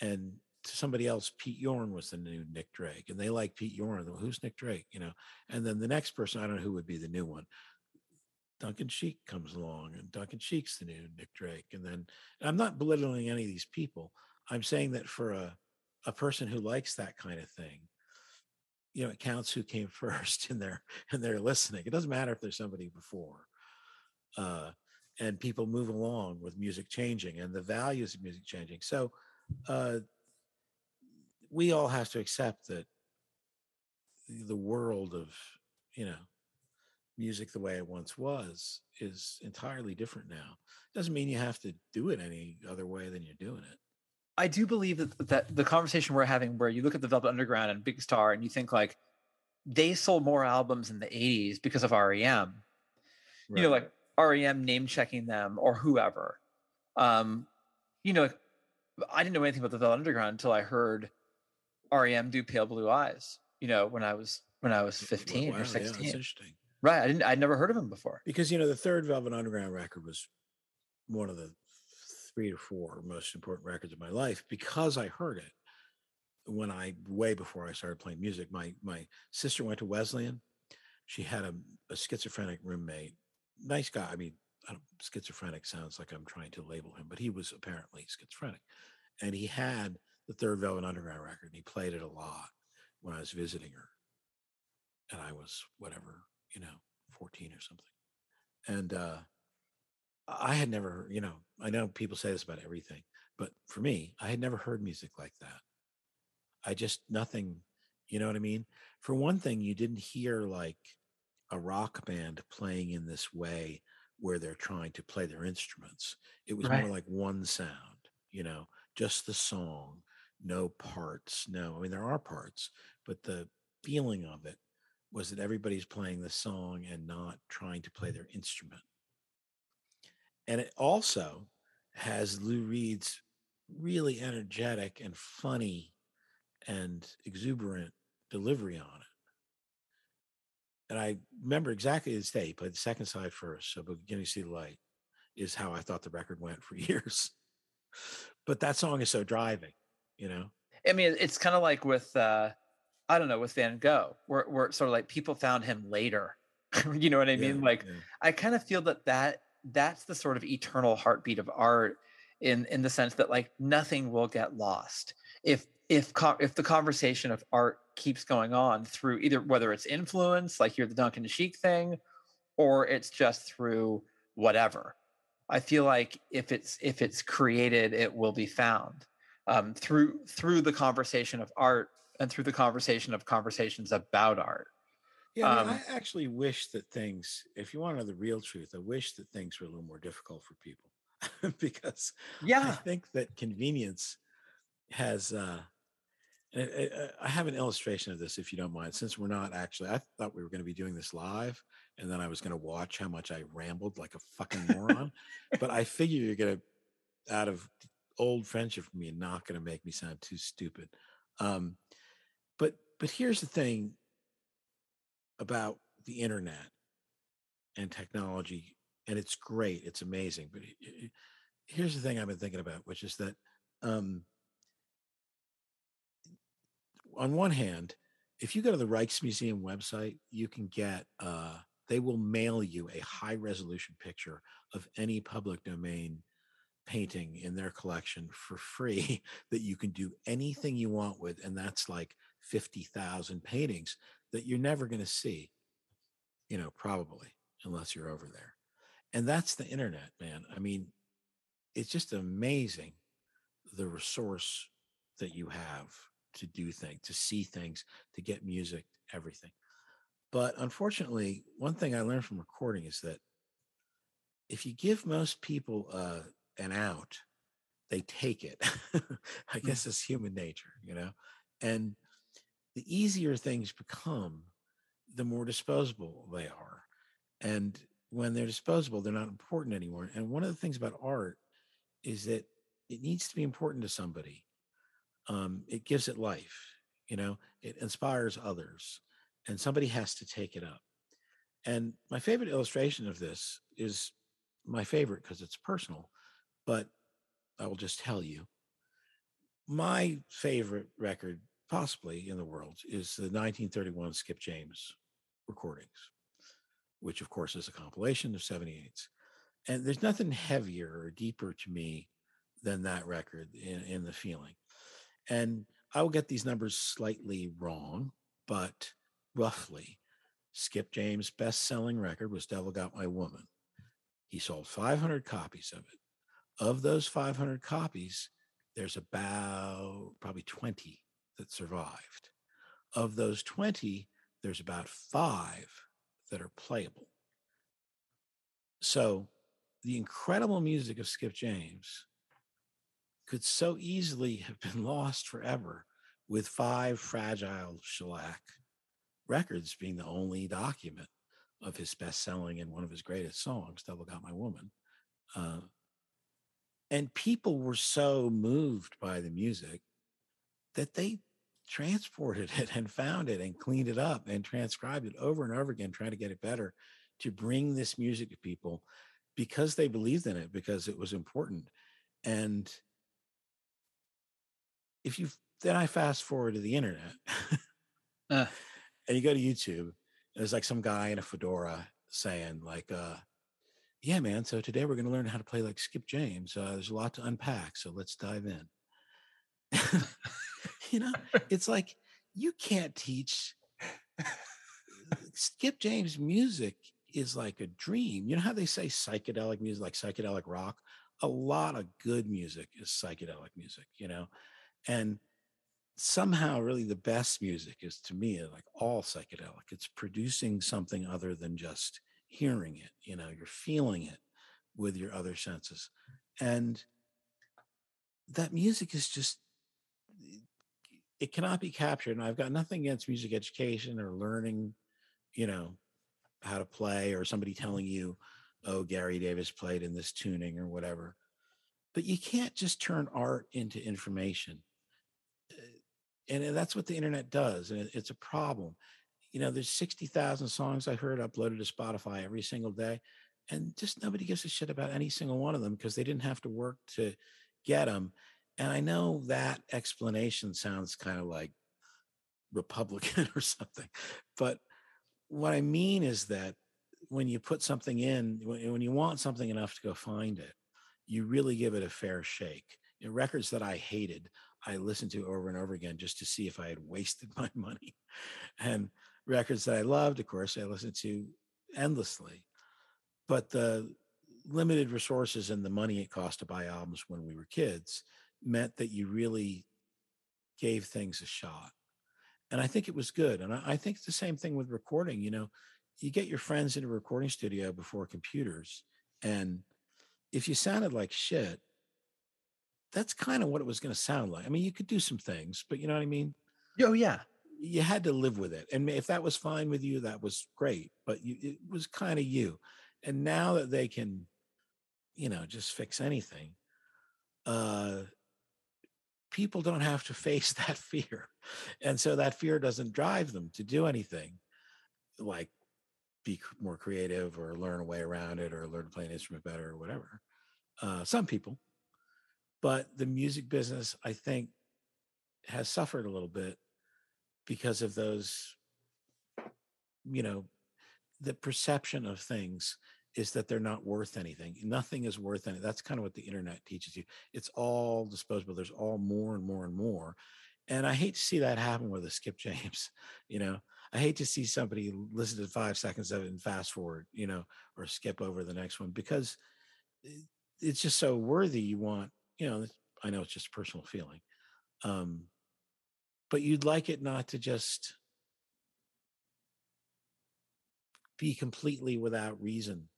and to somebody else pete yorn was the new nick drake and they like pete yorn well, who's nick drake? you know and then the next person i don't know who would be the new one duncan sheik comes along and duncan sheik's the new nick drake and then and i'm not belittling any of these people. I'm saying that for a a person who likes that kind of thing you know, it counts who came <laughs> first in their in their listening. It doesn't matter if there's somebody before. uh, and people move along with music changing and the values of music changing. So uh, we all have to accept that the world of you know music the way it once was is entirely different now. Doesn't mean you have to do it any other way than you're doing it. I do believe that that the conversation we're having, where you look at the Velvet Underground and Big Star, and you think like they sold more albums in the '80s because of REM. You know, like REM name checking them or whoever. Um, you know, I didn't know anything about the Velvet Underground until I heard REM do Pale Blue Eyes. You know, when I was when I was 15 Wow, or yeah, 16. that's interesting. right. I didn't. I'd never heard of him before. because you know the third Velvet Underground record was one of the three or four most important records of my life because I heard it when I way before I started playing music. My my sister went to Wesleyan. She had a, a schizophrenic roommate, nice guy. I mean, I schizophrenic sounds like I'm trying to label him, but he was apparently schizophrenic, and he had the third Velvet Underground record. And he played it a lot when I was visiting her, and I was whatever, you know, 14 or something and uh i had never you know i know people say this about everything but for me i had never heard music like that i just nothing you know what i mean for one thing you didn't hear like a rock band playing in this way where they're trying to play their instruments it was Right. more like one sound you know just the song no parts no i mean there are parts but the feeling of it was that everybody's playing the song and not trying to play their instrument. And it also has Lou Reed's really energetic and funny and exuberant delivery on it. And I remember exactly this day. He played the second side first. So beginning to see the light is how I thought the record went for <laughs> years. But that song is so driving, you know? I mean, it's kind of like with uh I don't know with Van Gogh, where where sort of like people found him later. <laughs> you know what I Yeah, mean? Like yeah. I kind of feel that that that's the sort of eternal heartbeat of art in in the sense that like nothing will get lost. If if if the conversation of art keeps going on through either whether it's influence like you're the Duncan Sheik thing or it's just through whatever i feel like if it's if it's created it will be found um, through through the conversation of art and through the conversation of conversations about art Yeah, I, mean, Um, I actually wish that things, if you want to know the real truth, I wish that things were a little more difficult for people <laughs> because yeah. I think that convenience has. uh I- I- I have an illustration of this, if you don't mind, since we're not actually. I thought we were going to be doing this live, and then I was going to watch how much I rambled like a fucking moron. but I <laughs> figure you're going to, out of old friendship from me, and not going to make me sound too stupid. Um, but but here's the thing about the internet and technology, and it's great, it's amazing. But he- he- here's the thing I've been thinking about, which is that um, on one hand, if you go to the Rijksmuseum website, you can get uh, they will mail you a high resolution picture of any public domain painting in their collection for free <laughs> that you can do anything you want with and that's like 50,000 paintings that you're never going to see you know probably unless you're over there. And that's the internet man. I mean it's just amazing the resource that you have to do things to see things to get music everything. But unfortunately one thing i learned from recording is that if you give most people uh, an out they take it. <laughs> I guess it's human nature you know? And the easier things become the more disposable they are. And when they're disposable they're not important anymore. And one of the things about art is that it needs to be important to somebody. Um, it gives it life you know? It inspires others and somebody has to take it up. And my favorite illustration of this is my favorite because it's personal but i will just tell you. My favorite record possibly in the world is the 1931 skip james recordings which of course is a compilation of 78s and there's nothing heavier or deeper to me than that record in, in the feeling. And i will get these numbers slightly wrong but roughly skip james best selling record was devil got my woman. He sold 500 copies of it. Of those 500 copies, there's about probably 20 that survived. Of those 20, there's about five that are playable. So the incredible music of Skip James could so easily have been <laughs> lost forever with five fragile shellac records being the only document of his best selling and one of his greatest songs, Devil Got My Woman. Uh, and people were so moved by the music that they transported it and found it and cleaned it up and transcribed it over and over again, trying to get it better to bring this music to people because they believed in it, because it was important. And if you then I fast forward to the internet Uh. and you go to YouTube, and there's like some guy in a fedora saying, like, uh, yeah, man, so today we're going to learn how to play like Skip James. Uh, there's a lot to unpack, so let's dive in. <laughs> you know, <laughs> it's like you can't teach uh, Skip James music is like a dream. You know how they say psychedelic music, like psychedelic rock? A lot of good music is psychedelic music, you know? And somehow, really, the best music is to me like all psychedelic. It's producing something other than just hearing it, you know, you're feeling it with your other senses. And that music is just it cannot be captured. And I've got nothing against music education or learning, you know, how to play or somebody telling you, oh, Gary Davis played in this tuning or whatever. But you can't just turn art into information. Uh, And that's what the internet does. And it's a problem. You know, there's 60,000 songs I heard uploaded to Spotify every single day. And just nobody gives a shit about any single one of them because they didn't have to work to get them. And I know that explanation sounds kind of like Republican <laughs> or something. But what I mean is that when you put something in, when, you want something enough to go find it, you really give it a fair shake. Know, records that I hated, I listened to over and over again just to see if I had wasted <laughs> my money. And records that I loved, of course, I listened to endlessly. But the limited resources and the money it cost to buy albums when we were kids meant that you really gave things a shot. And I think it was good. And I, I think it's the same thing with recording. You know, you get your friends in a recording studio before computers. And if you sounded like shit, that's kind of what it was going to sound like. I mean, you could do some things, but you know what I mean? Oh yeah. You had to live with it. And if that was fine with you, that was great. But you, it was kind of you. And now that they can, you know, just fix anything, uh, people don't have to <laughs> face that fear. And so that fear doesn't drive them to do anything like be more creative or learn a way around it or learn to play an instrument better or whatever. Uh, some people, but the music business, I think, has suffered a little bit because of those, you know, the perception of things is that they're not worth anything. Nothing is worth anything. That's kind of what the internet teaches you. It's all disposable. There's all more and more and more. And I hate to see that happen with a Skip <laughs> James. You know, I hate to see somebody listen to five seconds of it and fast forward, you know, or skip over the next one because it's just so worthy. You want, you know, I know it's just a personal feeling. Um, but you'd like it not to just be completely without reason.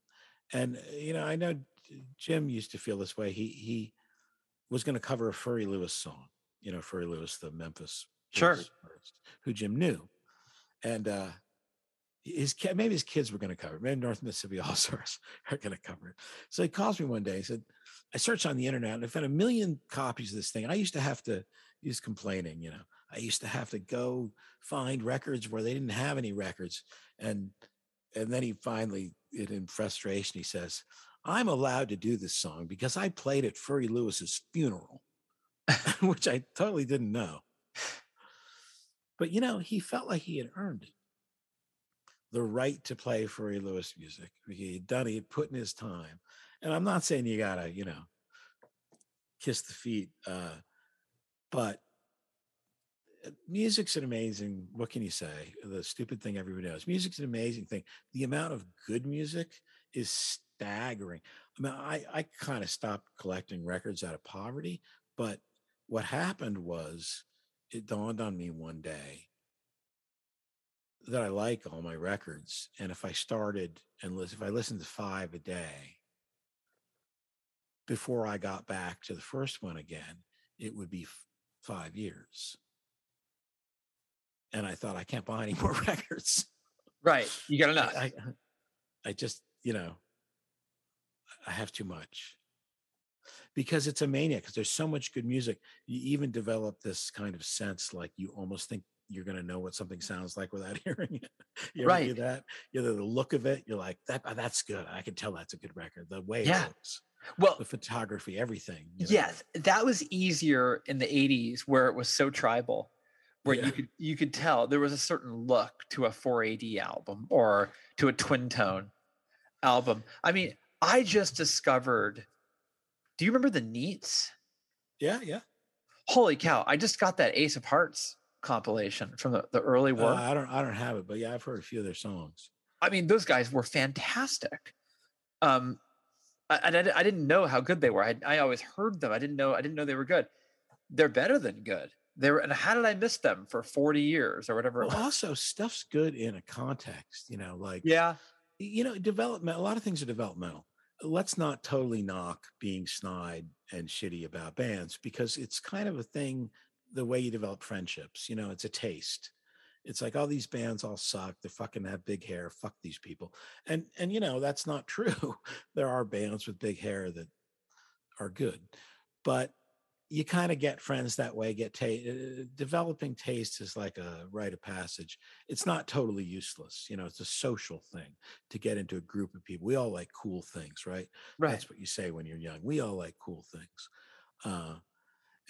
And uh, you know, I know Jim used to feel this way. He he was going to cover a Furry Lewis song. You know, Furry Lewis, the Memphis Sure. artist, who Jim knew, and uh his maybe his kids were going to cover it. Maybe North Mississippi <laughs> All Stars are going to cover it. So he calls me one day. He said, "I searched on the internet and I found a million copies of this thing. I used to have to." He's complaining, you know. I used to have to go find records where they didn't have any records, and and then he finally, in in frustration, he says, "I'm allowed to do this song because I played at Furry Lewis's funeral," <laughs> which I totally didn't know. But you know, he felt like he had earned it the right to play Furry Lewis music. He had done, he had put in his time. And I'm not saying you gotta, you know, kiss the feet, uh, but Uh, music's an amazing, what can you say? The stupid thing everybody knows. Music's an amazing thing. The amount of good music is staggering. I mean, I, I kind of stopped collecting records out of poverty, but what happened was it dawned on me one day that I like all my records. And if I started and listen, if I listened to five a day before I got back to the first one again, it would be five years. And I thought, I can't buy any <laughs> more records. Right. You got enough. I, I, I just, you know, I have too much because it's a mania. Because there's so much good music. You even develop this kind of sense, like you almost think you're going to know what something sounds like without <laughs> hearing it. You ever do Right. that? You know, the look of it, you're like, that, uh, that's good. I can tell that's a good record. The way Yeah. it looks, well, the photography, everything. you know. yes, that was easier in the 80s where it was so tribal. Where Yeah. you could you could tell there was a certain look to a 4AD album or to a twin tone album. I mean, I just discovered. Do you remember the Neats? Yeah. Yeah. Holy cow! I just got that Ace of Hearts compilation from the, the early Uh, work. I don't, I don't have it, but yeah, I've heard a few of their songs. I mean, those guys were fantastic. Um, I- and I, di- I didn't know how good they were. I, I always heard them. I didn't know. I didn't know they were good. They're better than good. They were. And how did I miss them for forty years or whatever? Well, also stuff's good in a context, you know, like, yeah, you know, development, a lot of things are developmental. Let's not totally knock being snide and shitty about bands because it's kind of a thing, the way you develop friendships, you know, it's a taste. It's like all these bands all suck. They fucking have big hair. Fuck these people. And and you know, that's not <laughs> true. there are bands with big hair that are good. But you kind of get friends that way, get ta- uh, developing taste is like a rite of passage it's not totally useless. You know, it's a social thing to get into a group of people. We all like cool things, right? right. That's what you say when you're young. We all like cool things. Uh,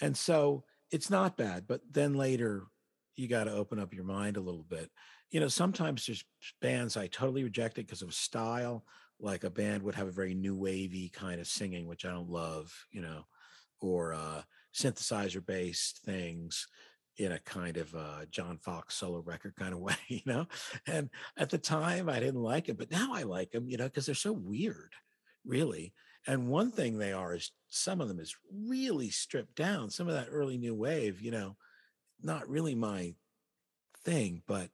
and so it's not bad. But then later, you got to open up your mind a little bit. You know, sometimes there's bands I totally rejected because of style. Like a band would have a very new wavy kind of singing, which I don't love, you know, or uh, synthesizer based things in a kind of uh, John Foxx solo record kind of <laughs> way, you know. And at the time, I didn't like it, but now I like them, you know, because they're so weird, really. And one thing they are is some of them is really stripped down. Some of that early new wave, you know, not really my thing, but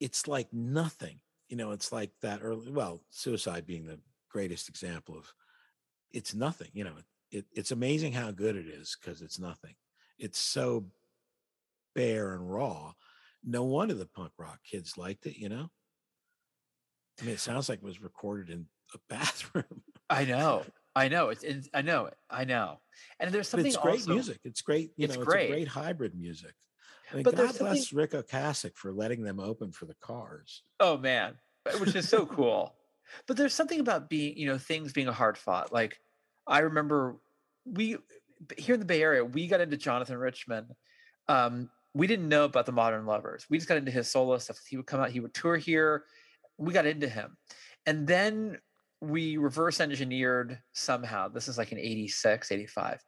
it's like nothing. You know, it's like that early. Well, suicide being the greatest example of it's nothing. You know, it, it's amazing how good it is because it's nothing. It's so bare and raw. No wonder the punk rock kids liked it. You know, I mean, it sounds like it was recorded in a <laughs> bathroom. I know. I know. It's, it's. I know. it, I know. And there's But something it's great also, music. It's great. You It's know, great. it's a great hybrid music. I mean, But God bless something- Ric Ocasek for letting them open for the cars. Oh man, which is so cool. But there's something about being, you know, things being a hard fought. Like I remember we here in the Bay Area, we got into Jonathan Richman. Um, we didn't know about the Modern Lovers. We just got into his solo stuff. He would come out, he would tour here. We got into him, and then we reverse engineered somehow. This is like in 86, 85.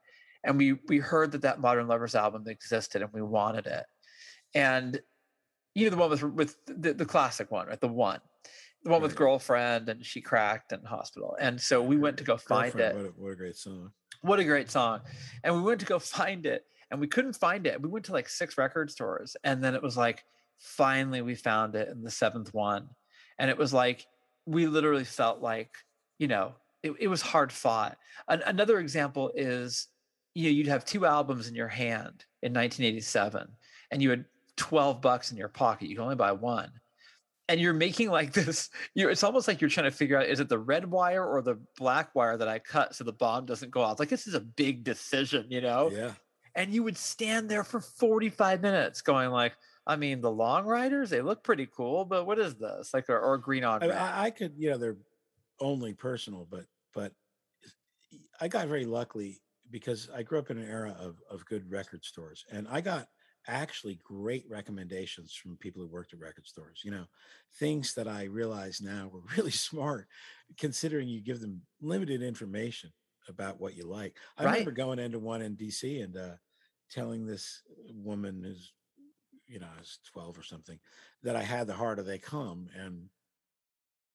And we we heard that that Modern Lovers album existed and we wanted it. And you know the one with with the, the classic one, right? The one, the one with girlfriend and she cracked and hospital. And so we went to go find Girlfriend, it. What a, what a great song. What a great song! And we went to go find it, and we couldn't find it. We went to like six record stores, and then it was like, finally we found it in the seventh one, and it was like we literally felt like you know it, it was hard fought. An, another example is you know, you'd have two albums in your hand in 1987, and you had 12 bucks in your pocket. You can only buy one. And you're making like this, you're it's almost like you're trying to figure out is it the red wire or the black wire that I cut so the bomb doesn't go off? Like this is a big decision, you know? Yeah. And you would stand there for 45 minutes going like, I mean, the Long Ryders, they look pretty cool, but what is this? Like or, or green on I, red. I, I could, you know, they're only personal, but but I got very lucky because I grew up in an era of of good record stores, and I got actually great recommendations from people who worked at record stores. You know, things that I realize now were <laughs> really smart, considering you give them limited information about what you like. I Right. remember going into one in DC and uh, telling this woman who's you know, I was 12 or something, that I had the harder they come and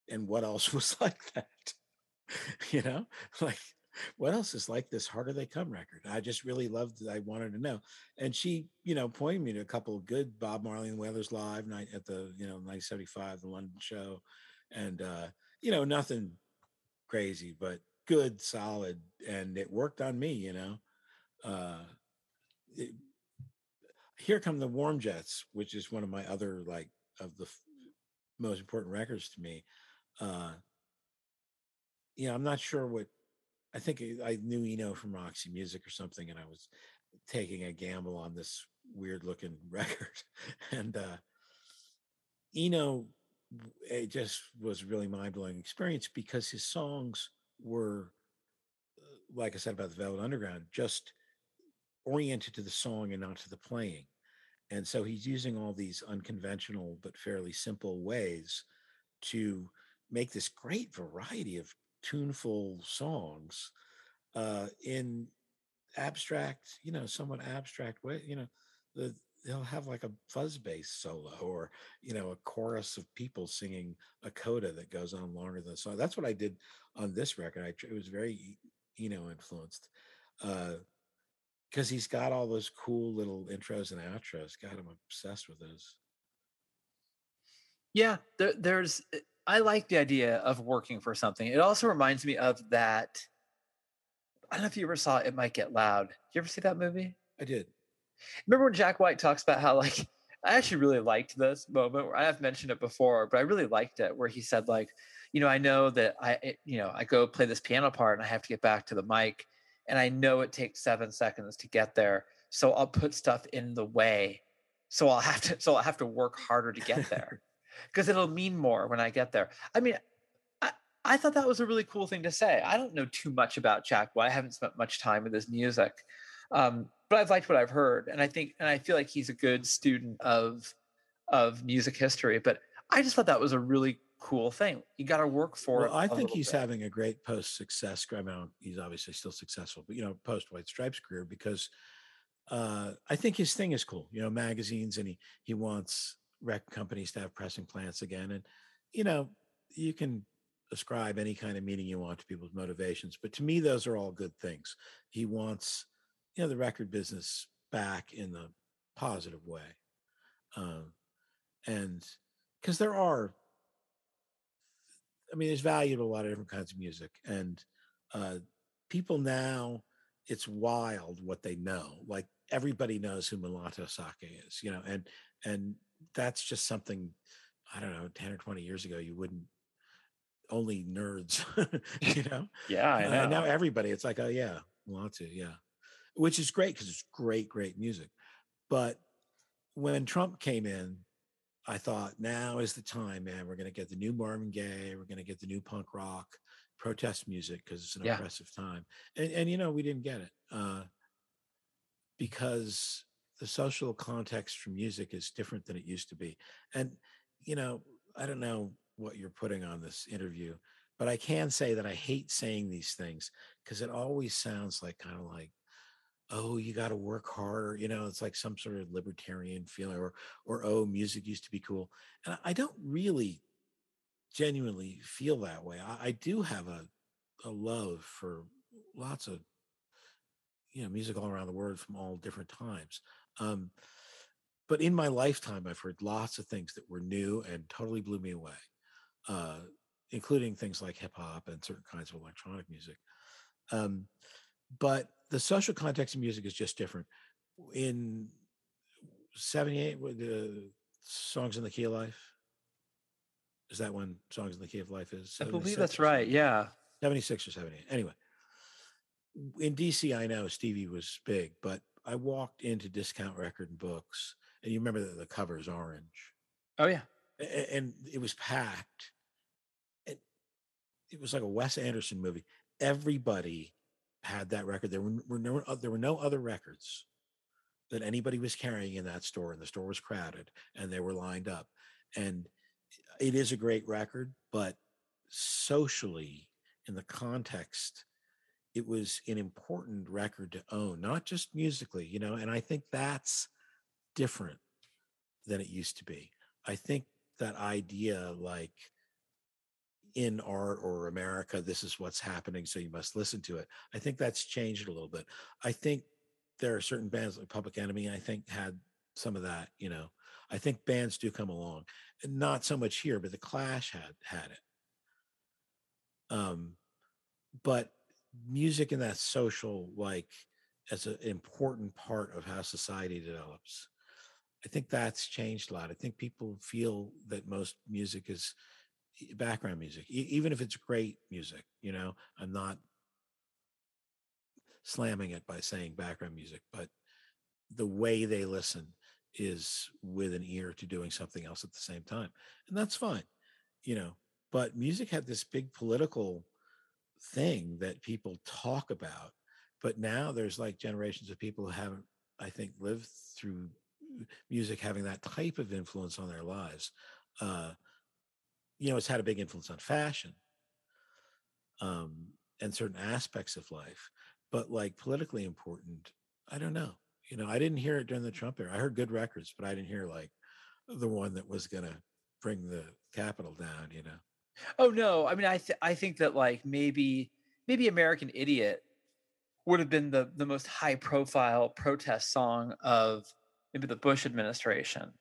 and what else <laughs> was like that. <laughs> you know, like what else is like this harder they come record? I just really loved i wanted to know. And she you know pointed me to a couple good bob marley and Wailers live night at the you know 1975 the london show. And uh you know nothing crazy but good solid and it worked on me you know? Uh it, here come the warm jets which is one of my other like of the f- most important records to me uh you know i'm not sure what I think I- knew Eno from Roxy Music or something, and I was taking a gamble on this weird looking <laughs> record. And uh, Eno, it just was really mind blowing experience because his songs were, uh, like I said about the Velvet Underground, just oriented to the song and not to the playing. And so he's using all these unconventional but fairly simple ways to make this great variety of tuneful songs uh, in abstract, you know, somewhat abstract way. You know, the they'll have like a fuzz bass solo or you know a chorus of people singing a coda that goes on longer than the song. That's what I did on this record. I it was very you know influenced because he's got all those cool little intros and outros. God, I'm obsessed with those. Yeah, there, there's. I like the idea of working for something. It also reminds me of that. I don't know if you ever saw "It Might Get Loud." You ever see that movie? I did. Remember when Jack White talks about how like <laughs> I actually really liked this moment. Where I have mentioned it before, but I really liked it where he said like, you know, I know that I, it- you know, I go play this piano part and I have to get back to the mic, and I know it takes seven seconds to get there, so I'll put stuff in the way, so I'll have to, so I'll have to work harder to get <laughs> there, because it'll mean more when I get there. I mean. I, I thought that was a really cool thing to say. I don't know too much about Jack White. I haven't spent much time with his music, um, but I've liked what I've heard, and I think, and I feel like he's a good student of of music history. But I just thought that was a really cool thing. You got to work for it. Well, I a think he's bit. having a great post success. I mean, he's obviously still successful, but you know, post White Stripes career because uh, I think his thing is cool. You know, magazines, and he he wants record companies to have pressing plants again, and you know, you can ascribe any kind of meaning you want to people's motivations, but to me, those are all good things. He wants, you know, the record business back in the positive way, um, and because there are I mean, there's value to a lot of different kinds of music, and uh, people now, it's wild what they know. Like everybody knows who Mulatu Astatke is, you know, and and that's just something I don't know, ten or twenty years ago, you wouldn't. Only nerds, <laughs> you <laughs> know. Yeah, I know. Uh, now everybody, it's like, oh yeah, Mulatu, yeah, which is great because it's great, great music. But when Trump came in, I thought now is the time, man. We're going to get the new Marvin Gaye. We're going to get the new punk rock protest music because it's an Yeah. oppressive time. And, and, you know, we didn't get it uh, because the social context for music is different than it used to be. And, you know, I don't know what you're putting on this interview, but I can say that I hate saying these things because it always sounds like kind of like, oh you got to work harder you know it's like some sort of libertarian feeling or or oh music used to be cool. And i don't really genuinely feel that way. I, I do have a a love for lots of you know music all around the world from all different times um but in my lifetime i've heard lots of things that were new and totally blew me away uh including things like hip hop and certain kinds of electronic music um but the social context of music is just different. In 78, with the songs in the key of life, is that when songs in the key of life is? I believe that's right. Yeah. 76 or 78. Anyway, in DC, I know Stevie was big, but I walked into Discount Record and Books, and you remember that the cover is orange, Oh yeah. and it was packed. It, it was like a Wes Anderson movie. Everybody had that record. There were, were no there were no other records that anybody was carrying in that store, and the store was crowded, and they were lined up. And it is a great record, but socially, in the context, it was an important record to own, not just musically, you know. And I think that's different than it used to be. I think that idea, like in art or America, this is what's happening, so you must listen to it. I think that's changed a little bit. I think there are certain bands like Public Enemy, I think had some of that, you know. I think bands do come along. Not so much here, but the Clash had had it. Um, but music and that social, like as an important part of how society develops. I think that's changed a lot. I think people feel that most music is background music, e- even if it's great music. You know, I'm not slamming it by saying background music, but the way they listen is with an ear to doing something else at the same time. And that's fine, you know. But music had this big political thing that people talk about. But now there's like generations of people who haven't, I think, lived through music having that type of influence on their lives. Uh, you know, it's had a big influence on fashion um, and certain aspects of life. But like politically important, I don't know. You know, I didn't hear it during the Trump era. I heard good records, but I didn't hear like the one that was going to bring the Capitol down. You know. Oh no, I mean I th- I think that like maybe maybe American Idiot would have been the the most high profile protest song of maybe the Bush administration.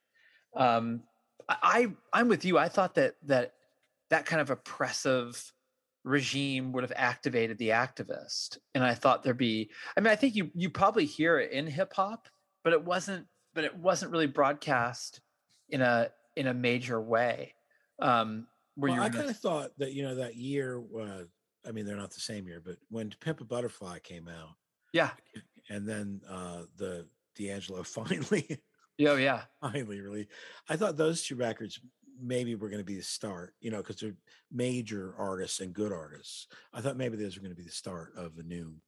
Um, I I'm with you. I thought that that that kind of oppressive regime would have activated the activist, and I thought there'd be. I mean, I think you you probably hear it in hip hop, but it wasn't. But it wasn't really broadcast in a in a major way. Um, where Well, you I kind of thought that you know that year. Uh, I mean, they're not the same year, but when Pimp a Butterfly" came out, Yeah. and then uh, the D'Angelo <laughs> finally Yeah. Yeah. finally really, I thought those two records maybe were going to be the start. You know, because they're major artists and good artists. I thought maybe those were going to be the start of a new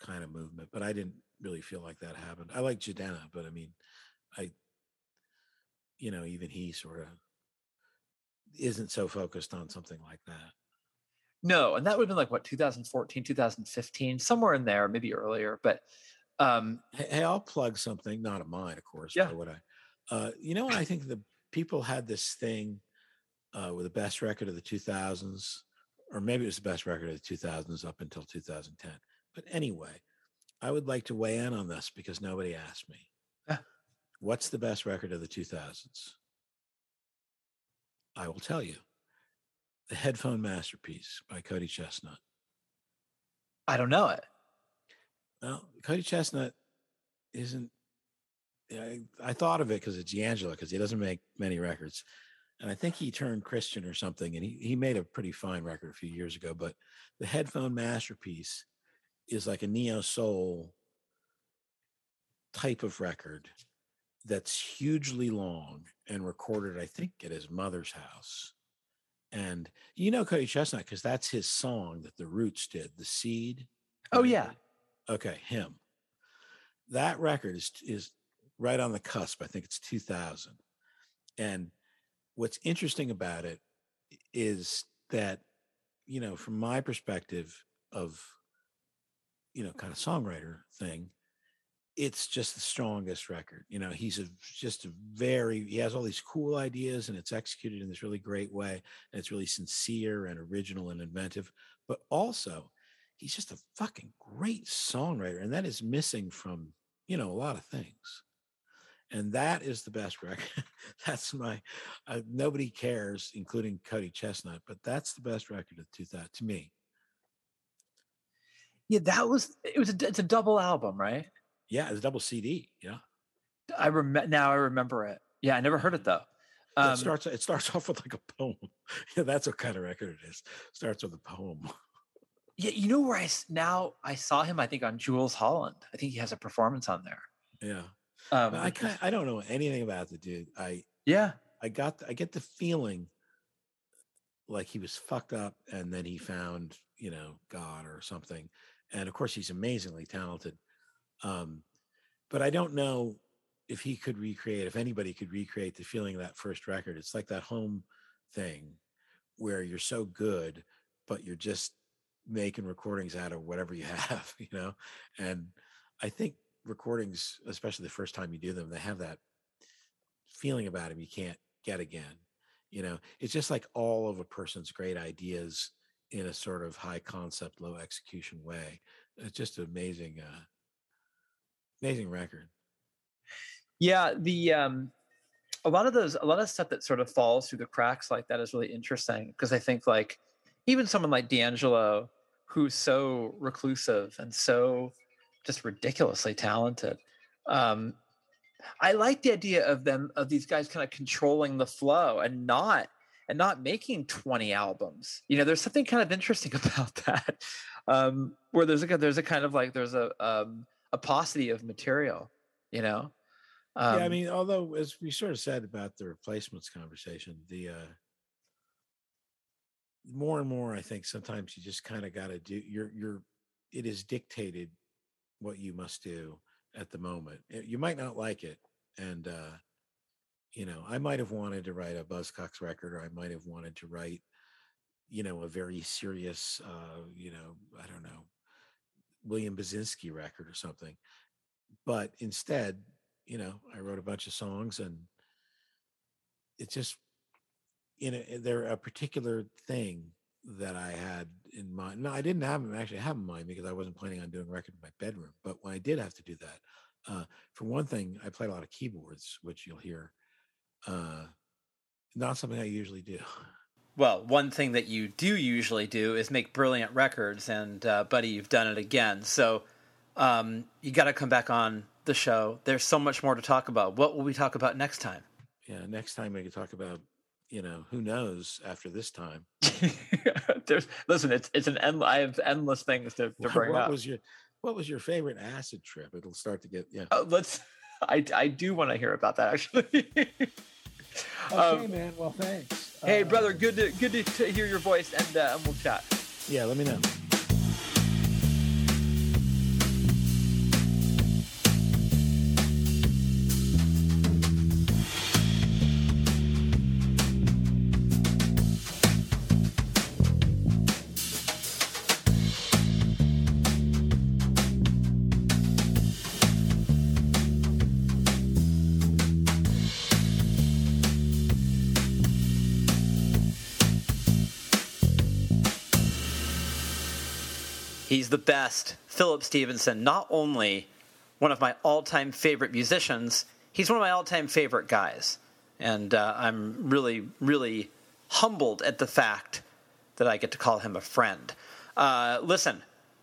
kind of movement, but I didn't really feel like that happened. I like Jidenna, but I mean, I, you know, even he sort of isn't so focused on something like that. No, and that would have been like what 2014, 2015, somewhere in there, maybe earlier. But um, Hey, I'll plug something, not of mine, of course. Yeah. would I, uh, you know, I think the people had this thing uh, with the best record of the 2000s, or maybe it was the best record of the 2000s up until 2010. But anyway, I would like to weigh in on this because nobody asked me. Yeah. What's the best record of the 2000s? I will tell you. The Headphone Masterpiece by Cody Chesnutt. I don't know it. Well, Cody Chesnutt isn't. I, I thought of it because it's D'Angelo because he doesn't make many records, and I think he turned Christian or something, and he he made a pretty fine record a few years ago. But the headphone masterpiece is like a neo soul type of record that's hugely long and recorded, I think, at his mother's house. And you know Cody Chesnutt because that's his song that the Roots did, "The Seed." Oh, yeah. Okay, him. That record is is right on the cusp. I think it's 2000. And what's interesting about it is that you know, from my perspective of you know, kind of songwriter thing, it's just the strongest record. You know, he's a just a very he has all these cool ideas and it's executed in this really great way and it's really sincere and original and inventive, but also he's just a fucking great songwriter and that is missing from, you know, a lot of things. And that is the best <laughs> record. that's my uh, nobody cares including Cody Chesnutt, but that's the best record of 2000 to me. Yeah, that was it. Was a, it's a double album, right? Yeah, it's a double CD, yeah. I remember now. I remember it. Yeah, I never heard it though. Um, it starts it starts <laughs> off with like a poem. yeah, that's what kind of record it is. Starts with a poem. yeah, you know where I now I saw him. I think on Jools Holland. I think he has a performance on there. Yeah. Um, I kind I don't know anything about the dude. I yeah, I got I get the feeling like he was fucked up and then he found, you know, God or something. And of course he's amazingly talented. Um, but I don't know if he could recreate, if anybody could recreate the feeling of that first record. It's like that home thing where you're so good, but you're just making recordings out of whatever you <laughs> have, you know? And I think recordings, especially the first time you do them, they have that feeling about them you can't get again. You know, it's just like all of a person's great ideas in a sort of high concept, low execution way. It's just amazing, uh, amazing record. Yeah, the um, a lot of those, a lot of stuff that sort of falls through the cracks like that is really interesting because I think like even someone like D'Angelo, who's so reclusive and so just ridiculously talented. Um, I like the idea of them of these guys kind of controlling the flow and not and not making 20 albums. You know, there's something kind of interesting <laughs> about that. Um, where there's a there's a kind of like there's a um, a paucity of material, you know. Um, yeah, I mean, although as we sort of said about the replacements conversation, the uh more and more, I think sometimes you just kind of got to do. You're you're. It is dictated what you must do at the moment. Uh, You might not like it, and uh you know, I might have wanted to write a Buzzcocks record, or I might have wanted to write, you know, a very serious, uh, you know, I don't know, William Basinski record or something. But instead, you know, I wrote a bunch of songs and it's just, you know, they're a particular thing that I had in mind. No, I didn't have them actually have in mind because I wasn't planning on doing record in my bedroom. But when I did have to do that, uh, for one thing, I played a lot of keyboards, which you'll hear. Uh, not something I usually do. <laughs> well, one thing that you do usually do is make brilliant records, and uh, buddy, you've done it again. So um, you got to come back on the show. There's so much more to talk about. What will we talk about next time? Yeah, next time we can talk about, you know, who knows after this time. <laughs> There's listen, it's it's an end, I have endless things to, to What, bring what up. was your what was your favorite acid trip? It'll start to get yeah. Uh, let's. I I do want to hear about that actually. <laughs> Okay, um, man. Well, thanks. hey, Uh, brother, good to good to hear your voice, and uh, and we'll chat. Yeah, let me know. The best. Philip Stevenson, not only one of my all time favorite musicians, he's one of my all time favorite guys. And uh, I'm really, really humbled at the fact that I get to call him a friend. Uh, listen,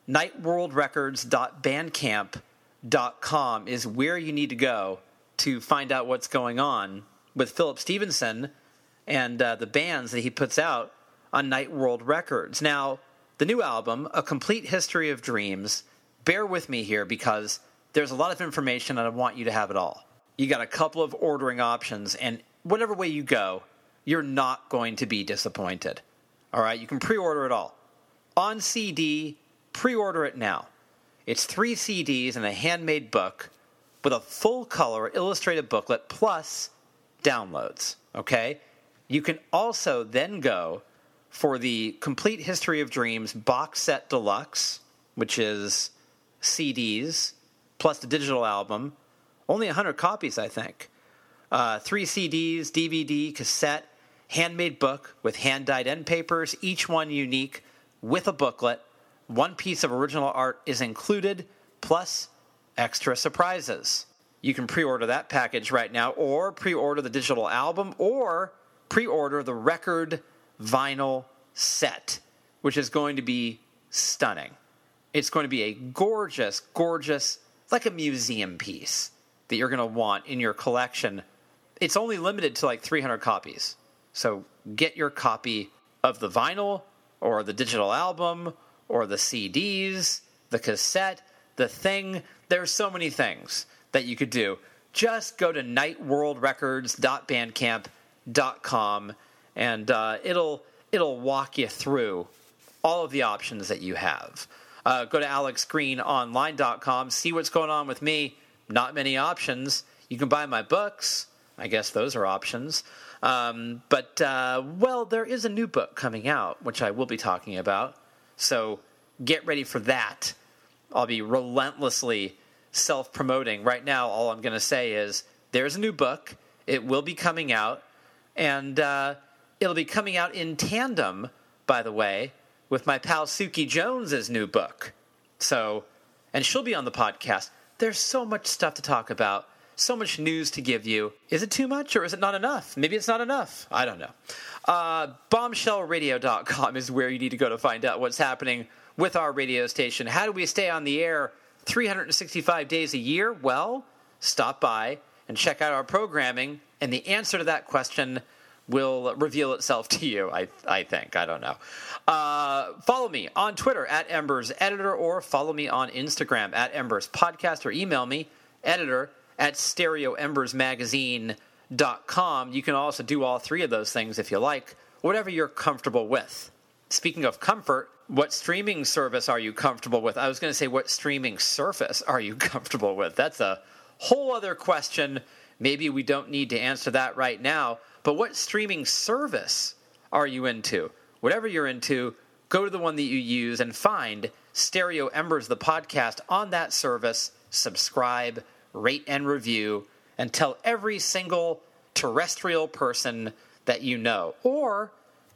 nightworldrecords.bandcamp.com is where you need to go to find out what's going on with Philip Stevenson and uh, the bands that he puts out on Night World Records. Now, the new album, A Complete History of Dreams, bear with me here because there's a lot of information and I want you to have it all. You got a couple of ordering options, and whatever way you go, you're not going to be disappointed. All right, you can pre order it all. On CD, pre order it now. It's three CDs and a handmade book with a full color illustrated booklet plus downloads. Okay? You can also then go for the Complete History of Dreams box set deluxe, which is CDs plus the digital album. Only 100 copies, I think. Uh, three CDs, DVD, cassette, handmade book with hand dyed end papers, each one unique with a booklet. One piece of original art is included, plus extra surprises. You can pre order that package right now, or pre order the digital album, or pre order the record vinyl set, which is going to be stunning. It's going to be a gorgeous, gorgeous, like a museum piece that you're going to want in your collection. It's only limited to like 300 copies. So get your copy of the vinyl or the digital album or the CDs, the cassette, the thing. There's so many things that you could do. Just go to nightworldrecords.bandcamp.com and uh, it'll it'll walk you through all of the options that you have. Uh, go to alexgreenonline.com, see what's going on with me. Not many options. You can buy my books. I guess those are options. Um, but, uh, well, there is a new book coming out, which I will be talking about. So get ready for that. I'll be relentlessly self promoting. Right now, all I'm going to say is there's a new book. It will be coming out. And uh, It'll be coming out in tandem, by the way, with my pal Suki Jones's new book. So, and she'll be on the podcast. There's so much stuff to talk about, so much news to give you. Is it too much or is it not enough? Maybe it's not enough. I don't know. Uh, bombshellradio.com is where you need to go to find out what's happening with our radio station. How do we stay on the air 365 days a year? Well, stop by and check out our programming, and the answer to that question will reveal itself <laughs> to you, I, I think. I don't know. Uh, follow me on Twitter at Embers Editor or follow me on Instagram at Embers Podcast or email me, editor at stereoembersmagazine.com. You can also do all three of those things if you like, whatever you're comfortable with. Speaking of comfort, what streaming service are you comfortable with? I was going to say, what streaming surface are you <laughs> comfortable with? That's a whole other question. Maybe we don't need to answer that right now. But what streaming service are you into? Whatever you're into, go to the one that you use and find Stereo Embers, the podcast, on that service. Subscribe, rate, and review, and tell every single terrestrial person that you know, or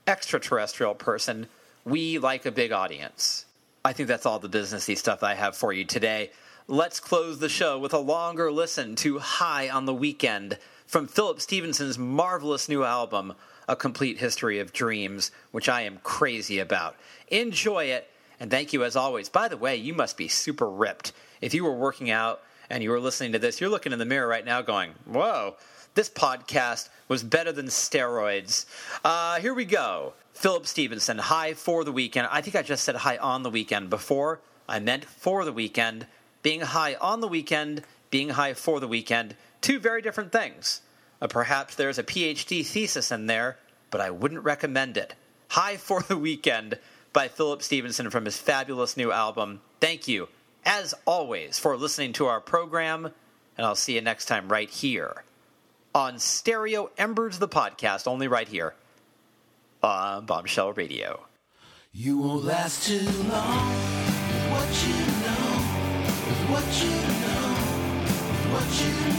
extraterrestrial person, we like a big audience. I think that's all the businessy stuff I have for you today. Let's close the show with a longer listen to High on the Weekend from Philip Stevenson's marvelous new album, A Complete History of Dreams, which I am crazy about. Enjoy it, and thank you as always. By the way, you must be super ripped. If you were working out and you were listening to this, you're looking in the mirror right now going, whoa, this podcast was better than steroids. Uh, here we go. Philip Stevenson, High for the Weekend. I think I just said High on the Weekend before. I meant for the weekend being high on the weekend, being high for the weekend, two very different things. Uh, perhaps there's a PhD thesis in there, but I wouldn't recommend it. High <laughs> for the Weekend by Philip Stevenson from his fabulous new album. Thank you, as always, for listening to our program, and I'll see you next time right here on Stereo Embers, the podcast, only right here on Bombshell Radio. You won't last too long with what you know, with what you know, with what you know.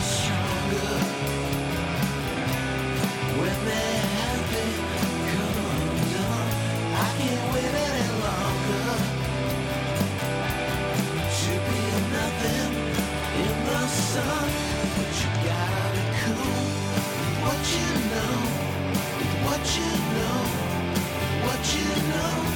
what you know, what you know.